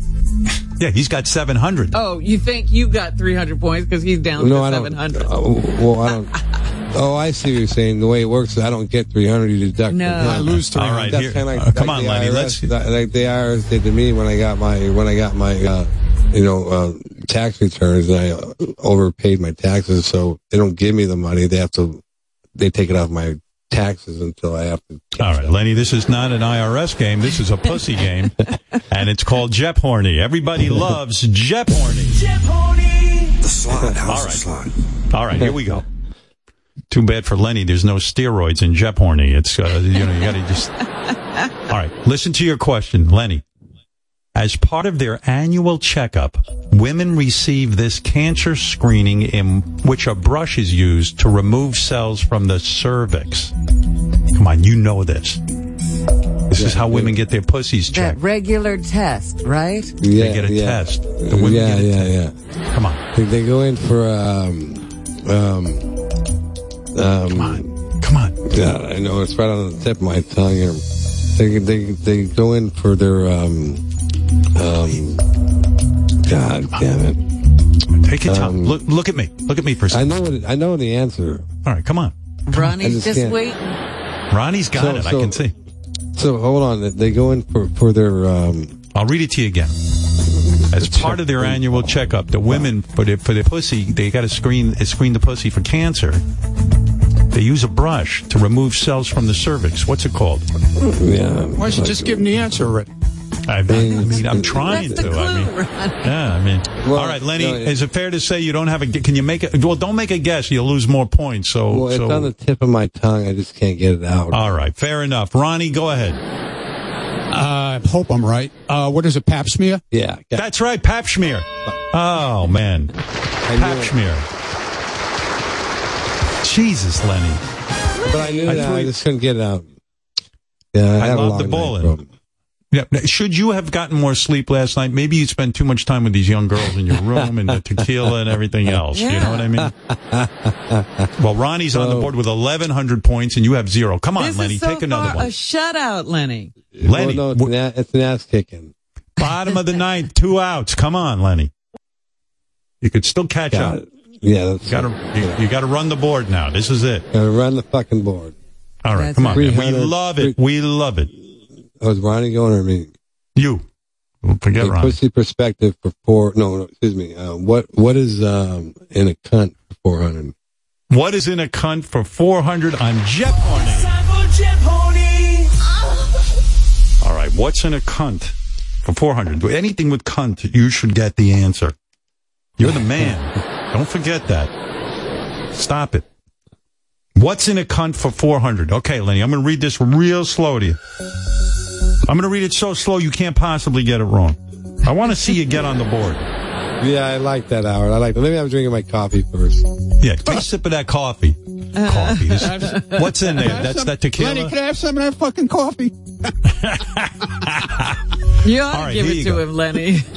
Yeah, he's got seven hundred. Oh, you think you got 300 points because he's down no, to I don't. 700? Oh, well, I don't. Oh, I see what you're saying. The way it works is I don't get 300, you deduct. No. from I lose 300. right, That's here- kind of like, uh, come like on, the Lenny, IRS, let's- that- like the IRS did to me when I got my when I got my uh, you know uh, tax returns and I uh, overpaid my taxes, so they don't give me the money. They have to they take it off my taxes until I have to. All right, Lenny, this is not an IRS game. This is a pussy game, and it's called JeopHorny. Everybody loves JeopHorny. Jep Horny. The slide. How's All the right. slide? All right, here we go. Too bad for Lenny. There's no steroids in JeopHorny. It's uh, you know you got to just. All right, listen to your question, Lenny. As part of their annual checkup, women receive this cancer screening in which a brush is used to remove cells from the cervix. Come on, you know this. This is how women get their pussies checked. That regular test, right? Yeah, they get a yeah. test. The women yeah, get a yeah, test. yeah. Come on. They, they go in for um um um. Come on, come on. Yeah, I know it's right on the tip of my tongue here. They they they go in for their um um. God damn it! Take your time. Look, look at me. Look at me for a I second. know it, I know the answer. All right, come on. Ronnie's just just, can't. waiting. Ronnie's got So- it. I can see. So hold on, they go in for for their um. I'll read it to you again. As part of their annual checkup, the women for their for their pussy, they got to screen screen the pussy for cancer. They use a brush to remove cells from the cervix. What's it called? Yeah. Why don't you just give him the answer already? I mean, I mean I'm trying That's the to. I mean, Ronnie. yeah. I mean, Well, all right, Lenny. no, is it fair to say you don't have a? Can you make it? Well, don't make a guess. You'll lose more points. So, Well, it's so on the tip of my tongue. I just can't get it out. all right, fair enough. Ronnie, go ahead. I uh, hope I'm right. Uh, what is it, pap smear? Yeah. That's right, Pap Schmear. Oh man, Pap Schmear. Jesus, Lenny. But I knew I that. threw I just couldn't get it out. Yeah, I, I had a love long the night, bowling. Bro. Yeah. Should you have gotten more sleep last night? Maybe you spent too much time with these young girls in your room and the tequila and everything else. You know what I mean? Well, Ronnie's on the board with 1,100 points and you have zero. Come on, Lenny, so take another far one. a shutout, Lenny. Lenny, Well, no, it's, an, it's an ass kicking. bottom of the ninth, two outs. Come on, Lenny. You could still catch Got up. it. Yeah, that's You gotta, you, you gotta run the board now. This is it. Gotta run the fucking board. All right, That's come on. man. We love it. We love it. Is Ronnie going or me? You. Well, Forget Like, Ronnie. pussy perspective for four. No, no, excuse me. Uh, what what is um in a cunt for four hundred? What is in a cunt for 400 on JeopHorny? Time Horny. All right, what's in a cunt for 400? Anything with cunt, you should get the answer. You're the man. Don't forget that. Stop it. What's in a cunt for 400? Okay, Lenny, I'm going to read this real slow to you. I'm going to read it so slow you can't possibly get it wrong. I want to see you get on the board. Yeah, I like that, Howard. I like that. Maybe I'm drinking my coffee first. Yeah, take a sip of that coffee. Coffee. What's in there? Can That's some- that tequila? Lenny, can I have some of that fucking coffee? You ought All to right, give it to go. him, Lenny.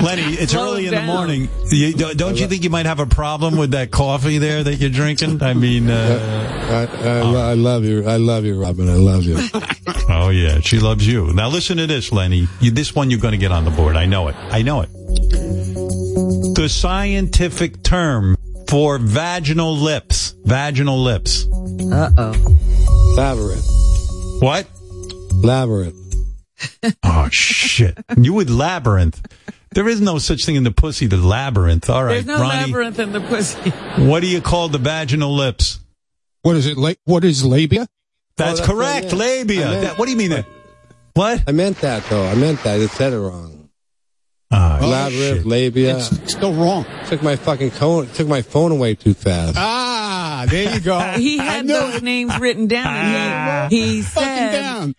Lenny, it's Slow early in down. the morning. You, don't don't you think you might have a problem with that coffee there that you're drinking? I mean, uh, I, I, lo- I love you. I love you, Robin. I love you. oh yeah, she loves you. Now listen to this, Lenny. You, this one you're going to get on the board. I know it. I know it. The scientific term for vaginal lips. Vaginal lips. Uh oh. Labyrinth. What? Labyrinth. Oh shit! You with labyrinth. There is no such thing in the pussy, the labyrinth. All right, There's no Ronnie, labyrinth in the pussy. what do you call the vaginal lips? What is it? La- what is labia? That's, Oh, that's correct, meant. labia. Meant- That- what do you mean that? What? I meant that though. I meant that. I said it wrong. Ah, Labyrinth, shit. labia. It's still wrong. Took my fucking phone. Took my phone away too fast. Ah, there you go. He had those it. names written down, and he, he said down.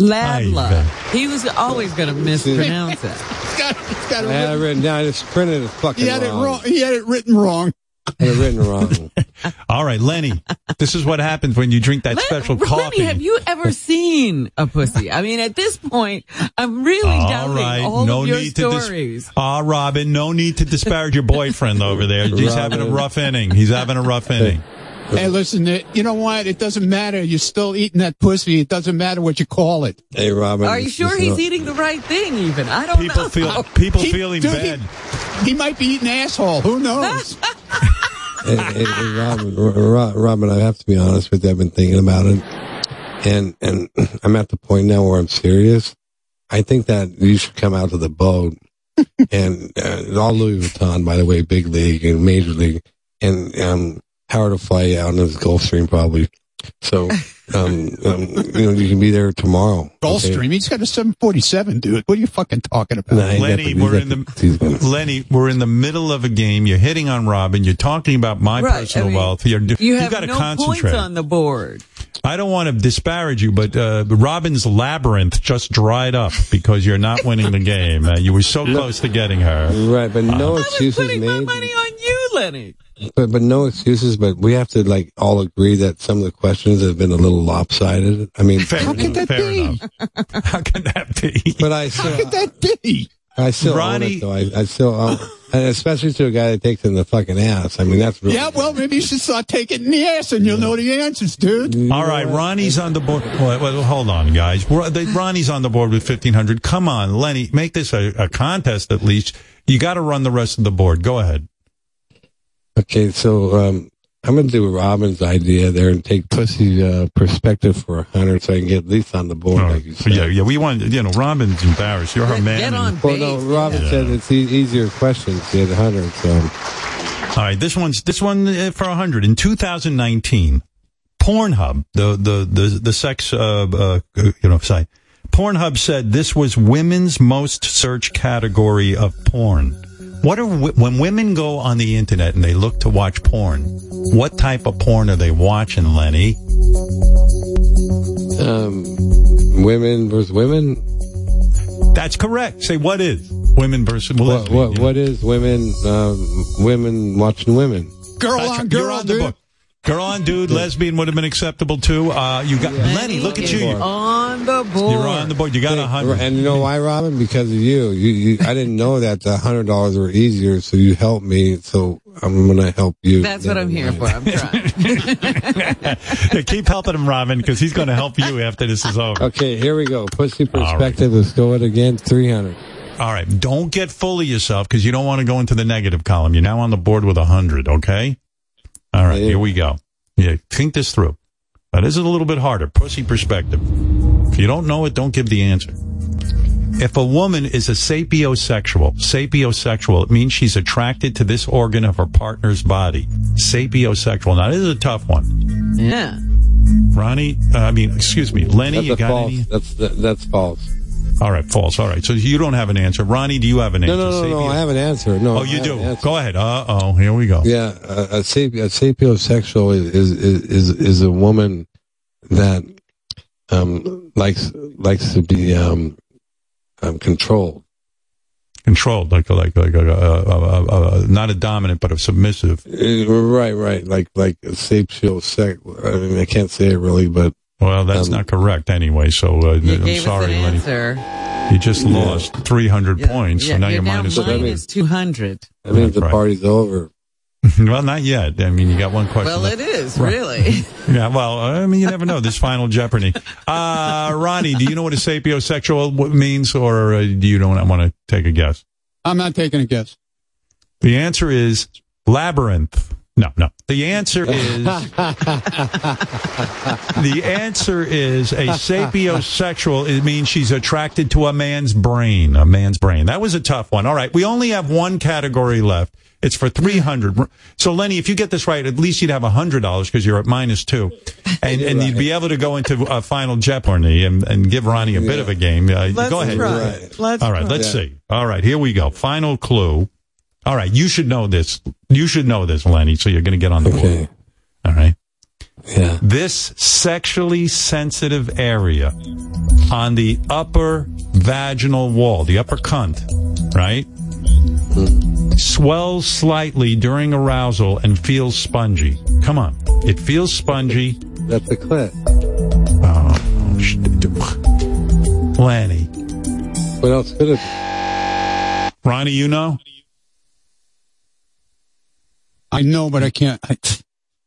Labla. He was always going to mispronounce it. He's got, he's it I had it written. written down. I just printed it fucking He had it wrong. wrong. He had it written wrong. I had it written wrong. All right, Lenny. This is what happens when you drink that Len- special Lenny, coffee. have you ever seen a pussy? I mean, at this point, I'm really All doubting right, all no of your need to stories. dis- Ah, Robin, no need to disparage your boyfriend over there. He's having a rough inning. He's having a rough inning. Hey, listen, you know what? It doesn't matter. You're still eating that pussy. It doesn't matter what you call it. Hey, Robin. Are you sure he's no- eating the right thing? Even I don't People know. feel people He- feeling dude, bad. He might be eating asshole. Who knows? Hey, hey, hey, Robin, Ro- Ro- Robin, I have to be honest with you. I've been thinking about it, and and I'm at the point now where I'm serious. I think that you should come out to the boat, and uh, all Louis Vuitton, by the way, big league and major league, and um, Howard to fly you out in his Gulfstream probably. So, um, um, you know, you can be there tomorrow. okay? Gulfstream. He's got a 747, dude. What are you fucking talking about? Nah, Lenny, the- we're in the- the he's gonna- Lenny, we're in the middle of a game. You're hitting on Robin. You're talking about my Right, personal I mean, wealth. You're, You you have got to no concentrate. points on the board. I don't want to disparage you, but uh, Robin's labyrinth just dried up because you're not winning the game. Uh, you were so close to getting her. Right, but no I was excuses putting my made. money on you, Lenny. But but no excuses. But we have to like all agree that some of the questions have been a little lopsided. I mean, Fair, How could that fair be? enough. How can that be? but I How still could that be? I still own Ronnie- it though. I, I still own, and especially to a guy that takes it in the fucking ass. I mean, that's really Yeah, well, maybe you should start taking it in the ass and you'll know the answers, dude. All right, Ronnie's on the board. Well, well, hold on, guys. Ronnie's on the board with fifteen hundred. Come on, Lenny, make this a, a contest at least. You got to run the rest of the board. Go ahead. Okay, so um, I'm gonna do Robin's idea there and take Pussy's uh, perspective for a hundred, so I can get at least on the board, like you said. Yeah, yeah. We want you know. Robin's embarrassed. You're her man. Get and- on Well, no. Robin Yeah. said it's e- easier questions to get a hundred. So All right, this one's this one uh, for a hundred in 2019. Pornhub, the the the the sex uh, uh you know site, Pornhub said this was women's most search category of porn. What are when women go on the internet and they look to watch porn? What type of porn are they watching, Lenny? um, women versus women. That's correct. Say what is women versus What what, what is women um, women watching women? Girl That's- on you're girl, on the dude. book. Girl on dude, lesbian would have been acceptable too. Uh, you got Lenny. Look at is You're on the board. You're on the board. You got a hundred. And you know why, Robin? Because of you. You, you I didn't know that the hundred dollars were easier, so you helped me. So I'm gonna help you. That's what I'm here for. I'm trying. Yeah, keep helping him, Robin, because he's going to help you after this is over. Okay, here we go. Pussy All right. perspective. Let's go it again. Three hundred. All right. Don't get full of yourself because you don't want to go into the negative column. You're now on the board with a 100, okay? All right. Here we go. Yeah. Think this through. Now, this is a little bit harder. Pussy perspective. If you don't know it, don't give the answer. If a woman is a sapiosexual, sapiosexual, it means she's attracted to this organ of her partner's body. Sapiosexual. Now, this is a tough one. Yeah. Ronnie, uh, I mean, excuse me, Lenny, That's you got false. any? That's that, that's false. All right, false. All right. So you don't have an answer. Ronnie, do you have an No, answer? no, no, no. Sapio- I have an answer. No. Oh, you do. an. Go ahead. Uh oh. Here we go. Yeah, a, a, sap- a sapiosexual is, is is is a woman that um likes likes to be um, um controlled. Controlled, like like like a, a, a, a, a, not a dominant, but a submissive. Uh, Right, right. Like like a sapiosexual. I mean, I can't say it really, but Well, that's Um, not correct anyway. So uh, You I'm gave sorry, us an Lenny. answer. You just lost 300 Yeah. points, Yeah, so now you're you're now minus. So that minus 200. that means the Right. party's over. well, not yet. I mean, you got one question. Well, left. it is, Right. really. Yeah. Well, I mean, you never know. This final Jeopardy. Uh, Ronnie, do you know what a sapiosexual means, or uh, do you don't want to take a guess? I'm not taking a guess. The answer is labyrinth. No, no. The answer is the answer is a sapiosexual. It means she's attracted to a man's brain. A man's brain. That was a tough one. All right, we only have one category left. It's for three hundred. So Lenny, if you get this right, at least you'd have hundred dollars because you're at minus two, and and you'd be able to go into a final Jeopardy and, and give Ronnie a bit of a game. Uh, Let's go ahead. try. Right. Let's All right, try. let's Yeah. see. All right, here we go. Final clue. All right, you should know this. You should know this, Lenny. So you're going to get on the board. All right. Yeah. This sexually sensitive area on the upper vaginal wall, the upper cunt, right? Swells slightly during arousal and feels spongy. Come on. It feels spongy. That's the clit. Oh, sh- Lenny. What else could it be? Ronnie, you know? I know, but I can't. I,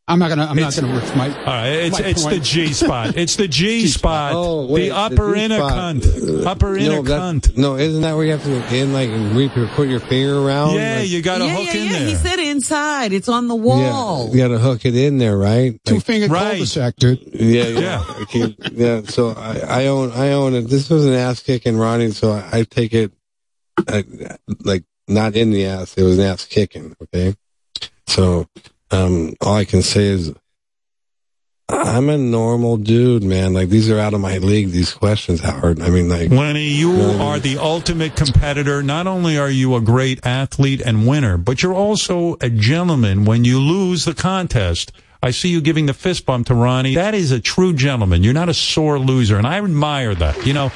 I'm not gonna. I'm It's- not gonna risk my. All right, it's my it's the. G spot. It's the G spot. Oh, wait, the upper G inner spot. cunt. Upper inner no, that- cunt. No, isn't that where you have to in like and re- put your finger around? Yeah, Like- you got to yeah, hook yeah, in yeah. there. He said inside. It's on the wall. Yeah, you got to hook it in there, right? Two Like- finger Right. cul-de-sac, dude. Yeah, yeah, Yeah. Okay, yeah. So I, I own, I own it. This was an ass kicking, Ronnie. So I, I take it, uh, like not in the ass. It was an ass kicking. Okay. So, um, all I can say is, I'm a normal dude, man. Like these are out of my league. These questions, Howard. I mean, like, Lenny, you You know what I are the ultimate competitor. Not only are you a great athlete and winner, but you're also a gentleman when you lose the contest. I see you giving the fist bump to Ronnie. That is a true gentleman. You're not a sore loser, and I admire that. You know,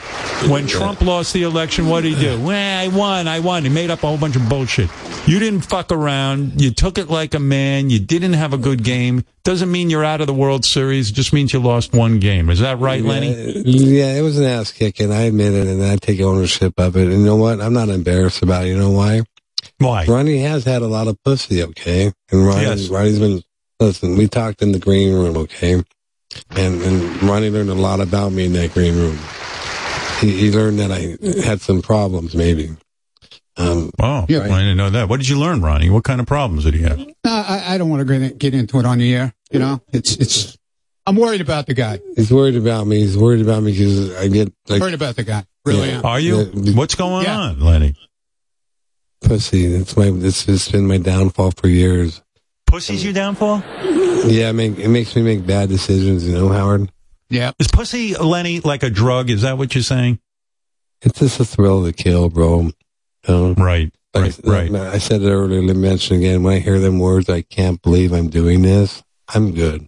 when Trump lost the election, what did he do? Well, I won, I won. He made up a whole bunch of bullshit. You didn't fuck around. You took it like a man. You didn't have a good game. Doesn't mean you're out of the World Series. It just means you lost one game. Is that right, Lenny? Yeah, it was an ass kicking. I admit it, and I take ownership of it. And you know what? I'm not embarrassed about it. You know why? Why? Ronnie has had a lot of pussy, okay? And Ronnie, Yes. Ronnie's been, listen, we talked in the green room, okay? And, and Ronnie learned a lot about me in that green room. He, he learned that I had some problems, maybe. Um, Oh, I didn't know that. What did you learn, Ronnie? What kind of problems did he have? No, I, I don't want to get, get into it on the air. You know, it's it's. I'm worried about the guy. he's worried about me. He's worried about me because I get like worried about the guy. Really Yeah. Are you? Yeah. What's going Yeah. on, Lenny? pussy. It's my, it's, it's been my downfall for years. Pussy's your downfall? Yeah, I mean, it makes me make bad decisions, you know, Howard? Yeah. Is pussy, Lenny, like a drug? Is that what you're saying? It's just a thrill to kill, bro. You know? Right, Like, right, right. I said it earlier, let me mention again, when I hear them words, I can't believe I'm doing this, I'm good.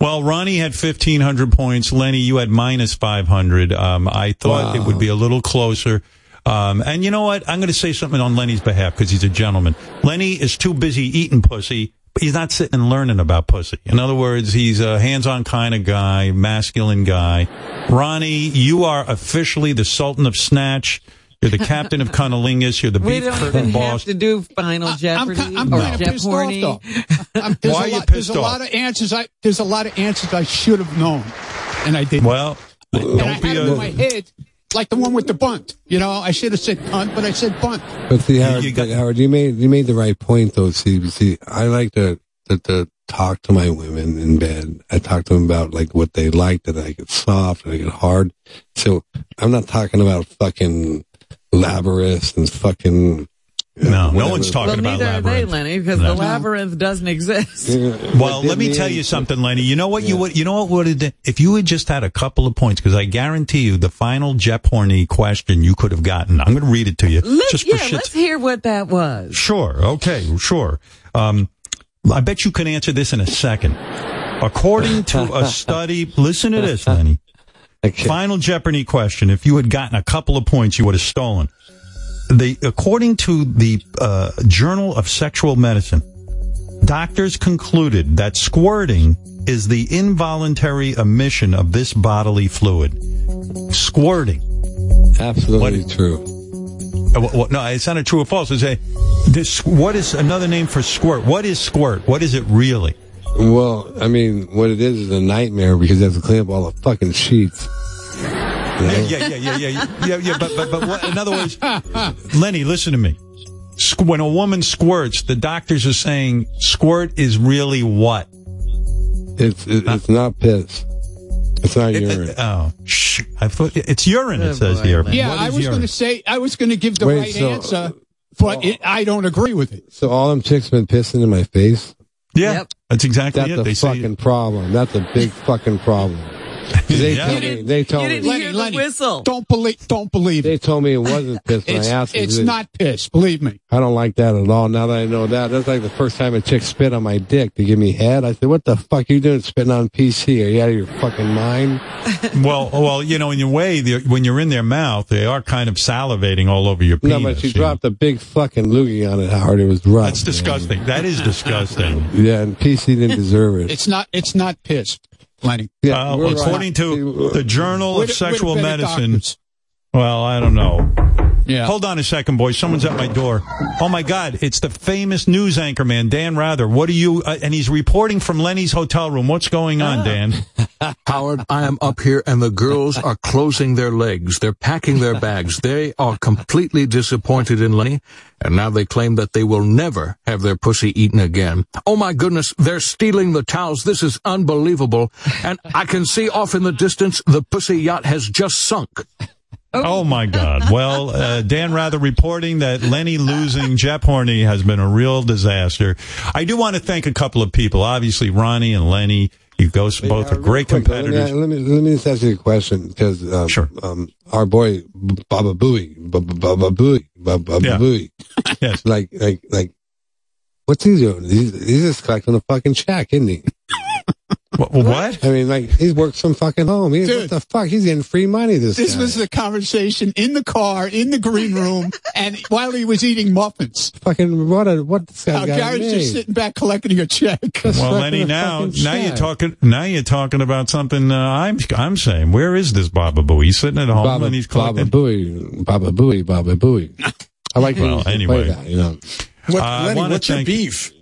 Well, Ronnie had 1,500 points. Lenny, you had minus 500. Um, I thought it would be a little closer. Um, and you know what? I'm going to say something on Lenny's behalf because he's a gentleman. Lenny is too busy eating pussy. But he's not sitting and learning about pussy. In other words, he's a hands-on kind of guy, masculine guy. Ronnie, you are officially the Sultan of Snatch. You're the captain of Cunnilingus. You're the We beef don't curtain have boss. to do Final Jeopardy I'm, I'm or kind of Jeff pissed Horny. off though. I'm, there's Why a are you lot, pissed There's a lot of answers. I there's a lot of answers I should have known, and I didn't. Well, and don't had be it in my a. head like the one with the bunt. You know, I should have said cunt, but I said bunt. But see, Howard, you got- Howard, you made, you made the right point though. See, see, I like to, to, to talk to my women in bed. I talk to them about like what they like, that I get soft and I get hard. So I'm not talking about fucking labyrinth and fucking. No, no one's talking Well, about neither are they. Lenny, because No. the labyrinth doesn't exist. Well, let me tell you something, Lenny. You know what you would, you know what would have, if you had just had a couple of points, because I guarantee you the final JeopHorny question you could have gotten. I'm going to read it to you. Let, just yeah, for shits. let's hear what that was. Sure. Okay. Sure. Um, I bet you can answer this in a second. According to a study, listen to this, Lenny. Final Jeopardy question. If you had gotten a couple of points, you would have stolen. They, according to the uh, Journal of Sexual Medicine, doctors concluded that squirting is the involuntary emission of this bodily fluid. Squirting. Absolutely true. Uh, wh- wh- no, it's not true or false. It's a, this, what is another name for squirt? What is squirt? What is it really? Well, I mean, what it is is a nightmare because you have to clean up all the fucking sheets. Yeah, yeah, yeah, yeah, yeah, yeah, yeah. But, but, but what, in other words, Lenny, listen to me. When a woman squirts, the doctors are saying squirt is really what? It's it's not piss. It's not urine. Oh, shh. I thought it's urine. It says here. Yeah, What I was going to say I was going to give the Wait, right so- answer, uh, but it, I don't agree with it. So all them chicks been pissing in my face. Yeah, that's exactly That's it. a They say fucking problem. That's a big fucking problem. They Yeah. told me. They told you me. didn't hear the Lenny, whistle. Don't believe. Don't believe. They told me it wasn't piss. And It's, I asked. it's not piss. Believe me. I don't like that at all. Now that I know that, that's like the first time a chick spit on my dick to give me head. I said, "What the fuck are you doing spitting on PC? Are you out of your fucking mind?" well, well, you know, in a way, when you're in their mouth, they are kind of salivating all over your penis. no, but she you know. dropped a big fucking loogie on it. Howard, it was rough. That's disgusting. That is disgusting. Yeah, and PC didn't deserve it. It's not. It's not piss, Lenny. Yeah, Uh, according right. to the Journal of Sexual Medicine. doctors. Well, I don't know. Yeah. Hold on a second, boys. Someone's at my door. Oh my God! It's the famous news anchor man, Dan Rather. What are you? Uh, and he's reporting from Lenny's hotel room. What's going Ah. on, Dan? Howard, I am up here and the girls are closing their legs. They're packing their bags. They are completely disappointed in Lenny, and now they claim that they will never have their pussy eaten again. Oh my goodness, they're stealing the towels. This is unbelievable. And I can see off in the distance the pussy yacht has just sunk. Oh my God! Well, uh, Dan Rather reporting that Lenny losing JeopHorny has been a real disaster. I do want to thank a couple of people. Obviously, Ronnie and Lenny. You guys both are great Quick, let me- competitors. Let me, let me just ask you a question because um, Sure. um, our boy Baba Booey, B- B- Baba Booey, Baba Yeah. Booey, Yes. like like like, what's he doing? He's, he's just collecting a fucking check, isn't he? What? what? I mean, like he's worked some fucking home. He's, what the fuck? He's getting free money. This This guy. was the conversation in the car, in the green room, and while he was eating muffins. fucking what? A, what this guy Now, got Gary's just sitting back collecting a check. Well, Lenny, in now fucking now you're talking now you're talking about something uh, I'm I'm saying. Where is this Baba Boo? He's sitting at home Baba, and he's collecting. Baba collecting. Booey, Baba Booey, Baba Booey. I like when Well, you play anyway. that, you know. What, Uh, Lenny, what's your thank- beef?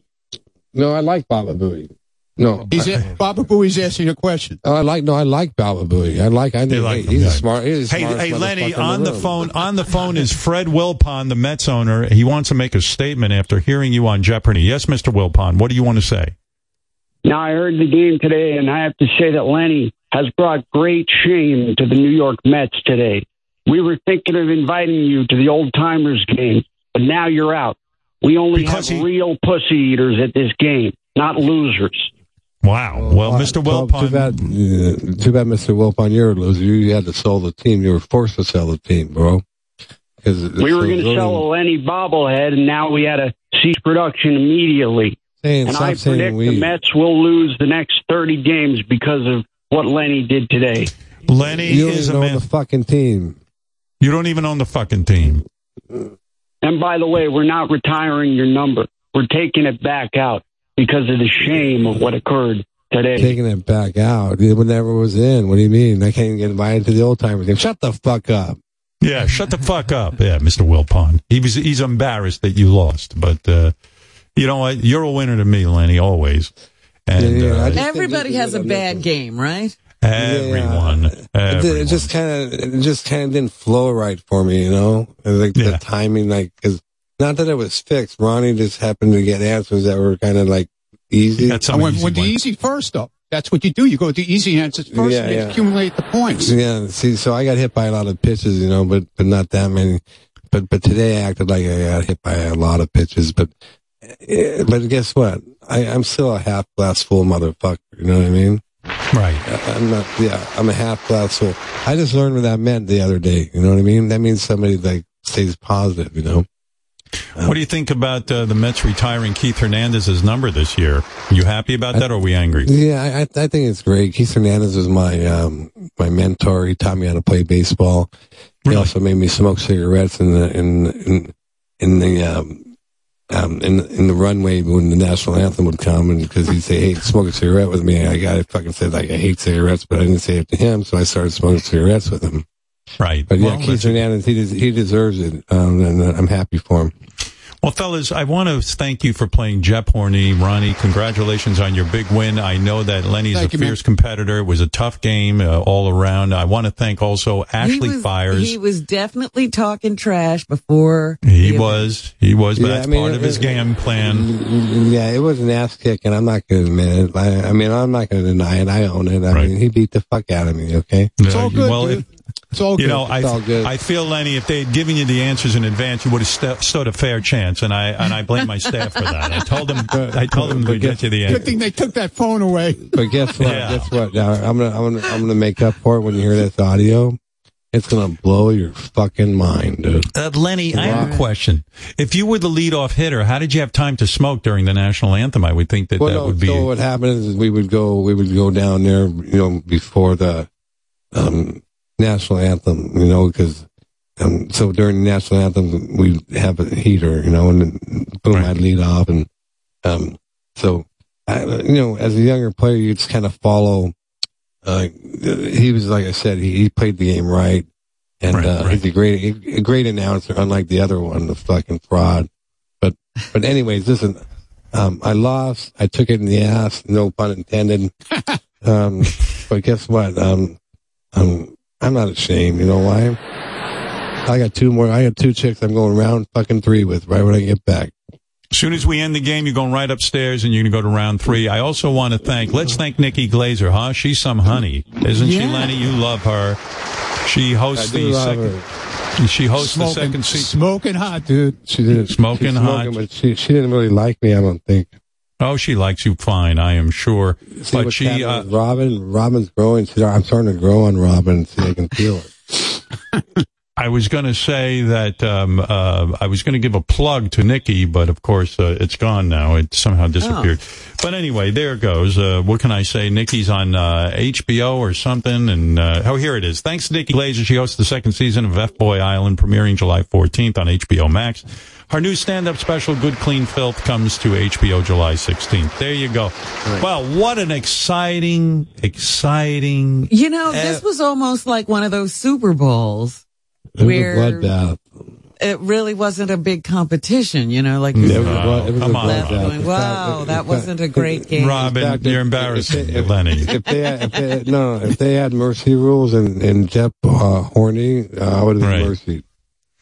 No, I like Baba Booey. No, He's I, a, Baba Booey's asking a question. Oh, I like no, I like Baba Booey. I like. I They think like hey, he's him, a yeah. smart. He's Hey, hey, Lenny, on the room. phone. On the phone is Fred Wilpon, the Mets owner. He wants to make a statement after hearing you on Jeopardy. Yes, Mr. Wilpon. What do you want to say? Now, I heard the game today, and I have to say that Lenny has brought great shame to the New York Mets today. We were thinking of inviting you to the old timers game, but now you're out. We only Because have he- real pussy eaters at this game, not losers. Wow. Well, Mr. Well, Wilpon. too bad, uh, too bad, Mr. Wilpon, you're a loser. You had to sell the team. You were forced to sell the team, bro. Because We were going to sell a Lenny bobblehead, and now we had to cease production immediately. Saying, and I predict we. the Mets will lose the next 30 games because of what Lenny did today. Lenny you don't is a man. the fucking team. You don't even own the fucking team. And by the way, we're not retiring your number. We're taking it back out because of the shame of what occurred today. Taking it back out. It never was in. What do you mean? I can't even get invited to the old timers game. Shut the fuck up. Yeah, shut the fuck up. Yeah, Mr. Wilpon. He was he's embarrassed that you lost, but uh, you know what? You're a winner to me, Lenny, always. And Yeah, I uh, Everybody has a what I'm bad game, right? everyone, It, everyone. it just kind of, it just kind of didn't flow right for me, you know. It like Yeah. the timing, like, cause not that it was fixed. Ronnie just happened to get answers that were kind of like easy. Got I went easy with the ones. easy first, though. That's what you do. You go with the easy answers first Yeah, and yeah. accumulate the points. Yeah, see, so I got hit by a lot of pitches, you know, but but not that many. But but today I acted like I got hit by a lot of pitches. But eh, but guess what? I, I'm still a half glass full motherfucker. You know what I mean? Right. I- I'm not. Yeah, I'm a half glass full. I just learned what that meant the other day. You know what I mean? That means somebody like stays positive. You know? What do you think about uh, the Mets retiring Keith Hernandez's number this year? You happy about that, or are we angry? Yeah, I, I think it's great. Keith Hernandez was my um my mentor. He taught me how to play baseball. He also made me smoke cigarettes in the in in in the um um in in the runway when the national anthem would come, and because he'd say, "Hey, smoke a cigarette with me," I got it. Fucking said like I hate cigarettes, but I didn't say it to him, so I started smoking cigarettes with him. Right. But yeah, Well, Keith Hernandez, he he deserves it, um, and uh, I'm happy for him. Well, fellas, I want to thank you for playing JeopHorny. Ronnie, congratulations on your big win. I know that Lenny's Thank a you, man. fierce competitor. It was a tough game uh, all around. I want to thank also Ashley he was, Fires. He was definitely talking trash before. He the was. He was. But Yeah, that's I mean, part of his it- game plan. Yeah, it was an ass kick, and I'm not going to admit it. I, I mean, I'm not going to deny it. I own it. I Right. mean, he beat the fuck out of me. Okay, It's all good, well, dude. if- It's all You good. know, I, all good. I feel Lenny, if they had given you the answers in advance, you would have st- stood a fair chance, and I and I blame my staff for that. I told them, I told them to get you the Good thing they took that phone away. but guess what? Yeah. Guess what? Now, I'm gonna, I'm gonna, I'm gonna make up for it when you hear this audio. It's gonna blow your fucking mind, dude. Uh, Lenny, I have a question. If you were the leadoff hitter, how did you have time to smoke during the national anthem? I would think that Well, that no, would be. so what happened is we would go, we would go down there, you know, before the um, national anthem, you know, because um, so during the national anthem we have a heater, you know, and then boom, Right. I'd lead off, and um, so I, you know, as a younger player, you just kind of follow. Uh, he was like I said, he, he played the game right, and Right, uh, right. he's a great, a great announcer, unlike the other one, the fucking fraud. But but anyways, listen, um, I lost. I took it in the ass. No pun intended. um, but guess what? Um, um, I'm not ashamed. You know why? I got two more. I got two chicks. I'm going round fucking three with right when I get back. As soon as we end the game, you're going right upstairs and you're going to go to round three. I also want to thank, let's thank Nikki Glazer, huh? She's some honey. Isn't she, Lenny? You love her. She hosts I do the love second, her. she hosts the Smoking, second season. smoking hot, dude. She didn't Smoking she's hot. but she she didn't really like me. I don't think. Oh, she likes you fine, I am sure. See but she, uh, Robin. Robin's growing. See, I'm starting to grow on Robin. See, I can feel it. I was going to say that um, uh, I was going to give a plug to Nikki, but of course uh, it's gone now. It somehow disappeared. But anyway, there it goes. Uh, what can I say? Nikki's on uh, HBO or something. And uh, oh, here it is. Thanks to Nikki Glazer, she hosts the second season of F Boy Island, premiering July 14th on HBO Max. Her new stand-up special, Good Clean Filth, comes to HBO July 16th. There you go. Well, what an exciting, exciting. You know, this was almost like one of those Super Bowls It was where bloodbath. it really wasn't a big competition, you know, like It you was, a it was come on, left going, wow, fact, that wasn't a great game. Robin, fact, you're if- embarrassing, if- if- Lenny. If they, had, if they no, if they had mercy rules and and Jep uh, horny, uh, I would have Right. mercy.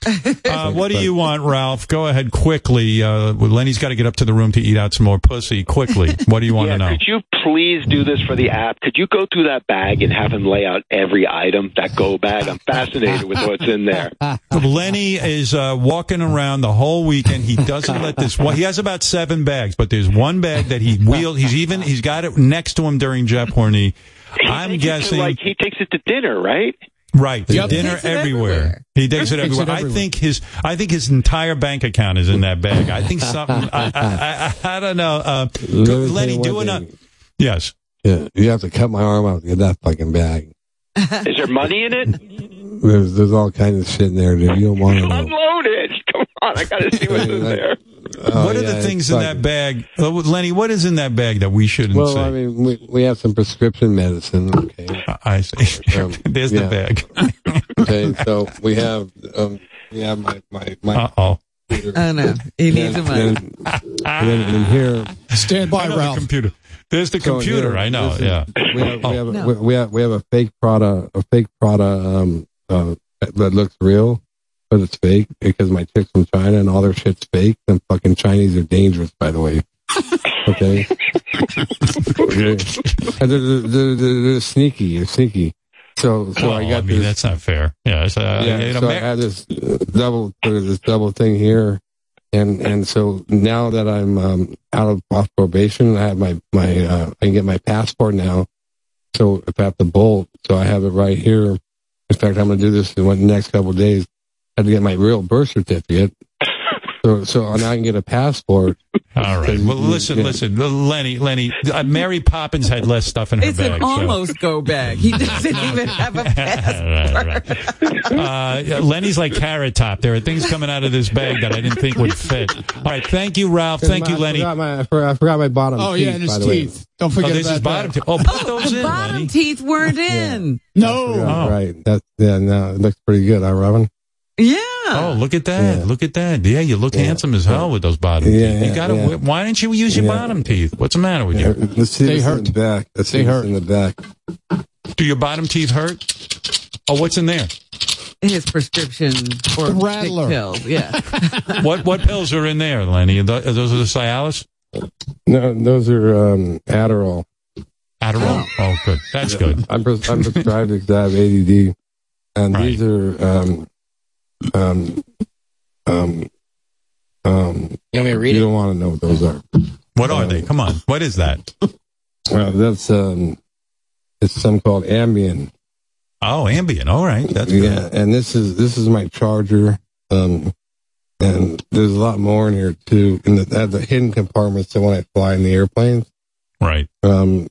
Uh, what do you want, Ralph? Go ahead quickly. Uh, Lenny's got to get up to the room to eat out some more pussy. Quickly, what do you want yeah, to know? could you please do this for the app? Could you go through that bag and have him lay out every item, that go bag? I'm fascinated with what's in there. Lenny is uh, walking around the whole weekend. He doesn't let this. Well, he has about seven bags, but there's one bag that he wheeled. He's even he's got it next to him during JeopHorny. I'm guessing like he takes it to dinner, right? Right. Yep. Dinner it everywhere. everywhere. He takes it Takes everywhere. it I think his I think his entire bank account is in that bag. I think something. I, I, I, I don't know. Uh, Let me Lenny, do enough. Yes. Yeah, you have to cut my arm out to get that fucking bag. Is there money in it? There's there's all kinds of shit in there, dude. You don't want to. Unload it. Come on, I got to see what's in there. Oh, what are yeah, the things in fucking- that bag, uh, Lenny? What is in that bag that we shouldn't Well, say? I mean, we we have some prescription medicine. Okay. I see. Um, There's yeah. the bag. Okay, so we have um we have my my my. Uh oh. Oh no, he needs a and, money. then, and then in here, Stand by, I know the Ralph. computer. There's the So computer. here, I know. listen, yeah. we have we have, No. we, we have we have a fake Prada a fake Prada um uh that that looks real, but it's fake because my chicks from China and all their shit's fake. Them fucking Chinese are dangerous, by the way. Okay. okay. And they're, they're, they're, they're sneaky. They're sneaky. So so Oh, I I, got mean, this. that's not fair. Yeah. It's, uh, yeah, so I had this uh, double this double thing here, and and so now that I'm um, out of off probation, I have my my uh, I can get my passport now. So if I have to bolt, so I have it right here. In fact, I'm going to do this in the next couple of days. I have to get my real birth certificate. So so now I can get a passport. All right. Well, listen, Yeah. listen, Lenny, Lenny. Uh, Mary Poppins had less stuff in her It's bag. an so- almost go bag. He doesn't even have a passport. Uh, Lenny's like carrot top. There are things coming out of this bag that I didn't think would fit. All right. Thank you, Ralph. Thank you, I Lenny. Forgot my, I, forgot, I forgot my bottom. Oh teeth, yeah, and his by the way. teeth. Don't Oh, forget this about is bottom. that. T- oh, put those in, Bottom Lenny. teeth weren't in. No. Oh. Right. That's yeah. No, it looks pretty good, huh, Robin? Yeah. Oh, look at that! Look at that! Yeah, you look handsome as hell with those bottom Yeah, teeth. You gotta. yeah. Why didn't you use your Yeah. bottom teeth? What's the matter with you? Let's see They hurt. in the back. Let's They hurt. in the back. Do your bottom teeth hurt? Oh, what's in there? His prescription for The sick Rattler. pills. Yeah. What what pills are in there, Lenny? Are those are the Cialis? No, those are um, Adderall. Adderall. Oh, good. That's good. I'm, pres- I'm prescribed because I have ADD, and Right. these are um, um, um, um. You want me to read You it? don't want to know what those are. What are they? Come on. What is that? Uh, that's um, it's some called Ambien. Oh, Ambien. All right. That's yeah, good. and this is this is my charger. Um, and there's a lot more in here too. In the, I have the hidden compartments, so when I fly in the airplanes, Right. um,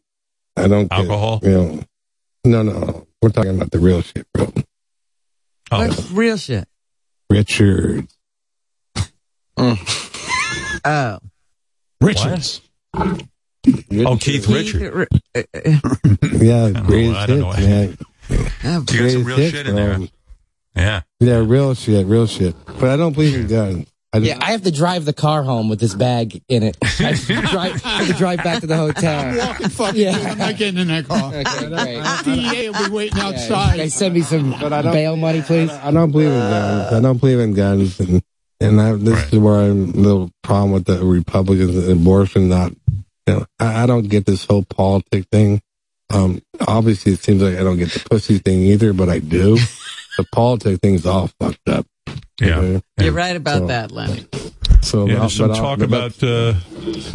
I don't get, Alcohol? You know, no, no, we're talking about the real shit, bro. Oh, What's real shit? Mm. Oh. Richard. Oh. Richards. Oh, Keith Richard. Ri- Yeah, know greatest why- know hits, man. You got some real hits, shit in there. bro. Yeah. Yeah, real shit, real shit. But I don't believe in guns. I Yeah, I have to drive the car home with this bag in it. I have to drive, I have to drive back to the hotel. Walking fucking Yeah. I'm not getting in that car. Okay, great. DEA will be waiting Yeah, outside. They send me some bail money, please. I don't believe in guns. I don't believe in guns, and and I, this Right. is where I'm a little problem with the Republicans and abortion. Not, you know, I, I don't get this whole politic thing. Um, obviously, it seems like I don't get the pussy thing either, but I do. the politic thing's all fucked up. Yeah. Okay? You're right about So- that, Lenny. So Yeah, there's some I'll- talk about uh,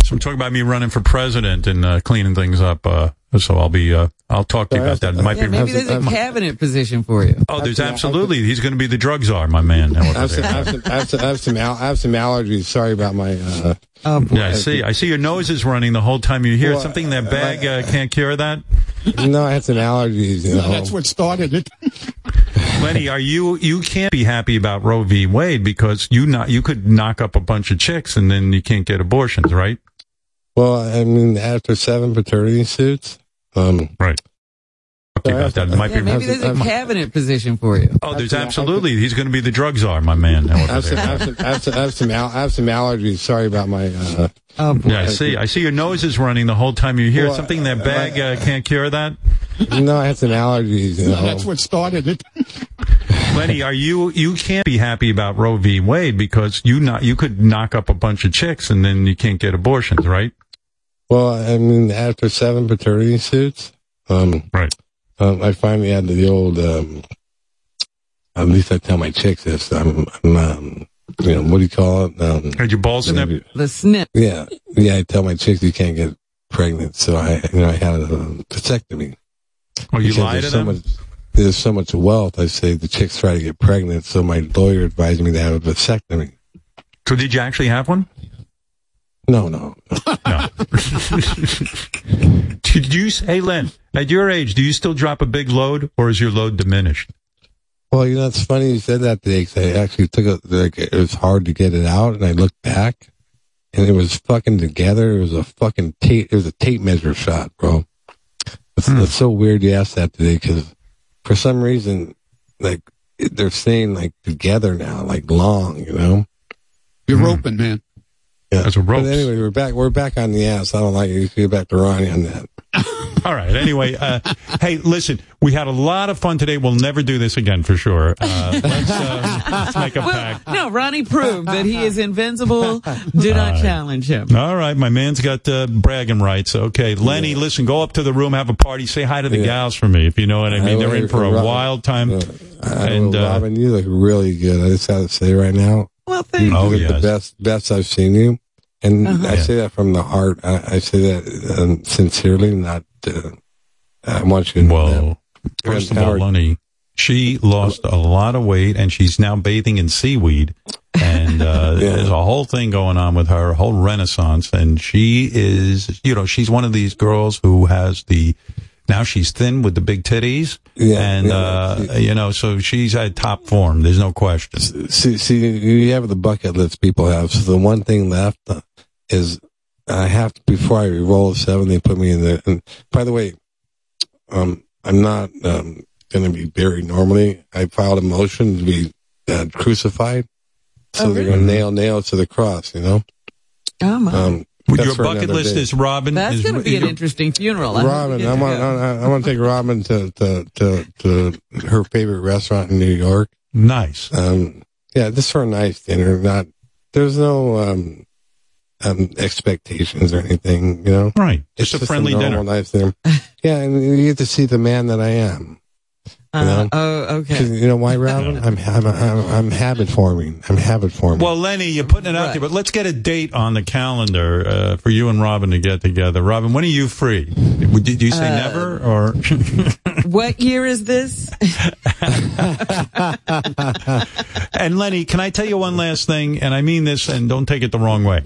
some talk about me running for president and uh, cleaning things up. Uh, so I'll be uh, I'll talk to you about that. It might Yeah, be. maybe there's a cabinet position for you. Oh, there's absolutely. He's going to be the drug czar, my man. I have some, I have some, I have some, I have some, I have some allergies. Sorry about my. Uh, Oh, boy. Yeah, I see. I see your nose is running the whole time you're here. Well, Something in that bag uh, can't cure that. no, I had some allergies. You know. That's what started it. Lenny, are you you can't be happy about Roe v. Wade because you not you could knock up a bunch of chicks and then you can't get abortions, right? Well, I mean, after seven paternity suits, um, right. Talk to you about that. It might Yeah, be. maybe there's a cabinet position for you. Oh, there's absolutely. He's going to be the drug czar, my man. I have some, I have some, I have some, I have some, al- I have some allergies. Sorry about my. Uh, Oh, boy. Yeah, I see. I see your nose is running the whole time you're here. Well, Something in that bag uh, can't cure that. no, I had some allergies. You know. That's what started it. Lenny, are you you can't be happy about Roe v. Wade because you not you could knock up a bunch of chicks and then you can't get abortions, right? Well, I mean, after seven paternity suits, um, right. Um, I finally had the old. Um, at least I tell my chicks this. I'm, I'm um, you know, what do you call it? Um, Had your balls snip? The snip. Yeah, yeah. I tell my chicks you can't get pregnant, so I, you know, I had a vasectomy. Oh, you Because lie to so them? Much, there's so much wealth. I say the chicks try to get pregnant, so my lawyer advised me to have a vasectomy. So did you actually have one? No, no. No. did you? Hey, Len, at your age, do you still drop a big load, or is your load diminished? Well, you know, it's funny you said that today because I actually took it, like, it was hard to get it out and I looked back and it was fucking together. It was a fucking tape, it was a tape measure shot, bro. It's, Hmm. it's so weird you asked that today because for some reason, like, they're saying like together now, like long, you know? You're roping, man. Yeah. That's a rope. But anyway, we're back, we're back on the ass. I don't like. You should get back to Ronnie on that. All right. Anyway, uh, hey, listen, we had a lot of fun today. We'll never do this again for sure. Uh, let's, uh, let's make a pact. No, Ronnie proved that he is invincible. Do not challenge him. All right, my man's got uh, bragging rights. Okay, Lenny, listen, go up to the room, have a party, say hi to the gals for me, if you know what I mean. They're in for a Rob- wild time. I, And, uh, Robin, you look really good. I just have to say right now. Well, You thank Oh, yes. the best, best I've seen you, and Uh-huh. I say that from the heart. I, I say that um, sincerely, not. Uh, I want you to know Well, first of all, Howard. Lenny, she lost a lot of weight and she's now bathing in seaweed. And uh, there's a whole thing going on with her, a whole renaissance. And she is, you know, she's one of these girls who has the, now she's thin with the big titties. Yeah, and, yeah, uh, you know, so she's at top form. There's no question. See, see, you have the bucket list people have. So the one thing left uh, is I have to before I roll a seven. They put me in there. And by the way, um, I'm not um going to be buried normally. I filed a motion to be uh, crucified. So Oh, they're going to nail nail to the cross. You know. Oh my. Um, Well, that's Your bucket list day. is Robin. That's going to be an interesting funeral. I hope you Robin, I want. I, I want to take Robin to, to, to, to her favorite restaurant in New York. Nice. Um, yeah, just for a nice dinner. Not, there's no, um, um, expectations or anything, you know? Right. It's Just a friendly normal, dinner. nice dinner. yeah, and you get to see the man that I am. You Uh, oh, okay. You know why, Robin? I'm, I'm, I'm, I'm habit forming. I'm habit forming. Well, Lenny, you're putting it out there, but let's get a date on the calendar uh, for you and Robin to get together. Robin, when are you free? Would- Did you say Uh, never or? What year is this? and Lenny, can I tell you one last thing? And I mean this, and don't take it the wrong way.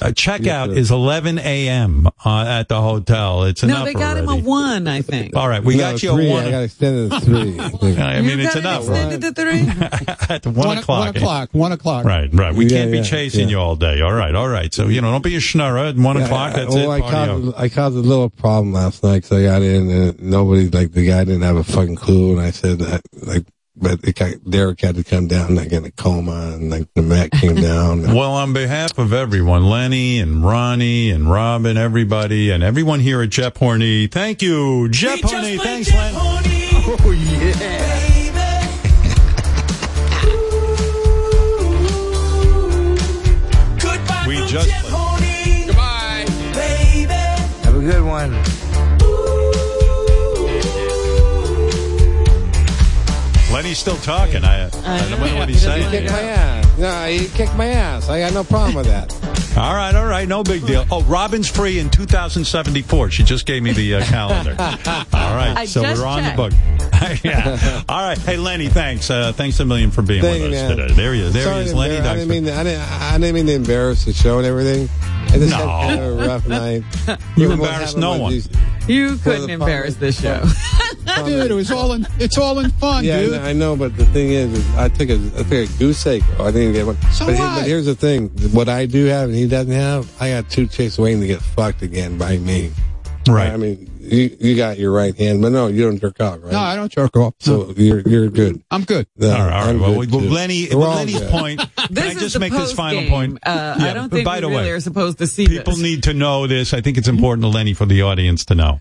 Uh, checkout is 11 a.m. Uh, at the hotel. It's enough. no, enough they got him a one, I think. All right, we No, got you three. a one. I got extended to three. I. I mean, you it's got enough. extended to three? At one, One, o'clock. one o'clock. One o'clock. Right, right. We Yeah, can't be chasing yeah. you all day. All right, all right. So, you know, don't be a schnurrer. At one Yeah, o'clock, that's well, it. I caused. I caused a little problem last night because I got in and nobody, like the guy didn't have a fucking clue. And I said that, like, but it got, Derek had to come down like in a coma and like the Mac came down. Well, on behalf of everyone, Lenny and Ronnie and Robin, everybody, and everyone here at JeopHorny, thank you. JeopHorny, thanks, Len. Oh, yeah. We just. Goodbye. Baby. Have a good one. Lenny's still talking. I, I don't know what he's He saying. kicked my ass. No, he kicked my ass. I got no problem with that. All right, all right, no big deal. Oh, Robin's free in 2074. She just gave me the uh, calendar. All right, I so we're on checked. the book. yeah. All right. Hey, Lenny, thanks. Uh, thanks a million for being Thank with you, us man. today. There he is. There Sorry he is, Lenny. I didn't mean to, I didn't, I didn't mean to embarrass the show and everything. I just No. had kind of a rough night. You What embarrassed no one. these- You couldn't embarrass this show. Dude, it was all in, it's all in fun, Yeah, dude. I know, but the thing is, is I took a I took a goose egg. Oh, I didn't get one. So but, he- but here's the thing: what I do have and he doesn't have, I got two chicks waiting to get fucked again by me. Right. I mean, you you got your right hand, but no, you don't jerk off, right? No, I don't jerk off. So you're you're good. I'm good. No, all right, all right. I'm Well, well. Lenny, well, Lenny's good. point. Can This I just make this final post-game. point? Uh, Yeah, I don't think by we the really way, are supposed to see People this. need to know this. I think it's important to Lenny for the audience to know.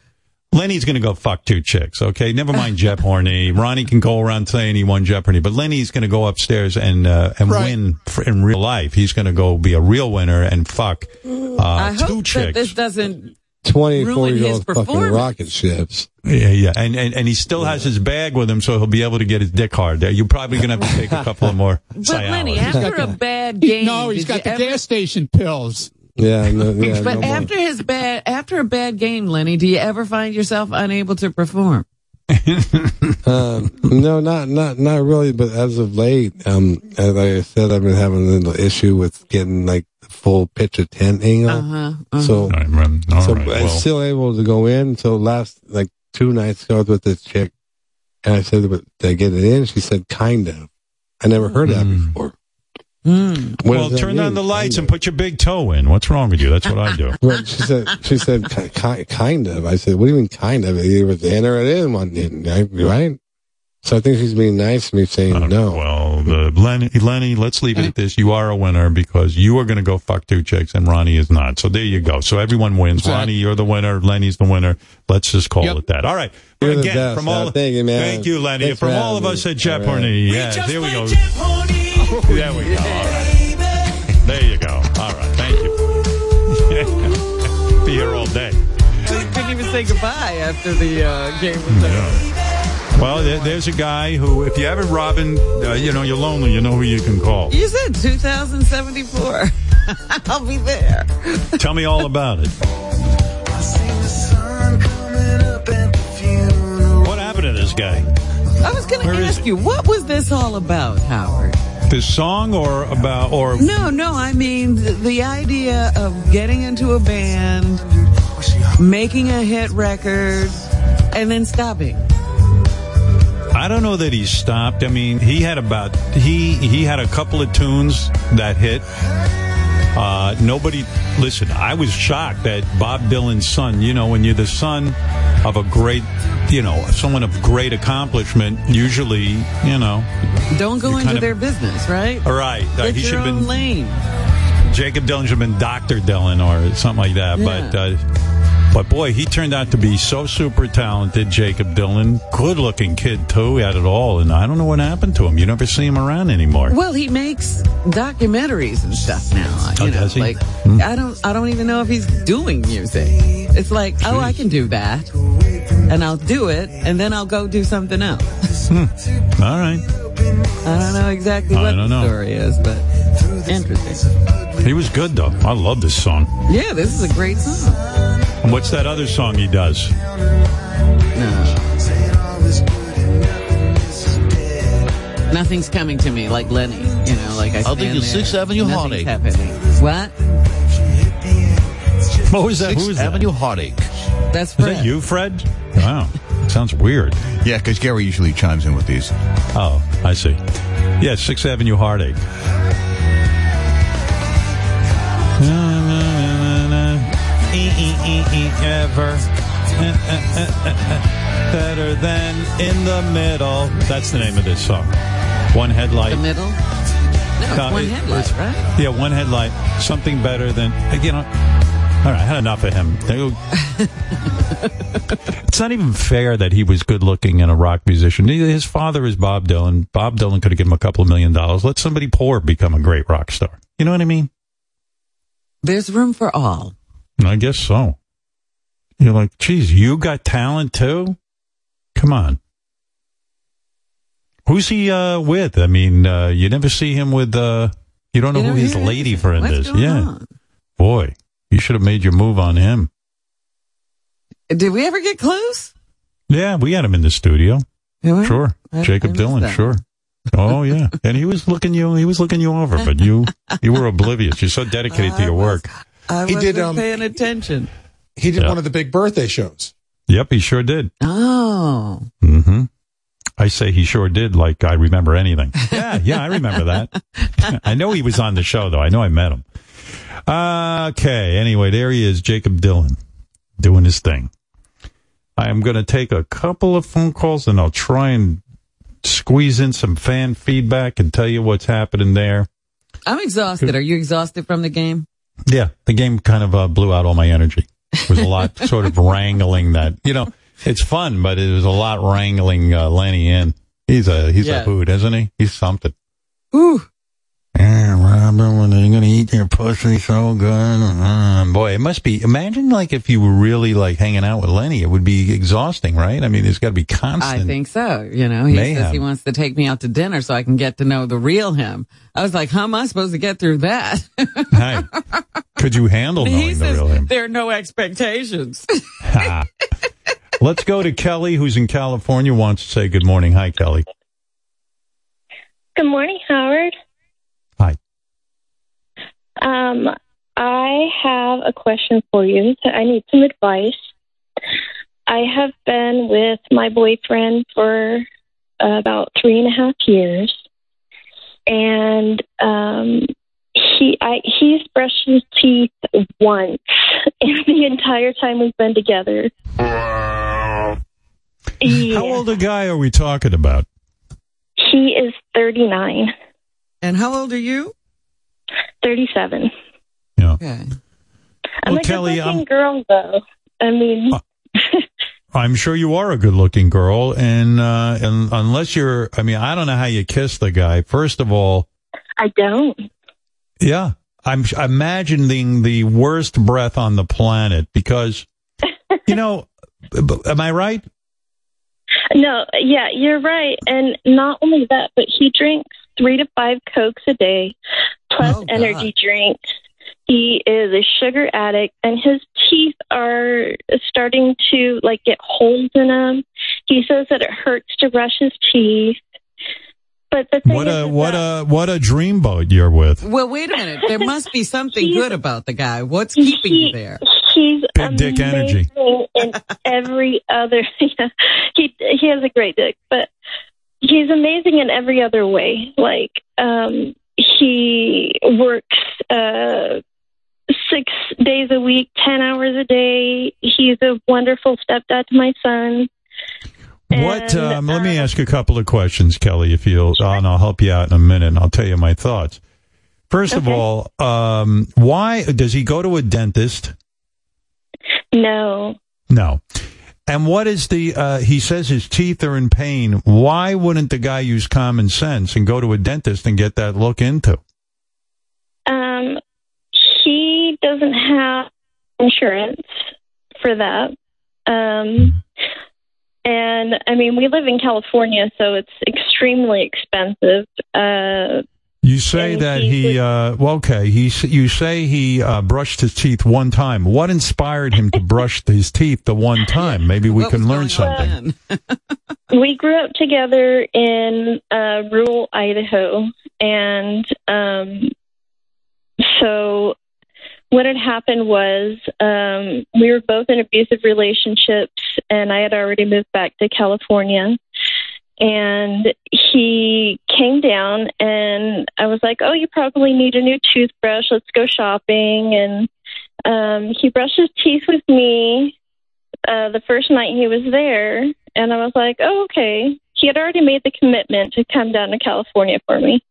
Lenny's going to go fuck two chicks, okay? Never mind JeopHorny. Ronnie can go around saying he won Jeopardy, but Lenny's going to go upstairs and uh, and Right. win for, in real life. He's going to go be a real winner and fuck uh, I two hope that chicks. this doesn't. 24 ruin year his old fucking rocket ships. Yeah, yeah, and, and and he still has his bag with him, so he'll be able to get his dick hard. There, you're probably going to have to take a couple of more. But Lenny, after a bad game, no, he's did got the ever- gas station pills. Yeah, no, yeah. But no more. after his bad, after a bad game, Lenny, do you ever find yourself unable to perform? Um, no, not not not really. But as of late, um, as I said, I've been having a little issue with getting like the full of tent angle. Uh-huh, uh-huh. So, All right, man. All so right, I'm still able to go in. So last like two nights ago I was with this chick, and I said, "But did I get it in?" She said, "Kind of." I never heard that before. Mm. Well, does that turn on the lights Kind and put your big toe in. What's wrong with you? That's what I do. Well, she said, she said, ki- ki- kind of. I said, what do you mean kind of? It was in or it didn't want it, right? right? So I think she's being nice to me saying no. Well, the, Lenny, Lenny, let's leave it at this. You are a winner because you are going to go fuck two chicks and Ronnie is not. So there you go. So everyone wins. Exactly. Ronnie, you're the winner. Lenny's the winner. Let's just call Yep. it that. All right. You're the Again, best. from all, Uh, thank you, man. Thank you, Lenny. Thanks from all of having us at Jeff All right. Horny. Yeah, there we go. There we go. All right. There you go. All right. Thank you. Be here all day. We couldn't even say goodbye after the uh, game was over. Well, there, there's a guy who, if you ever Robin, uh, you know, you're lonely, you know who you can call. You said 2074. I'll be there. Tell me all about it. What happened to this guy? I was going to ask you, what was this all about, Howard? This song or about or No, no, I mean the, the idea of getting into a band, making a hit record, and then stopping. I don't know that he stopped. I mean, he had about he he had a couple of tunes that hit, Uh, nobody, listen, I was shocked that Bob Dylan's son, you know, when you're the son of a great, you know, someone of great accomplishment, usually, you know. Don't go into of- their business, right? All right. uh, Get he should have been lane. Jakob Dylan should have been Dr. Dylan or something like that. Yeah. But, uh, but boy, he turned out to be so super talented, Jakob Dylan. Good looking kid, too. He had it all. And I don't know what happened to him. You never see him around anymore. Well, he makes documentaries and stuff now. Oh, know, does he? like Hmm. I don't, I don't even know if he's doing music. It's like, oh, I can do that, and I'll do it, and then I'll go do something else. All right. I don't know exactly what the know. story is, but interesting. He was good, though. I love this song. Yeah, this is a great song. And what's that other song he does? Nothing's coming to me like Lenny. You know, like I. I think stand it's there, Sixth Avenue nothing's Heartache. happening. What? What was that? Sixth Who was that? Avenue Heartache. That's Fred. Is that you, Fred? Wow. Sounds weird. Yeah, because Gary usually chimes in with these. Oh, I see. Yeah, Sixth Avenue Heartache. Ever better than in the middle. That's the name of this song. One headlight. The middle. No, one headlight, right? Yeah, one headlight. Something better than you know. All right, I had enough of him. it's not even fair that he was good looking and a rock musician. His father is Bob Dylan. Bob Dylan could have given him a couple of million dollars. Let somebody poor become a great rock star. You know what I mean? There's room for all. I guess so. You're like, geez, you got talent too? Come on. Who's he uh, with? I mean, uh, you never see him with. Uh, you don't know You who his lady anything. friend What's is. yeah, on? boy, you should have made your move on him. Did we ever get close? Yeah, we had him in the studio. Yeah, Sure, I- Jakob I that. Sure. Oh yeah, and he was looking you. He was looking you over, but you you were oblivious. You're so dedicated to your work. I He wasn't did, um, paying attention. He did Yeah. one of the big birthday shows. Yep, he sure did. Oh, hmm I say he sure did. Like I remember anything. Yeah, yeah, I remember that. I know he was on the show though. I know I met him. Okay. Anyway, there he is, Jakob Dylan, doing his thing. I am going to take a couple of phone calls and I'll try and squeeze in some fan feedback and tell you what's happening there. I'm exhausted. Are you exhausted from the game? Yeah, the game kind of uh, blew out all my energy. It was a lot sort of wrangling that. You know, it's fun, but it was a lot wrangling uh, Lenny in. He's a he's Yeah. a hoot, isn't he? He's something. Ooh. Yeah, Robin, when are gonna eat your pussy so good? Uh, boy, it must be. Imagine like if you were really like hanging out with Lenny, it would be exhausting, right? I mean, there's got to be constant. I think so. You know, he says he wants to take me out to dinner so I can get to know the real him. I was like, how am I supposed to get through that? Hey, could you handle he the says real him? there are no expectations. Let's go to Kelly, who's in California. Wants to say good morning. Hi, Kelly. Good morning, Howard. Hi. Um, I have a question for you. I need some advice. I have been with my boyfriend for about three and a half years, and um, he I, he's brushed his teeth once in the entire time we've been together. How old a guy are we talking about? He is thirty nine. And how old are you? Thirty seven. Yeah. Okay. I'm Well, a Kelly, good looking I'm- girl, though. I mean, I'm sure you are a good looking girl, and uh, and unless you're, I mean, I don't know how you kiss the guy. First of all, I don't. yeah, I'm imagining the worst breath on the planet because, you know, am I right? No, yeah, you're right. And not only that, but he drinks three to five Cokes a day, plus Oh, energy drinks. He is a sugar addict, and his teeth are starting to like get holes in them. He says that it hurts to brush his teeth. But the thing What is, a is what that a what a dreamboat you're with. Well, wait a minute. There must be something good about the guy. What's keeping you there? he's Big dick energy. amazing in every other. he he has a great dick, but he's amazing in every other way. Like um, he works uh, six days a week, 10 hours a day. He's a wonderful stepdad to my son. What? Um, let me ask a couple of questions, Kelly, if you'll, and I'll help you out in a minute, and I'll tell you my thoughts. First of all, um, why does he go to a dentist? No. No. And what is the? Uh, he says his teeth are in pain. Why wouldn't the guy use common sense and go to a dentist and get that look into? Um, he doesn't have insurance for that. Um, and I mean, we live in California, so it's extremely expensive. Uh, You say that he, uh, well, okay, he, you say he uh, brushed his teeth one time. What inspired him to brush his teeth the one time? Maybe we can learn something. we grew up together in uh, rural Idaho, and um, so what had happened was um, we were both in abusive relationships, and I had already moved back to California. And he came down, and I was like, "Oh, you probably need a new toothbrush. Let's go shopping." And um, he brushed his teeth with me uh, the first night he was there, and I was like, "Oh, okay." He had already made the commitment to come down to California for me.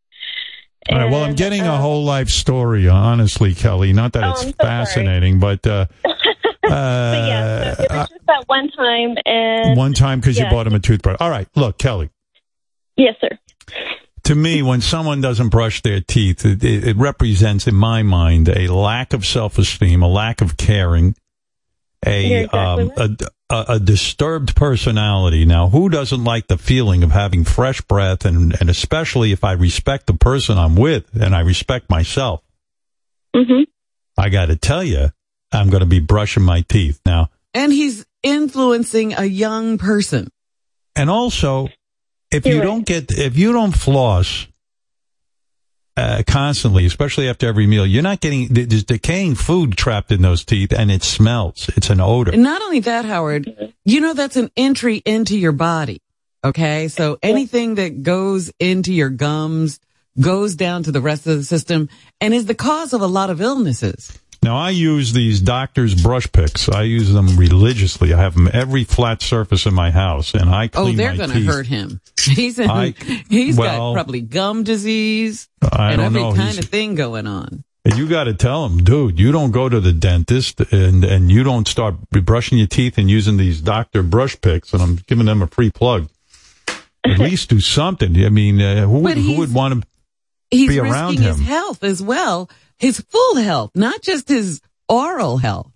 All right. Well, I'm getting a um, whole life story, uh, honestly, Kelly. Not that Oh, it's so sorry. fascinating, but uh, But yeah, so uh, it was just that one time, and one time because yeah. you bought him a toothbrush. All right. Look, Kelly. Yes, sir. To me, when someone doesn't brush their teeth, it, it, it represents, in my mind, a lack of self-esteem, a lack of caring, a exactly um, a, a, a disturbed personality. Now, who doesn't like the feeling of having fresh breath, and and especially if I respect the person I'm with and I respect myself? Mm-hmm. I got to tell you, I'm going to be brushing my teeth now. And he's influencing a young person. And also, if you don't get, if you don't floss uh, constantly, especially after every meal, you're not getting, there's decaying food trapped in those teeth and it smells. It's an odor. And not only that, Howard, you know that's an entry into your body. Okay. So anything that goes into your gums goes down to the rest of the system and is the cause of a lot of illnesses. Now I use these doctor's brush picks. I use them religiously. I have them every flat surface in my house and I clean. Oh, they're going to hurt him. He's in, I- he's well- got probably gum disease I and every know. kind He's- of thing going on. And you got to tell him, dude, you don't go to the dentist and, and you don't start brushing your teeth and using these doctor brush picks. And I'm giving them a free plug. At least do something. I mean, uh, who, who would want to He's be risking around his health as well, his full health, not just his oral health.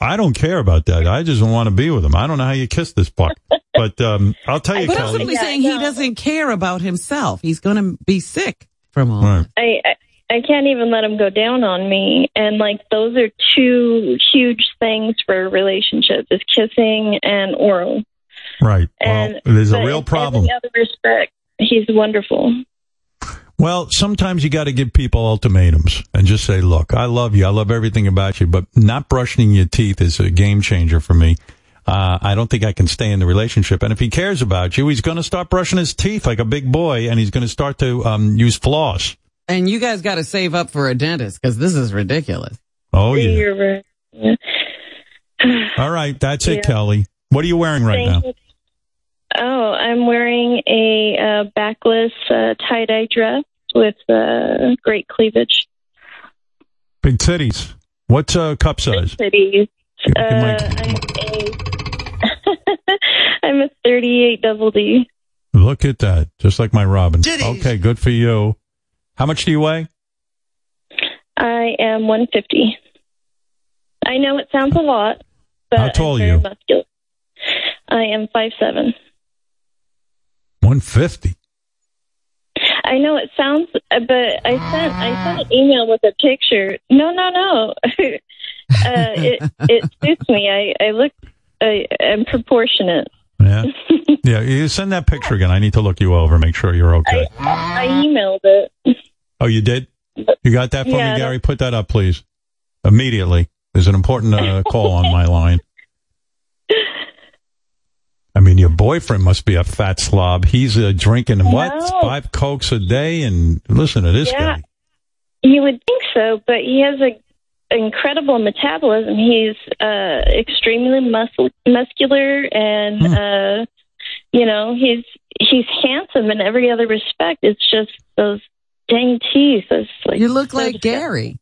I don't care about that. I just want to be with him. I don't know how you kiss this puck. But um, I'll tell you, But I'm simply saying he doesn't care about himself. He's going to be sick from all Right. I, I I can't even let him go down on me, and like those are two huge things for relationships: is kissing and oral. Right. Well, And there's a but real in problem. Every other respect, he's wonderful. Well, sometimes you got to give people ultimatums and just say, look, I love you. I love everything about you, but not brushing your teeth is a game changer for me. Uh, I don't think I can stay in the relationship. And if he cares about you, he's going to start brushing his teeth like a big boy and he's going to start to um, use floss. And you guys got to save up for a dentist because this is ridiculous. Oh, yeah. You're right. Yeah. All right. That's Yeah. it, Kelly. What are you wearing right Thank now? you. Oh, I'm wearing a uh, backless uh, tie dye dress with uh, great cleavage. Big titties. What's uh, cup size? Cities. Give Uh, my- I'm a I'm a 38 double D. Look at that. Just like my Robin. Okay, good for you. How much do you weigh? I am 150. I know it sounds a lot, but How tall I'm are very you? muscular. I am five seven. 150. I know it sounds, but I sent I sent an email with a picture. No, no, no. uh, it it suits me. I I look. I, I'm proportionate. Yeah. yeah. You send that picture again. I need to look you over, make sure you're okay. I emailed it. oh, you did? You got that for Yeah, me, I Gary? Put that up, please. Immediately. There's an important uh, call on my line. I mean, your boyfriend must be a fat slob. He's uh, drinking what? Five cokes a day? And listen to this yeah, guy. You would think so, but he has a incredible metabolism. He's uh, extremely muscle- muscular, and uh, you know he's he's handsome in every other respect. It's just those dang teeth. Like, You look like Gary.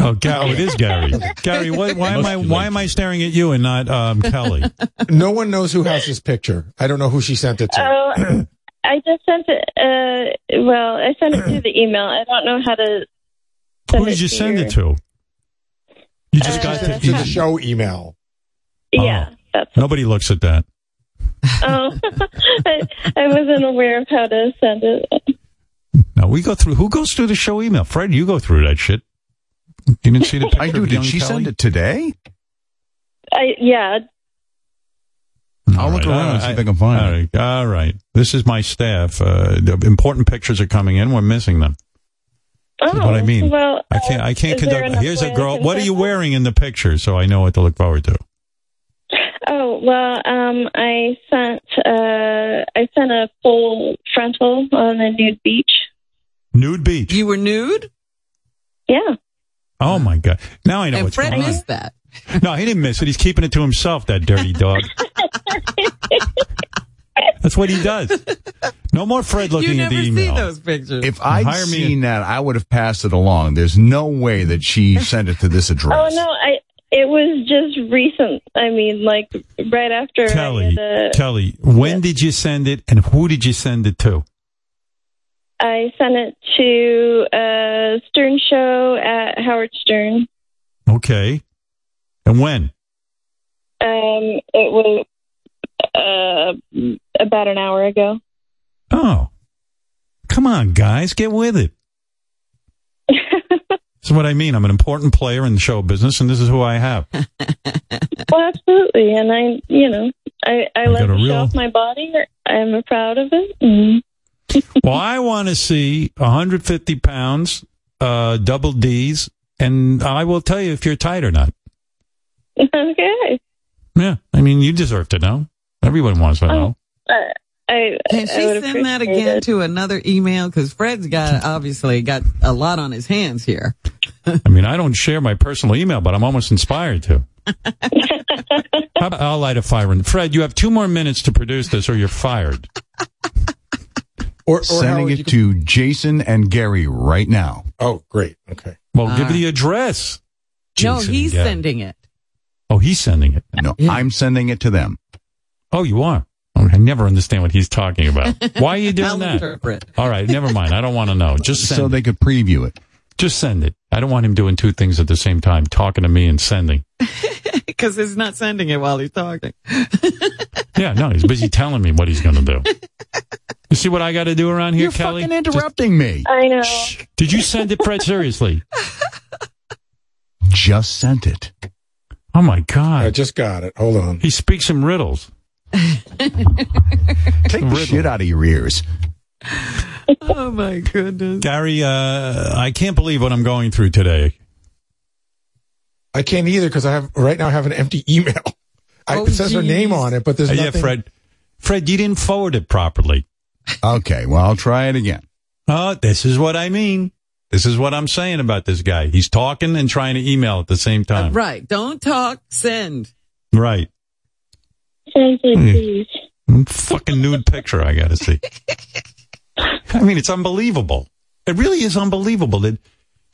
Oh, Ga- oh, it is Gary. Gary, why, why am I why am I staring at you and not um, Kelly? No one knows who has this picture. I don't know who she sent it to. Oh, I just sent it. Uh, well, I sent it through the email. I don't know how to. Send Who did you to send your- it to? You just Uh, got to the, the show email. Yeah, that's. Nobody looks at that. Oh, I, I wasn't aware of how to send it. Now we go through. Who goes through the show email? Fred, you go through that shit. You didn't see the picture I do. of Did young she Kelly? send it today? I yeah. I'll look All around and right, see if I can find all it. all right. This is my staff. Uh, the important pictures are coming in. We're missing them. Oh, what I mean. Well, I can't. I can't conduct. Here's a girl. What are you wearing in the picture so I know what to look forward to? Oh well, um, I sent uh, I sent a full frontal on the nude beach. Nude beach. You were nude? Yeah. Oh my god! Now I know and what's Fred going on. missed that. No, he didn't miss it. He's keeping it to himself. That dirty dog. That's what he does. No more Fred looking at never the see email. those pictures. If I'd Hire me seen that, I would have passed it along. There's no way that she sent it to this address. Oh no, I it was just recent. I mean, like right after Kelly, I had, uh, Kelly, when did you send it, and who did you send it to? I sent it to uh, Stern Show at Howard Stern. Okay, and when? Um, it was uh, about an hour ago. Oh, come on, guys, get with it. This is what I mean. I'm an important player in the show business, and this is who I have. well, absolutely, and I, you know, I I You love got a show off my body. I'm proud of it. Mm. Well, I want to see 150 pounds, uh, double D's, and I will tell you if you're tight or not. okay. Yeah, I mean, you deserve to know. Everyone wants to know. Uh, I Can she would send that again it. to another email? Because Fred's got obviously got a lot on his hands here. I mean, I don't share my personal email, but I'm almost inspired to. How about, I'll light a fire. And Fred, you have two more minutes to produce this, or you're fired. Or, or Sending Howard, it to Jason and Gary right now. Oh, great. Okay. Well, All give right. the uh, address. no, he's sending it. Oh, he's sending it. No, I'm sending it to them. Oh, you are. I never understand what he's talking about. Why are you doing I'll that? interpret. All right, never mind. I don't want to know. Just send So it. they could preview it. Just send it. I don't want him doing two things at the same time, talking to me and sending. Because he's not sending it while he's talking. Yeah, no, he's busy telling me what he's going to do. You see what I got to do around here, Kelly? You're Kelly? fucking interrupting me. I know. Did you send it, Fred? Seriously? Just sent it. Oh my god! I just got it. Hold on. He speaks some riddles. Take the shit out of your ears. Oh my goodness. Gary, uh, I can't believe what I'm going through today. I can't either because I have right now I have an empty email. I, Oh, it says her name on it, but there's Uh, yeah. Fred. Fred, you didn't forward it properly. Okay, well, I'll try it again. Oh, this is what I mean. This is what I'm saying about this guy. He's talking and trying to email at the same Uh, time. right. Don't talk, send. Right. Send it, Hmm. please. Fucking nude picture I got to see. I mean, it's unbelievable. It really is unbelievable that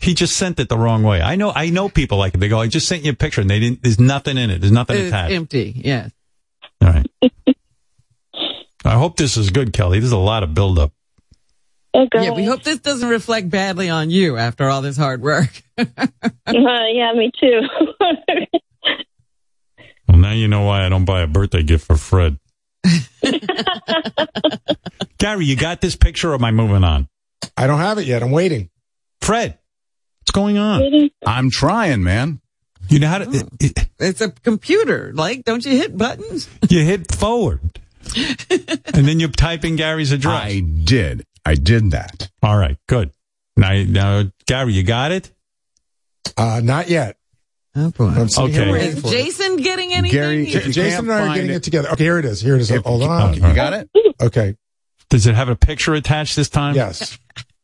he just sent it the wrong way. I know, I know people like it. They go, I just sent you a picture and they didn't, there's nothing in it. There's nothing It's attached. empty. Yes. All right. I hope this is good, Kelly. There's a lot of buildup. Oh, God. Yeah, we hope this doesn't reflect badly on you after all this hard work. Uh, yeah, me too. Well, now you know why I don't buy a birthday gift for Fred. Gary, you got this picture or am I moving on? I don't have it yet. I'm waiting. Fred, what's going on? I'm trying, man. You know how to, it- it- It's a computer. Like, don't you hit buttons? you hit forward. and then you're typing Gary's address. I did. I did that. All right, good. Now, now, Gary, you got it? Uh, not yet. Oh boy. Okay. Is for it. Jason getting anything? Gary, here? if you Jason and I are getting it, it- together. Okay, here it is. Here it is. If- Hold on. Okay, you got it? Okay. Does it have a picture attached this time? Yes.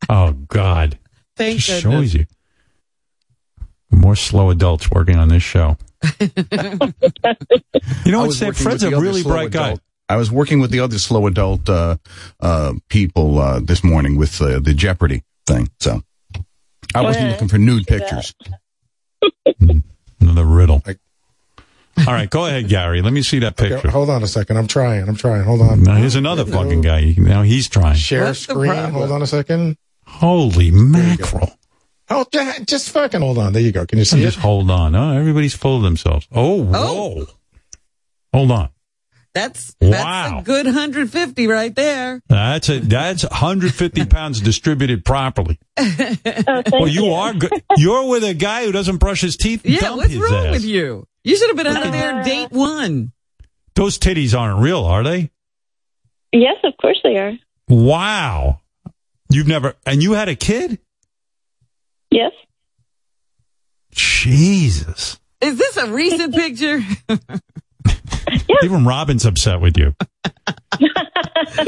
Oh, God. Thank Just goodness. shows you. More slow adults working on this show. You know I what, was Sam? working Fred's a really slow bright guy. Adult- I was working with the other slow adult uh, uh, people uh, this morning with uh, the Jeopardy thing. So I wasn't Okay. looking for nude pictures. Another riddle. All right, go ahead, Gary. Let me see that Okay, picture. hold on a second. I'm trying. I'm trying. Hold on. Now here's another fucking guy. Now he's trying. Share What's screen. Hold on a second. Holy mackerel! Oh, ju- just fucking hold on. There you go. Can you see Just it? hold on. Oh, everybody's full of themselves. Oh, whoa. Hold on. That's Wow. a good 150 right there. That's a that's 150 pounds distributed properly. Oh, Well, you are good. You're with a guy who doesn't brush his teeth. Yeah, Dump what's his wrong ass. with you? You should have been out of there date one. Those titties aren't real, are they? Yes, of course they are. Wow. You've never and you had a kid? Yes. Jesus. Is this a recent picture? Even Robin's upset with you.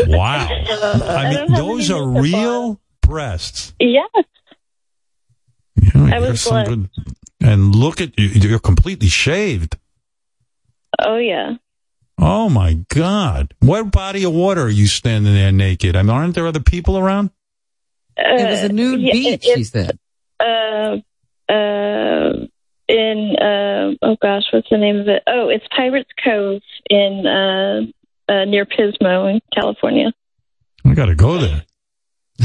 wow. I mean, don't those are makeup real breasts. Yes. Yeah, I was blessed. good- and look at you. You're completely shaved. Oh yeah. Oh my God. What body of water are you standing there naked? I mean, aren't there other people around? it was a nude yeah, beach, it- she said. Uh, uh, in uh, oh gosh, what's the name of it? Oh, it's Pirates Cove in uh, uh near Pismo in California. I got to go there.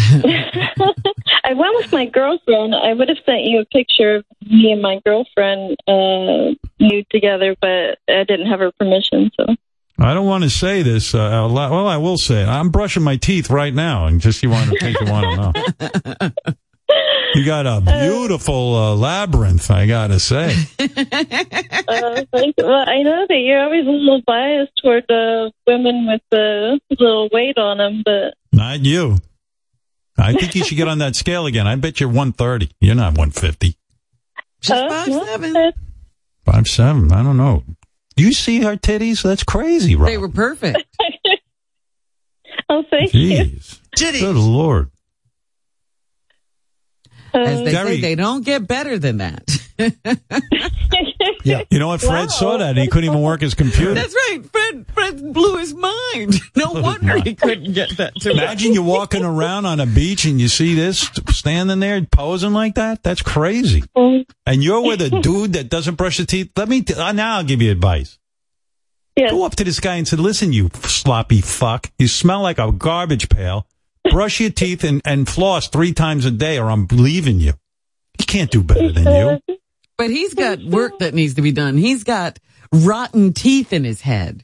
I went with my girlfriend. I would have sent you a picture of me and my girlfriend uh, nude together, but I didn't have her permission. So I don't want to say this uh, out loud. Well, I will say it. I'm brushing my teeth right now, and just you want to think you want to know. You got a beautiful uh, labyrinth, I got to say. uh, thank. Well, I know that you're always a little biased toward uh, women with a little weight on them, but Not you. I think you should get on that scale again. I bet you're 130. You're not 150. She's uh, five no, seven. Five seven. I don't know. Do you see her titties? That's crazy, Rob. They were perfect. oh, thank you. Jeez. Good lord. As they Gary- say, they don't get better than that. Yeah. You know what? Fred Wow. saw that and he couldn't even work his computer. That's right. Fred, Fred blew his mind. No wonder he couldn't get that to Imagine you walking around on a beach and you see this standing there posing like that. That's crazy. And you're with a dude that doesn't brush his teeth. Let me, t- uh, now I'll give you advice. Yes. Go up to this guy and say, listen, you sloppy fuck. You smell like a garbage pail. Brush your teeth and, and floss three times a day or I'm leaving you. He can't do better than you. But he's got work that needs to be done. He's got rotten teeth in his head.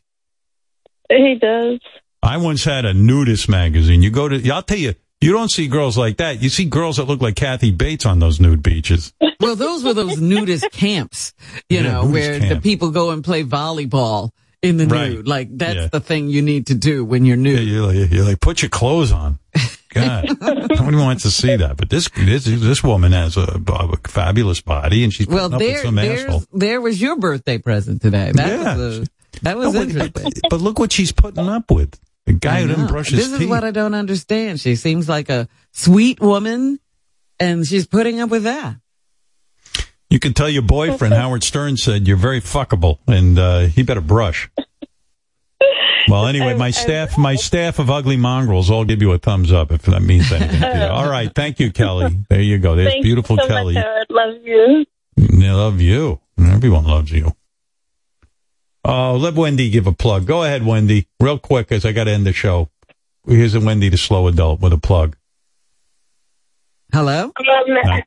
He does. I once had a nudist magazine. You go to, I'll tell you, you don't see girls like that. You see girls that look like Kathy Bates on those nude beaches. Well, those were those nudist camps, you Yeah, know, nudist where the people go and play volleyball in the Right. nude. Like that's Yeah. the thing you need to do when you're Yeah, nude. you're like, you're like, put your clothes on. God, nobody wants to see that. But this this this woman has a, a fabulous body, and she's Well, up with there, some asshole. there was your birthday present today. That Yeah. was a, that was No, interesting. But look what she's putting up with. A guy who didn't brush his teeth. This teeth. is what I don't understand. She seems like a sweet woman, and she's putting up with that. You can tell your boyfriend Howard Stern said you're very fuckable, and uh, he better brush. Well, anyway, my staff, my staff of ugly mongrels, all give you a thumbs up if that means anything to you. All right, thank you, Kelly. There you go. There's Thank beautiful you so Kelly. Much, Howard. Love you. They love you. Everyone loves you. Oh, let Wendy give a plug. Go ahead, Wendy, real quick, as I got to end the show. Here's a Wendy, the slow adult, with a plug. Hello. Um, Hi.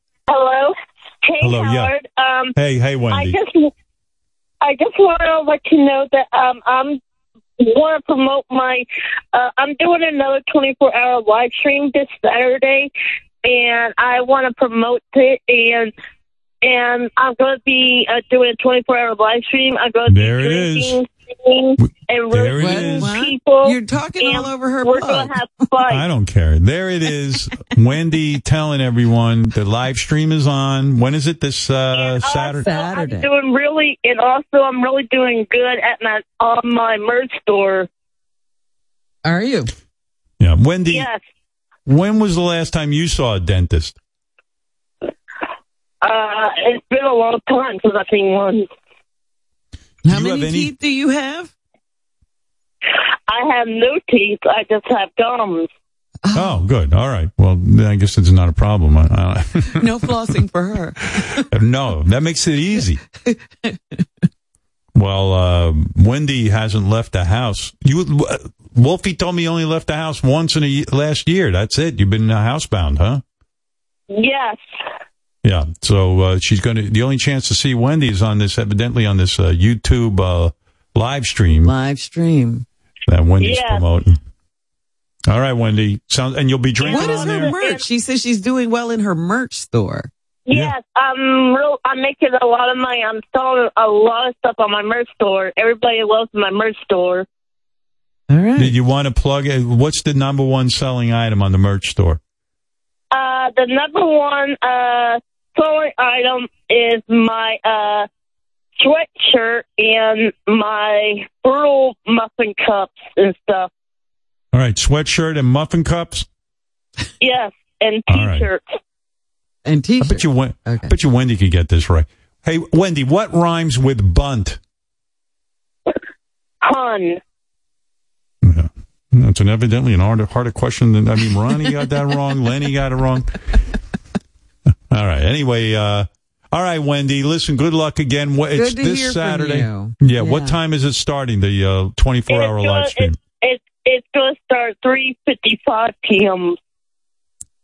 Hello. Hey, Hello, yeah. Howard. Um, Hey, hey, I just, I just want to let you know that um, I'm want to promote my. Uh, I'm doing another 24 hour live stream this Saturday, and I want to promote it and. And I'm going to be uh, doing a 24 hour live stream. I'm going to be There it is. Drinking, singing, and There it roasting is. people. You're talking all over her We're going to have fun. I don't care. There it is. Wendy telling everyone the live stream is on. When is it? This uh, Saturday? I'm doing really, and also I'm really doing good at my on my merch store. Are you? Yeah, Wendy. Yes. When was the last time you saw a dentist? Uh, it's been a long time since I've seen one. How many teeth do you have? I have no teeth. I just have gums. Oh, good. All right. Well, then I guess it's not a problem. I- I- No flossing for her. no, that makes it easy. well, uh, Wendy hasn't left the house. You, uh, Wolfie told me you only left the house once in a ye- last year. That's it. You've been uh, housebound, huh? Yes. Yeah. So uh, she's going to. The only chance to see Wendy is on this, evidently on this uh, YouTube uh, live stream Live stream. that Wendy's Yes. promoting. All right, Wendy. Sound, and you'll be drinking What is on her there. merch? She says she's doing well in her merch store. Yes, I'm real. I'm making a lot of money. I'm selling a lot of stuff on my merch store. Everybody loves my merch store. All right. Did you want to plug it? What's the number one selling item on the merch store? Uh, the number one uh selling item is my uh sweatshirt and my brutal muffin cups and stuff. All right, sweatshirt and muffin cups. Yes, and All right. t-shirts. And I bet you, Wen- I bet you Wendy could get this right. Hey, Wendy, what rhymes with bunt? Hun. That's an evidently an harder, harder question than I mean. Ronnie got that wrong. Lenny got it wrong. All right. Anyway, uh, all right, Wendy. Listen, good luck again. What- It's Good to this hear from Saturday. you. Yeah, What time is it starting? The uh, 24 hour It's live gonna- stream. It's it's going to start three fifty five p.m.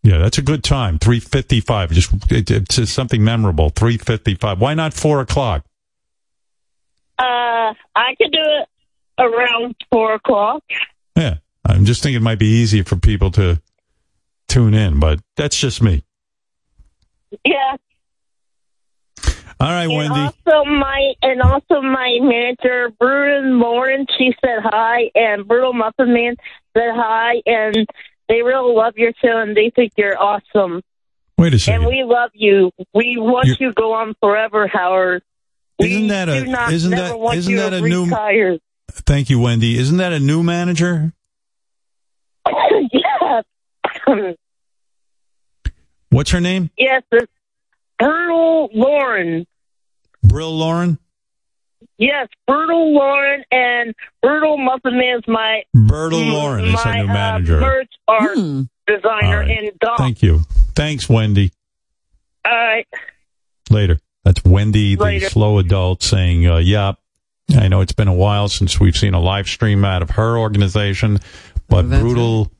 Yeah, that's a good time. 355. Just it, it's just something memorable. 355. Why not four o'clock? Uh, I could do it around four o'clock. Yeah. I'm just thinking it might be easier for people to tune in, but that's just me. Yeah. All right, and Wendy. also my and also my manager Bruin Lauren, she said hi, and Brutal Muffin Man said hi, and they really love your show and they think you're awesome. Wait a second. And we love you. We want You're- you to go on forever, Howard. Isn't that a not isn't that isn't that a new retire. Thank you, Wendy. Isn't that a new manager? yes. What's her name? yes, it's Brutal Lauren. Brill Lauren? Yes, Brutal Lauren and Brutal Muffin Man's my Bertle Lauren is my, her new uh, manager. merch art Hmm. designer All right. and dog. Thank you. Thanks, Wendy. All right. Later. That's Wendy, the slow adult, saying, uh, "Yep, I know it's been a while since we've seen a live stream out of her organization, but That's brutal,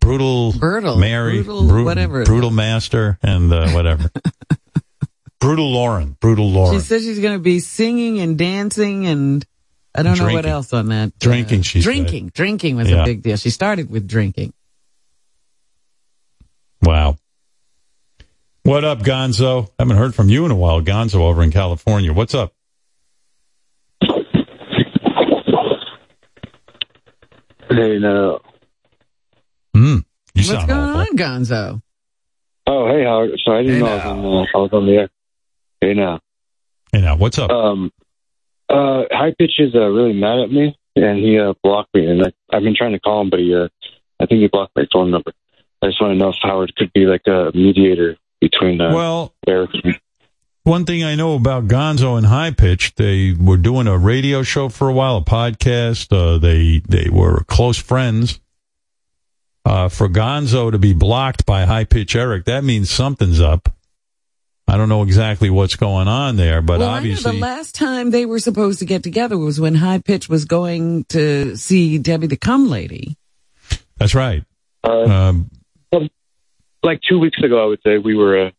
brutal, Brutal, Mary, brutal, Bru- whatever brutal master, and uh, whatever, brutal Lauren, brutal Lauren, She says she's going to be singing and dancing and I don't know what else on that. Drinking, she said. Drinking. Drinking was Yeah. a big deal. She started with drinking. Wow. What up, Gonzo? Haven't heard from you in a while, Gonzo, over in California. What's up? Hey, no. You What's sound going awful. on, Gonzo? Oh, hey, Howard. Sorry, I didn't Hey, know I was, on, uh, I was on the air. Hey, now. Hey, now, what's up? Um, uh, High Pitch is uh, really mad at me, and he uh, blocked me. And I, I've been trying to call him, but he, uh, I think he blocked my phone number. I just want to know if Howard could be like a mediator between uh, Well, Erik and One thing I know about Gonzo and High Pitch, they were doing a radio show for a while, a podcast. Uh, they they were close friends. Uh, for Gonzo to be blocked by High Pitch Erik, that means something's up. I don't know exactly what's going on there, but well, I know obviously, the last time they were supposed to get together was when High Pitch was going to see Debbie the Cum Lady. that's right. Uh, Um, like two weeks ago, I would say we were uh,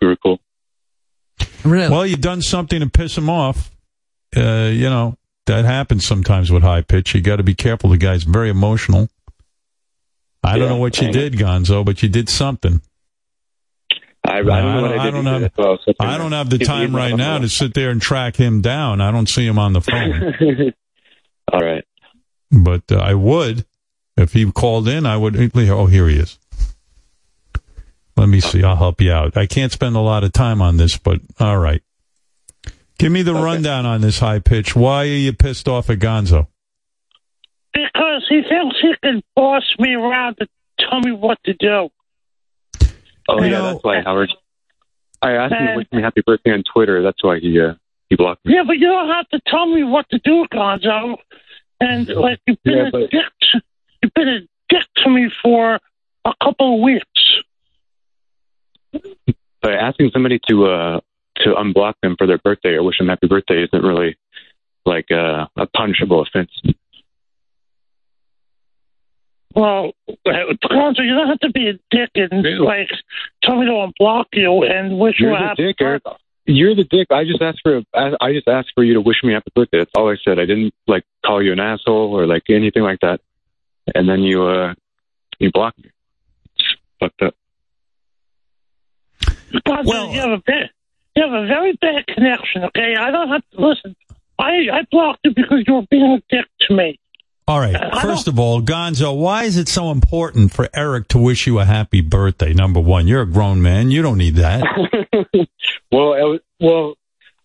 we were cool. Really? Well, you've done something to piss him off. Uh, you know that happens sometimes with High Pitch. You got to be careful. The guy's very emotional. I don't know what you did, Gonzo, but you did something. I, I don't No, know what I, I don't have. Why I was sitting I there. don't have the time right now to sit there and track him down. I don't see him on the phone, All right. but uh, I would if he called in. I would. Oh, here he is. Let me see. I'll help you out. I can't spend a lot of time on this, but all right. Give me the rundown on this high pitch. Why are you pissed off at Gonzo? Because he thinks he can boss me around to tell me what to do. Oh You yeah, know- that's why Howard. I asked him to And- wish me happy birthday on Twitter. That's why he uh, he blocked me. Yeah, but you don't have to tell me what to do, Gonzo. And like you've been Yeah, a but- dick. To, you've been a dick to me for a couple of weeks. But asking somebody to uh to unblock them for their birthday or wish them happy birthday isn't really like uh, a punishable offense. Well, Gonzo, you don't have to be a dick and like tell me to unblock you and wish you You're a the happy dick, Erik. You're the dick. I just asked for I I just asked for you to wish me happy birthday. That's all I said. I didn't like call you an asshole or like anything like that. And then you uh you blocked me. It's fucked up. Gonzo, you have a bad, you have a very bad connection. Okay, I don't have to listen. I I blocked you because you were being a dick to me. All right. First of all, Gonzo, why is it so important for Erik to wish you a happy birthday? Number one, you're a grown man. You don't need that. Well, was, well,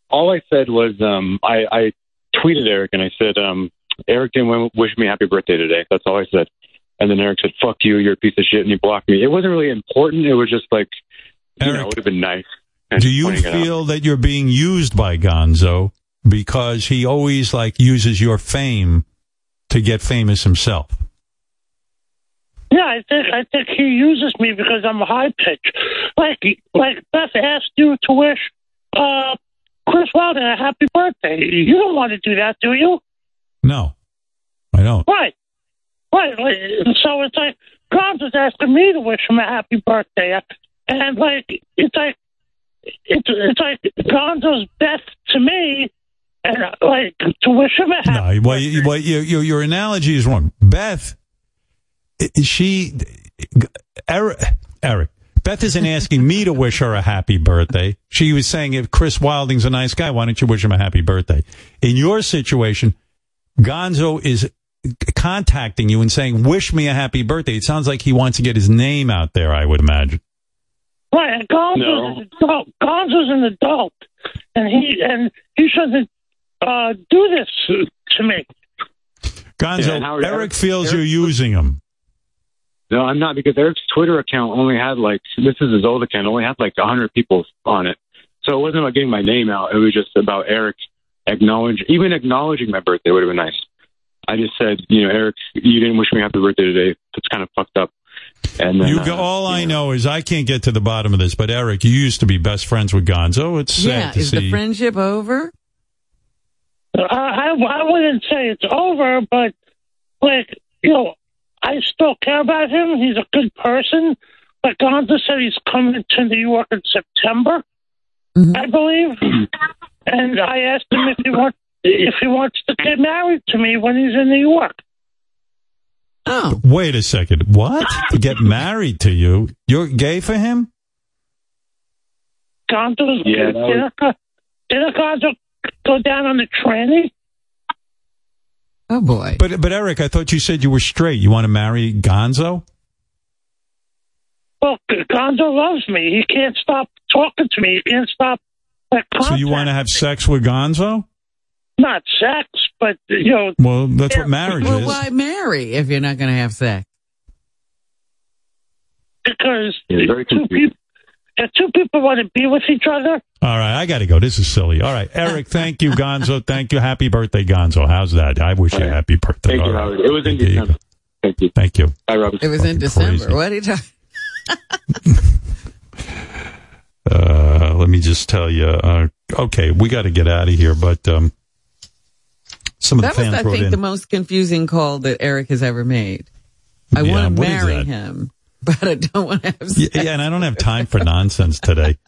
all I said was um, I, I tweeted Erik and I said, um, Erik didn't wish me happy birthday today. That's all I said. And then Erik said, "Fuck you, you're a piece of shit," and he blocked me. It wasn't really important. It was just like, you know, it would have been nice. Do you pointing it out. feel that you're being used by Gonzo because he always like uses your fame to get famous himself? Yeah, I think I think he uses me because I'm a high pitch. Like like Beth asked you to wish uh Chris Wilder a happy birthday. You don't want to do that, do you? No, I don't. Right. Right. So it's like Gonzo's asking me to wish him a happy birthday. And like it's like it's it's like Gonzo's Beth to me and like to wish him a happy No, well, you, well you, your your analogy is wrong. Beth, she, Erik, Erik, Beth isn't asking me to wish her a happy birthday. She was saying if Chris Wilding's a nice guy, why don't you wish him a happy birthday? In your situation, Gonzo is contacting you and saying, wish me a happy birthday. It sounds like he wants to get his name out there, I would imagine. Right, and Gonzo's No. an adult. Gonzo's an adult, and he and he shouldn't uh, do this to me. Gonzo, Yeah, Howard, Erik Erik- feels Erik- you're using him. No, I'm not because Erik's Twitter account only had like this is his old account, only had like hundred people on it. So it wasn't about getting my name out. It was just about Erik acknowledge even acknowledging my birthday would have been nice. I just said, you know, Erik, you didn't wish me happy birthday today. That's kind of fucked up. And then, You uh, go, all I know is I can't get to the bottom of this, but Erik, you used to be best friends with Gonzo. It's sad to is see. the friendship over? I, I I wouldn't say it's over, but like you know, I still care about him. He's a good person. But Gonzo said he's coming to New York in September, mm-hmm. I believe. and I asked him if he wants if he wants to get married to me when he's in New York. Oh, Wait a second. What? to get married to you? You're gay for him? Gonzo's Yeah, that was- didn't, didn't Gonzo go down on the tranny? oh boy. But but Erik, I thought you said you were straight. You want to marry Gonzo? Well, Gonzo loves me. He can't stop talking to me. He can't stop. Like, So you want to have sex with Gonzo? not sex, but you know, Well, that's what marriage Well, is. why marry if you're not going to have sex? because Yeah, very two people, if two people want to be with each other, All right, I got to go. This is silly. All right, Erik, thank you, Gonzo. Thank you. Happy birthday, Gonzo. How's that? I wish you a happy birthday. Thank All you, right. Howard. It was in December. Thank you. Thank you. Bye, Robert. It was in December. crazy. What are you talking? Uh, let me just tell you. Uh, okay, we got to get out of here, but um, some of That the was, fans I wrote think, in. the most confusing call that Erik has ever made. I Yeah, want to marry him, but I don't want to have yeah, sex. yeah, and I don't have time for nonsense today.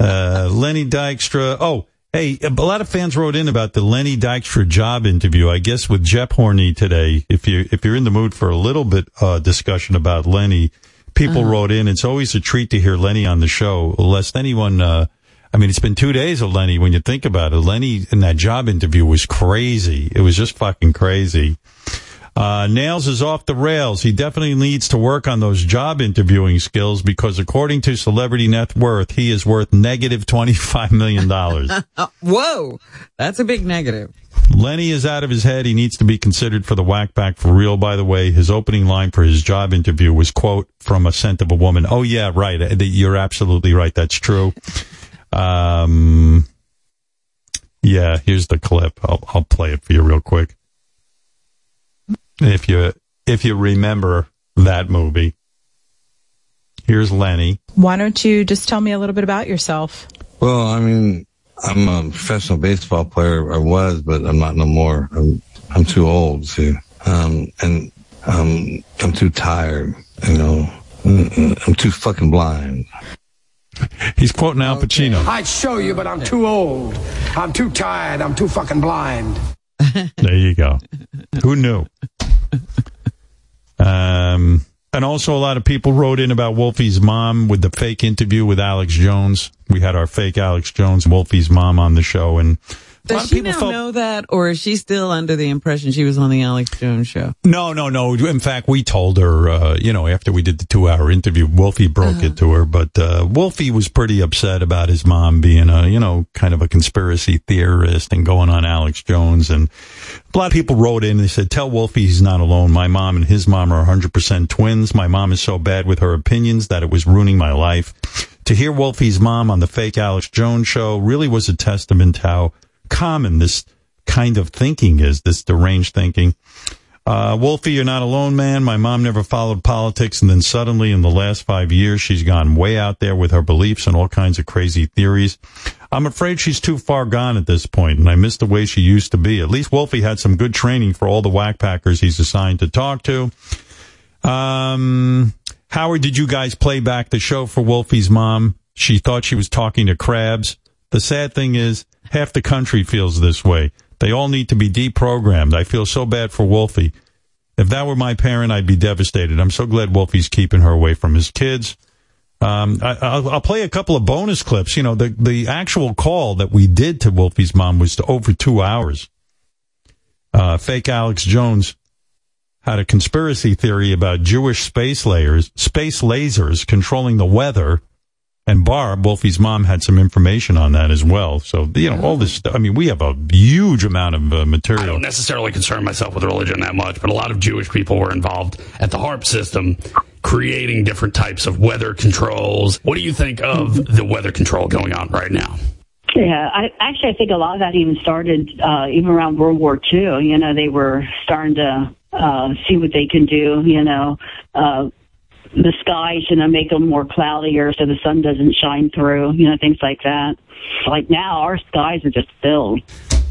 Uh, Lenny Dykstra. Oh, hey, a lot of fans wrote in about the Lenny Dykstra job interview. I guess with JeopHorny today. If you if you're in the mood for a little bit uh, discussion about Lenny, people Uh-huh. wrote in. It's always a treat to hear Lenny on the show. Lest anyone. Uh, I mean, it's been two days of Lenny when you think about it. Lenny in that job interview was crazy. It was just fucking crazy. Uh, Nails is off the rails. He definitely needs to work on those job interviewing skills because according to Celebrity Net Worth, he is worth negative $25 million. Whoa, that's a big negative. Lenny is out of his head. He needs to be considered for the Wack Pack for real, by the way. His opening line for his job interview was, quote, from a scent of a woman. Oh, yeah, right. Uh, You're absolutely right. That's true. Um, yeah, here's the clip. I'll, I'll play it for you real quick. If you, if you remember that movie. Here's Lenny. Why don't you just tell me a little bit about yourself? Well, I mean, I'm a professional baseball player. I was, but I'm not no more. I'm, I'm too old, see. Um, and, um, I'm too tired, you know. I'm too fucking blind. He's quoting Al Pacino. I'd show you, but I'm too old. I'm too tired. I'm too fucking blind. There you go. Who knew? Um, and also a lot of people wrote in about Wolfie's mom with the fake interview with Alex Jones. We had our fake Alex Jones, Wolfie's mom on the show and Does she people now felt know that, or is she still under the impression she was on the Alex Jones show? No, no, no. In fact, we told her, uh, you know, after we did the two hour interview, Wolfie broke it to her, but, uh, Wolfie was pretty upset about his mom being a, you know, kind of a conspiracy theorist and going on Alex Jones. And a lot of people wrote in and they said, tell Wolfie he's not alone. My mom and his mom are 100% twins. My mom is so bad with her opinions that it was ruining my life. To hear Wolfie's mom on the fake Alex Jones show really was a testament to how common this kind of thinking is, this deranged thinking. Uh, Wolfie, you're not alone, man. My mom never followed politics, and then suddenly in the last five years, she's gone way out there with her beliefs and all kinds of crazy theories. I'm afraid she's too far gone at this point, and I miss the way she used to be. At least Wolfie had some good training for all the Wack Packers he's assigned to talk to. Um, Howard, did you guys play back the show for Wolfie's mom? She thought she was talking to crabs. The sad thing is, half the country feels this way. They all need to be deprogrammed. I feel so bad for Wolfie. If that were my parent, I'd be devastated. I'm so glad Wolfie's keeping her away from his kids. Um, I, I'll, I'll play a couple of bonus clips. You know, the, the actual call that we did to Wolfie's mom was to over two hours. Uh, fake Alex Jones had a conspiracy theory about Jewish space layers, space lasers controlling the weather. And Barb, Wolfie's mom, had some information on that as well. So, you know, all this stuff. I mean, we have a huge amount of uh, material. I don't necessarily concern myself with religion that much, but a lot of Jewish people were involved at the HAARP system creating different types of weather controls. What do you think of the weather control going on right now? Yeah, I actually I think a lot of that even started uh, even around World War II. You know, they were starting to uh, see what they can do. You know, uh, the skies, you know, make them more cloudier so the sun doesn't shine through. You know, things like that. Like now, our skies are just filled.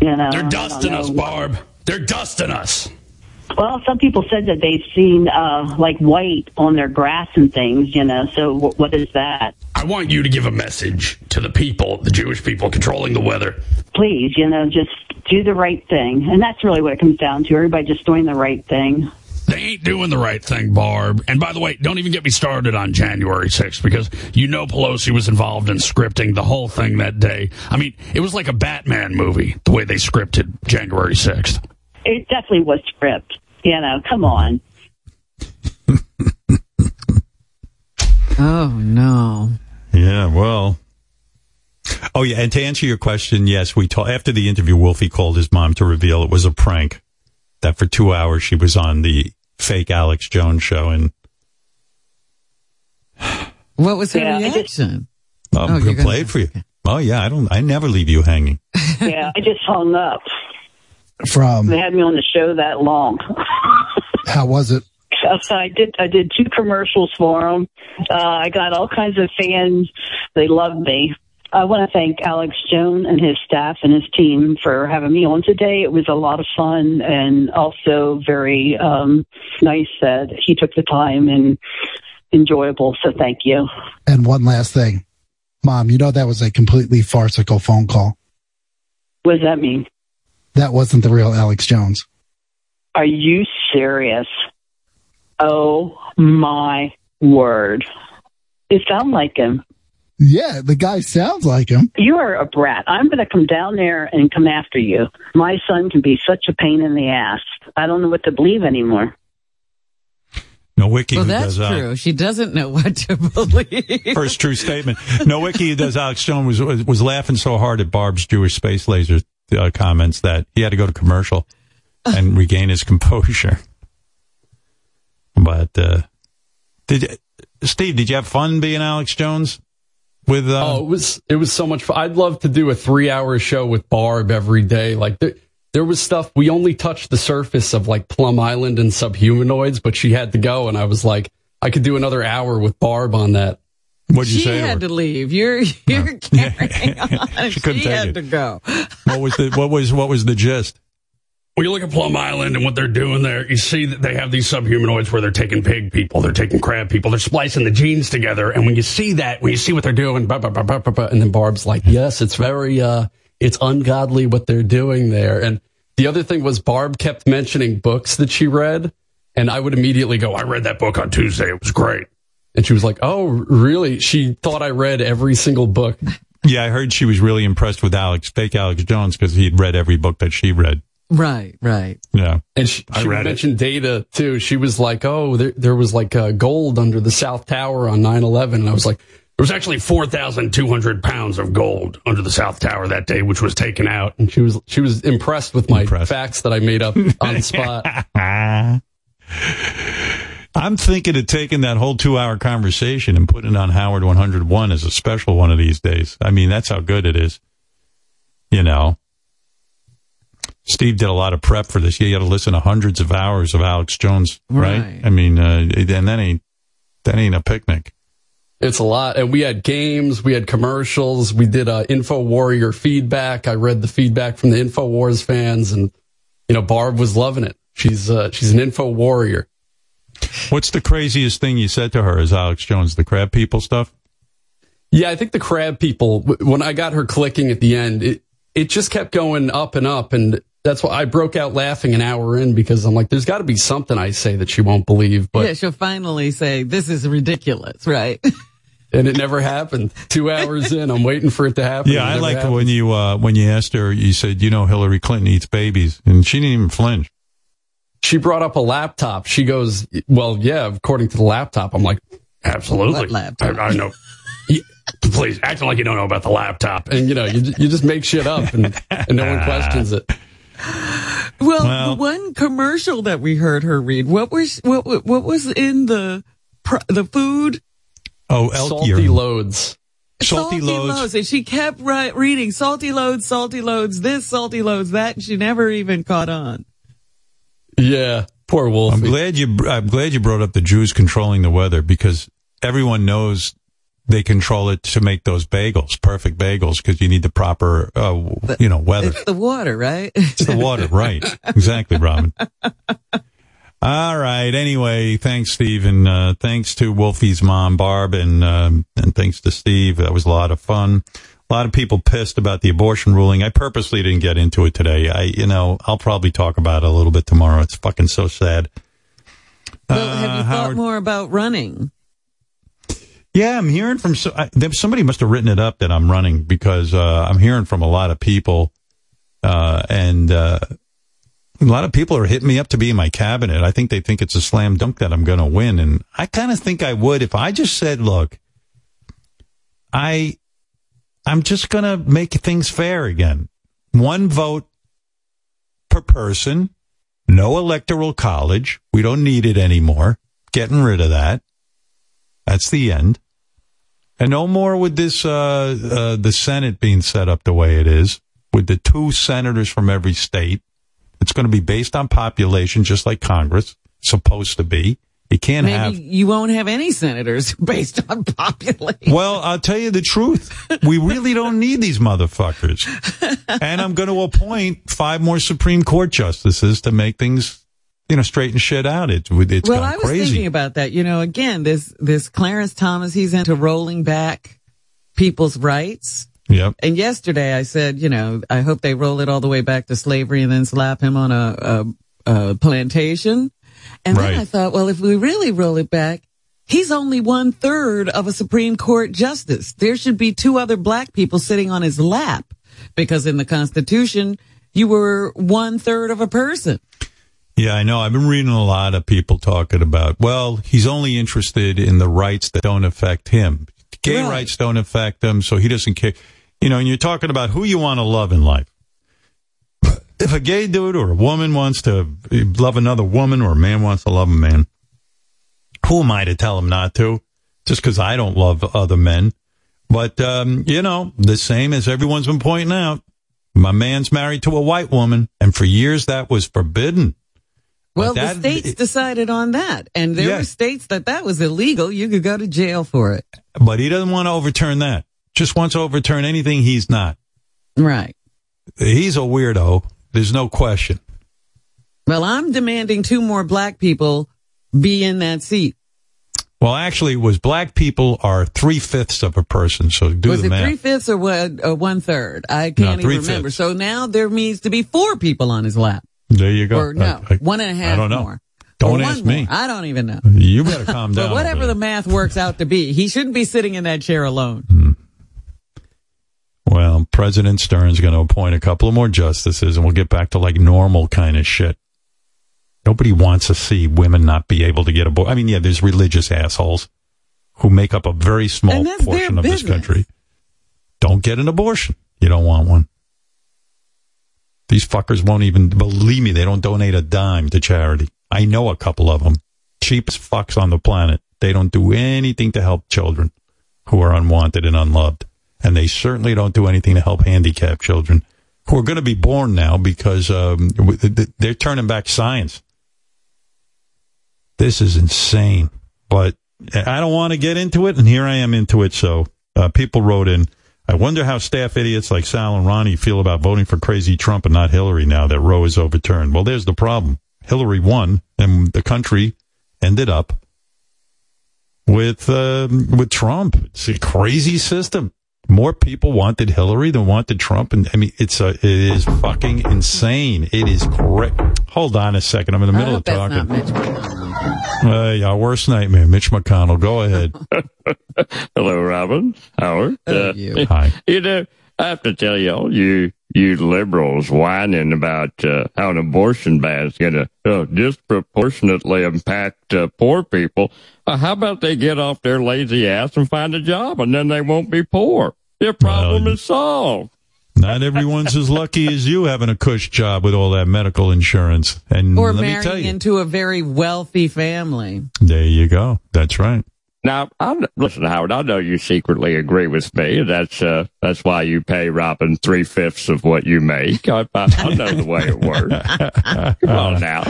You know, They're dusting us. Barb. They're dusting us. Well, some people said that they've seen uh, like white on their grass and things. You know, so w- what is that? I want you to give a message to the people, the Jewish people controlling the weather. Please, you know, just do the right thing, and that's really what it comes down to. Everybody just doing the right thing. They ain't doing the right thing, Barb. And by the way, don't even get me started on January 6th because you know Pelosi was involved in scripting the whole thing that day. I mean, it was like a Batman movie, the way they scripted January 6th. It definitely was script. You know, come on. Oh no. Yeah, well. Oh yeah, and to answer your question, yes, we told after the interview, Wolfie called his mom to reveal it was a prank. That for two hours she was on the fake Alex Jones show, and What was her Yeah, I just- reaction? I'm Oh, gonna gonna- play it for you. Oh yeah, I don't, I never leave you hanging. yeah, I just hung up. From They had me on the show that long. how was it? So I did. I did two commercials for them. Uh, I got all kinds of fans. They loved me. I want to thank Alex Jones and his staff and his team for having me on today. It was a lot of fun and also very um, nice that he took the time and enjoyable. So thank you. And one last thing, Mom, you know that was a completely farcical phone call. What does that mean? That wasn't the real Alex Jones. Are you serious? Oh my word! It sounded like him. Yeah, the guy sounds like him. You are a brat. I'm going to come down there and come after you. My son can be such a pain in the ass. I don't know what to believe anymore. No wiki Well, who that's does uh, true. She doesn't know what to believe. First true statement. No wiki who does Alex Jones was was laughing so hard at Barb's Jewish space laser uh, comments that he had to go to commercial and regain his composure. But uh, did you, Steve? Did you have fun being Alex Jones? With uh, oh, it was it was so much fun. I'd love to do a three hour show with Barb every day. Like there, there was stuff we only touched the surface of like Plum Island and subhumanoids, but she had to go, and I was like, I could do another hour with Barb on that. What'd you she say? to had her? to leave. You're you're carrying on. She couldn't take had it. to go. What was the what was what was the gist? When you look at Plum Island and what they're doing there, you see that they have these subhumanoids where they're taking pig people, they're taking crab people, they're splicing the genes together. And when you see that, when you see what they're doing, bah, bah, bah, And then Barb's like, yes, it's very, uh, it's ungodly what they're doing there. And the other thing was Barb kept mentioning books that she read. And I would immediately go, I read that book on Tuesday. It was great. And she was like, oh, really? She thought I read every single book. Yeah, I heard she was really impressed with Alex, fake Alex Jones, because he'd read every book that she read. Right, right. Yeah, And she, she read it. mentioned data too. She was like, oh, there, there was like uh, gold under the South Tower on 9-11. And I was like, There was actually 4,200 pounds of gold under the South Tower that day, which was taken out. and she was, she was impressed with my facts that I made up on the spot. I'm thinking of taking that whole two hour conversation and putting it on Howard 101 as a special one of these days. I mean, that's how good it is. You know, Steve did a lot of prep for this. You got to listen to hundreds of hours of Alex Jones, right? Right. I mean, uh, and that ain't that ain't a picnic. It's a lot. And we had games, we had commercials, we did uh, Info Warrior feedback. I read the feedback from the Info Wars fans, and you know Barb was loving it. She's uh, she's an Info Warrior. What's the craziest thing you said to her as Alex Jones? The crab people stuff? Yeah, I think the crab people. When I got her clicking at the end, it it just kept going up and up, and that's why I broke out laughing an hour in because I'm like, there's got to be something I say that she won't believe, but yeah, she'll finally say, "This is ridiculous," right? and it never happened. Two hours in, I'm waiting for it to happen. Yeah, I never liked happened. when you uh, when you asked her. You said, "You know, Hillary Clinton eats babies," and she didn't even flinch. She brought up a laptop. She goes, "Well, yeah, according to the laptop." I'm like, Absolutely. What laptop? I, I know. Please, acting like you don't know about the laptop. and you know, you you just make shit up, and, and no one questions it. Well, Well- the one commercial that we heard her read, what was what what was in the the food? Oh, elk salty urine. loads. Salty loads. And she kept ri- reading salty loads, salty loads, this, salty loads, that. And she never even caught on. Yeah, poor Wolf. I'm glad you. I'm glad you brought up the Jews controlling the weather because everyone knows they control it to make those bagels, perfect bagels, because you need the proper, uh, you know, weather. It's the water, right? It's the water, right? Exactly, Robin. All right. Anyway, thanks, Steve, and uh, thanks to Wolfie's mom, Barb, and um, and thanks to Steve. That was a lot of fun. A lot of people pissed about the abortion ruling. I purposely didn't get into it today. I, you know, I'll probably talk about it a little bit tomorrow. It's fucking so sad. Well, have you Uh, thought Howard- more about running? Yeah, I'm hearing from so, I, somebody must have written it up that I'm running because uh, I'm hearing from a lot of people, uh, and uh, a lot of people are hitting me up to be in my cabinet. I think they think it's a slam dunk that I'm going to win, and I kind of think I would if I just said, "Look, I, I'm just going to make things fair again. One vote per person, no electoral college. We don't need it anymore. Getting rid of that." That's the end. And no more with this, uh, uh, the Senate being set up the way it is, with the two senators from every state. It's going to be based on population, just like Congress supposed to be. You can't Maybe have. you won't have any senators based on population. Well, I'll tell you the truth. We really don't need these motherfuckers. And I'm going to appoint five more Supreme Court justices to make things, you know, straighten shit out. It's, it's well, I was crazy. thinking about that. You know, again, this this Clarence Thomas, he's into rolling back people's rights. Yep. And yesterday I said, you know, I hope they roll it all the way back to slavery and then slap him on a, a, a plantation. And Right. then I thought, well, if we really roll it back, he's only one third of a Supreme Court justice. There should be two other black people sitting on his lap because in the Constitution, you were one third of a person. Yeah, I know. I've been reading a lot of people talking about, well, he's only interested in the rights that don't affect him. Gay Right. rights don't affect him, so he doesn't care. You know, and you're talking about who you want to love in life. if a gay dude or a woman wants to love another woman or a man wants to love a man, who am I to tell him not to? Just because I don't love other men. But, um, you know, the same as everyone's been pointing out. My man's married to a white woman, and for years that was forbidden. Well, But the that- states decided on that, and there Yeah. were states that that was illegal. You could go to jail for it. But he doesn't want to overturn that. Just wants to overturn anything he's not. Right. He's a weirdo. There's no question. Well, I'm demanding two more black people be in that seat. Well, actually, it was black people are three fifths of a person. So do was the it math. three fifths or one, uh, one third? I can't even remember. So now there needs to be four people on his lap. There you go. Or no, I- I- one and a half I don't know. more. Don't ask me. more. I don't even know. You better calm down. But whatever the math works out to be, he shouldn't be sitting in that chair alone. Hmm. Well, President Stern's going to appoint a couple of more justices, and we'll get back to like normal kind of shit. Nobody wants to see women not be able to get a boy. I mean, yeah, there's religious assholes who make up a very small And that's their portion of this country. Don't get an abortion. You don't want one. These fuckers won't even believe me. They don't donate a dime to charity. I know a couple of them. Cheapest fucks on the planet. They don't do anything to help children who are unwanted and unloved. And they certainly don't do anything to help handicapped children who are going to be born now because um, they're turning back science. This is insane. But I don't want to get into it, and here I am into it. So uh, people wrote in. I wonder how staff idiots like Sal and Ronnie feel about voting for crazy Trump and not Hillary now that Roe is overturned. Well, there's the problem. Hillary won, and the country ended up with uh, with Trump. It's a crazy system. More people wanted Hillary than wanted Trump, and I mean, it's a, it is fucking insane. It is correct. Hold on a second. I'm in the middle of talking. Not Mitch Uh, yeah, worst nightmare, Mitch McConnell. Go ahead. Hello, Robin. Howard. Uh, you. Hi. You know, I have to tell y'all, you you liberals whining about uh, how an abortion ban is going to uh, disproportionately impact uh, poor people. Uh, how about they get off their lazy ass and find a job, and then they won't be poor? Their problem Well, is solved. Not everyone's as lucky as you having a cush job with all that medical insurance. And Or let me tell marrying you, into a very wealthy family. there you go. That's right. Now, I'm, listen, Howard. I know you secretly agree with me. That's uh, that's why you pay Robin three fifths of what you make. I, I, I know the way it works. Come on now.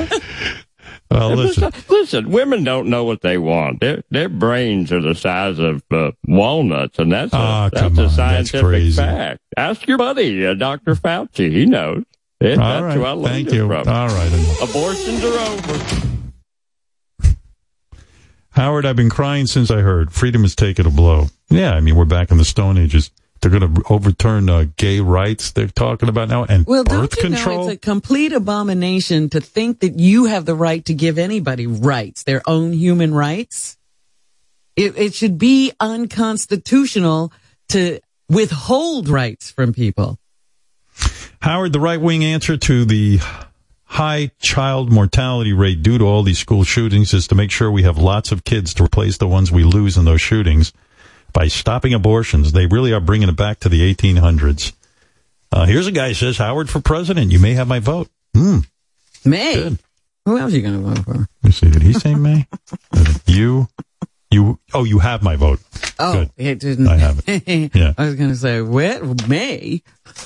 Well, listen. listen, women don't know what they want. Their their brains are the size of uh, walnuts, and that's a, Ah, that's a that's scientific crazy. fact. Ask your buddy, uh, Dr. Fauci. He knows. It, All that's right. who I learned Thank you. from. All right. Abortions are over. Howard, I've been crying since I heard freedom has taken a blow. Yeah, I mean, we're back in the Stone Ages. They're going to overturn uh, gay rights they're talking about now and Well, birth control. know it's a complete abomination to think that you have the right to give anybody rights, their own human rights? It, it should be unconstitutional to withhold rights from people. Howard, the right wing answer to the high child mortality rate due to all these school shootings is to make sure we have lots of kids to replace the ones we lose in those shootings by stopping abortions. They really are bringing it back to the 1800s. Uh, here's a guy who says, Howard for president. You may have my vote. Hmm. May. Who else are you going to vote for? Let me see. Did he say May? You, you, oh, you have my vote. Oh, Good. it didn't. I have it. Yeah. I was going to say, what? May?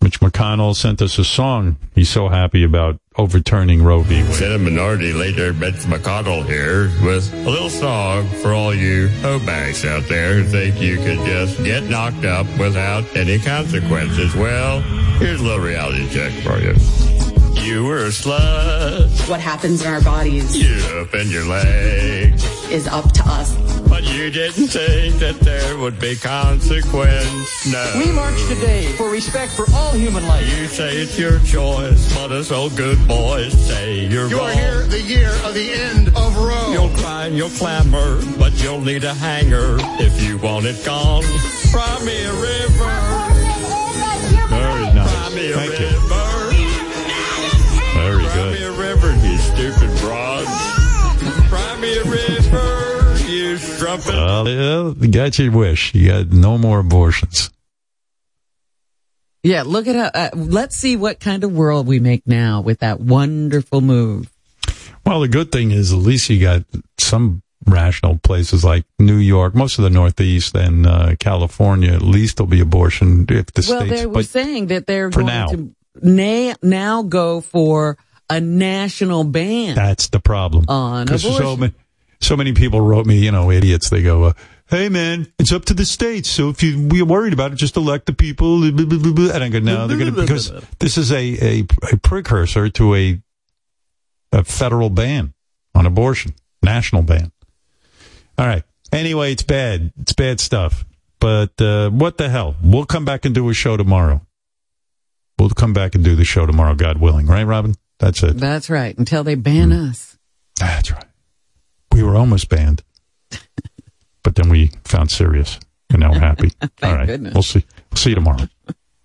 Mitch McConnell sent us a song. He's so happy about overturning Roe v. Wade. Senate Minority Leader Mitch McConnell here with a little song for all you hobags out there who think you could just get knocked up without any consequences. Well, here's a little reality check for you. You were a slut. What happens in our bodies You up in your legs. is up to us. But you didn't think that there would be consequence. No. We march today for respect for all human life. You say it's your choice, but us old good boys say you're You wrong. are here the year of the end of Roe. You'll cry and you'll clamor, but you'll need a hanger if you want it gone. Cry me a river. Very Cry nice. me a Thank you. river. Very you strumpet. Well, yeah, got your wish. You got no more abortions. Yeah, look at how. Uh, let's see what kind of world we make now with that wonderful move. Well, the good thing is at least you got some rational places like New York, most of the Northeast, and uh, California. At least there'll be abortion if the well, states. Well, they were saying that they're for going now. to na- now go for a national ban. that's the problem. On 'Cause so abortion. So many people wrote me, you know, idiots. They go, uh, "Hey, man, it's up to the states. So if you we're worried about it, just elect the people." blah, blah, blah, blah." And I go, "No, they're going to because this is a, a a precursor to a a federal ban on abortion, national ban." All right. Anyway, it's bad. It's bad stuff. But uh, what the hell? We'll come back and do a show tomorrow. We'll come back and do the show tomorrow, God willing. Right, Robin? That's it. That's right. Until they ban Hmm. us. That's right. We were almost banned, but then we found Sirius, and now we're happy. All right, goodness. we'll see. We'll see you tomorrow.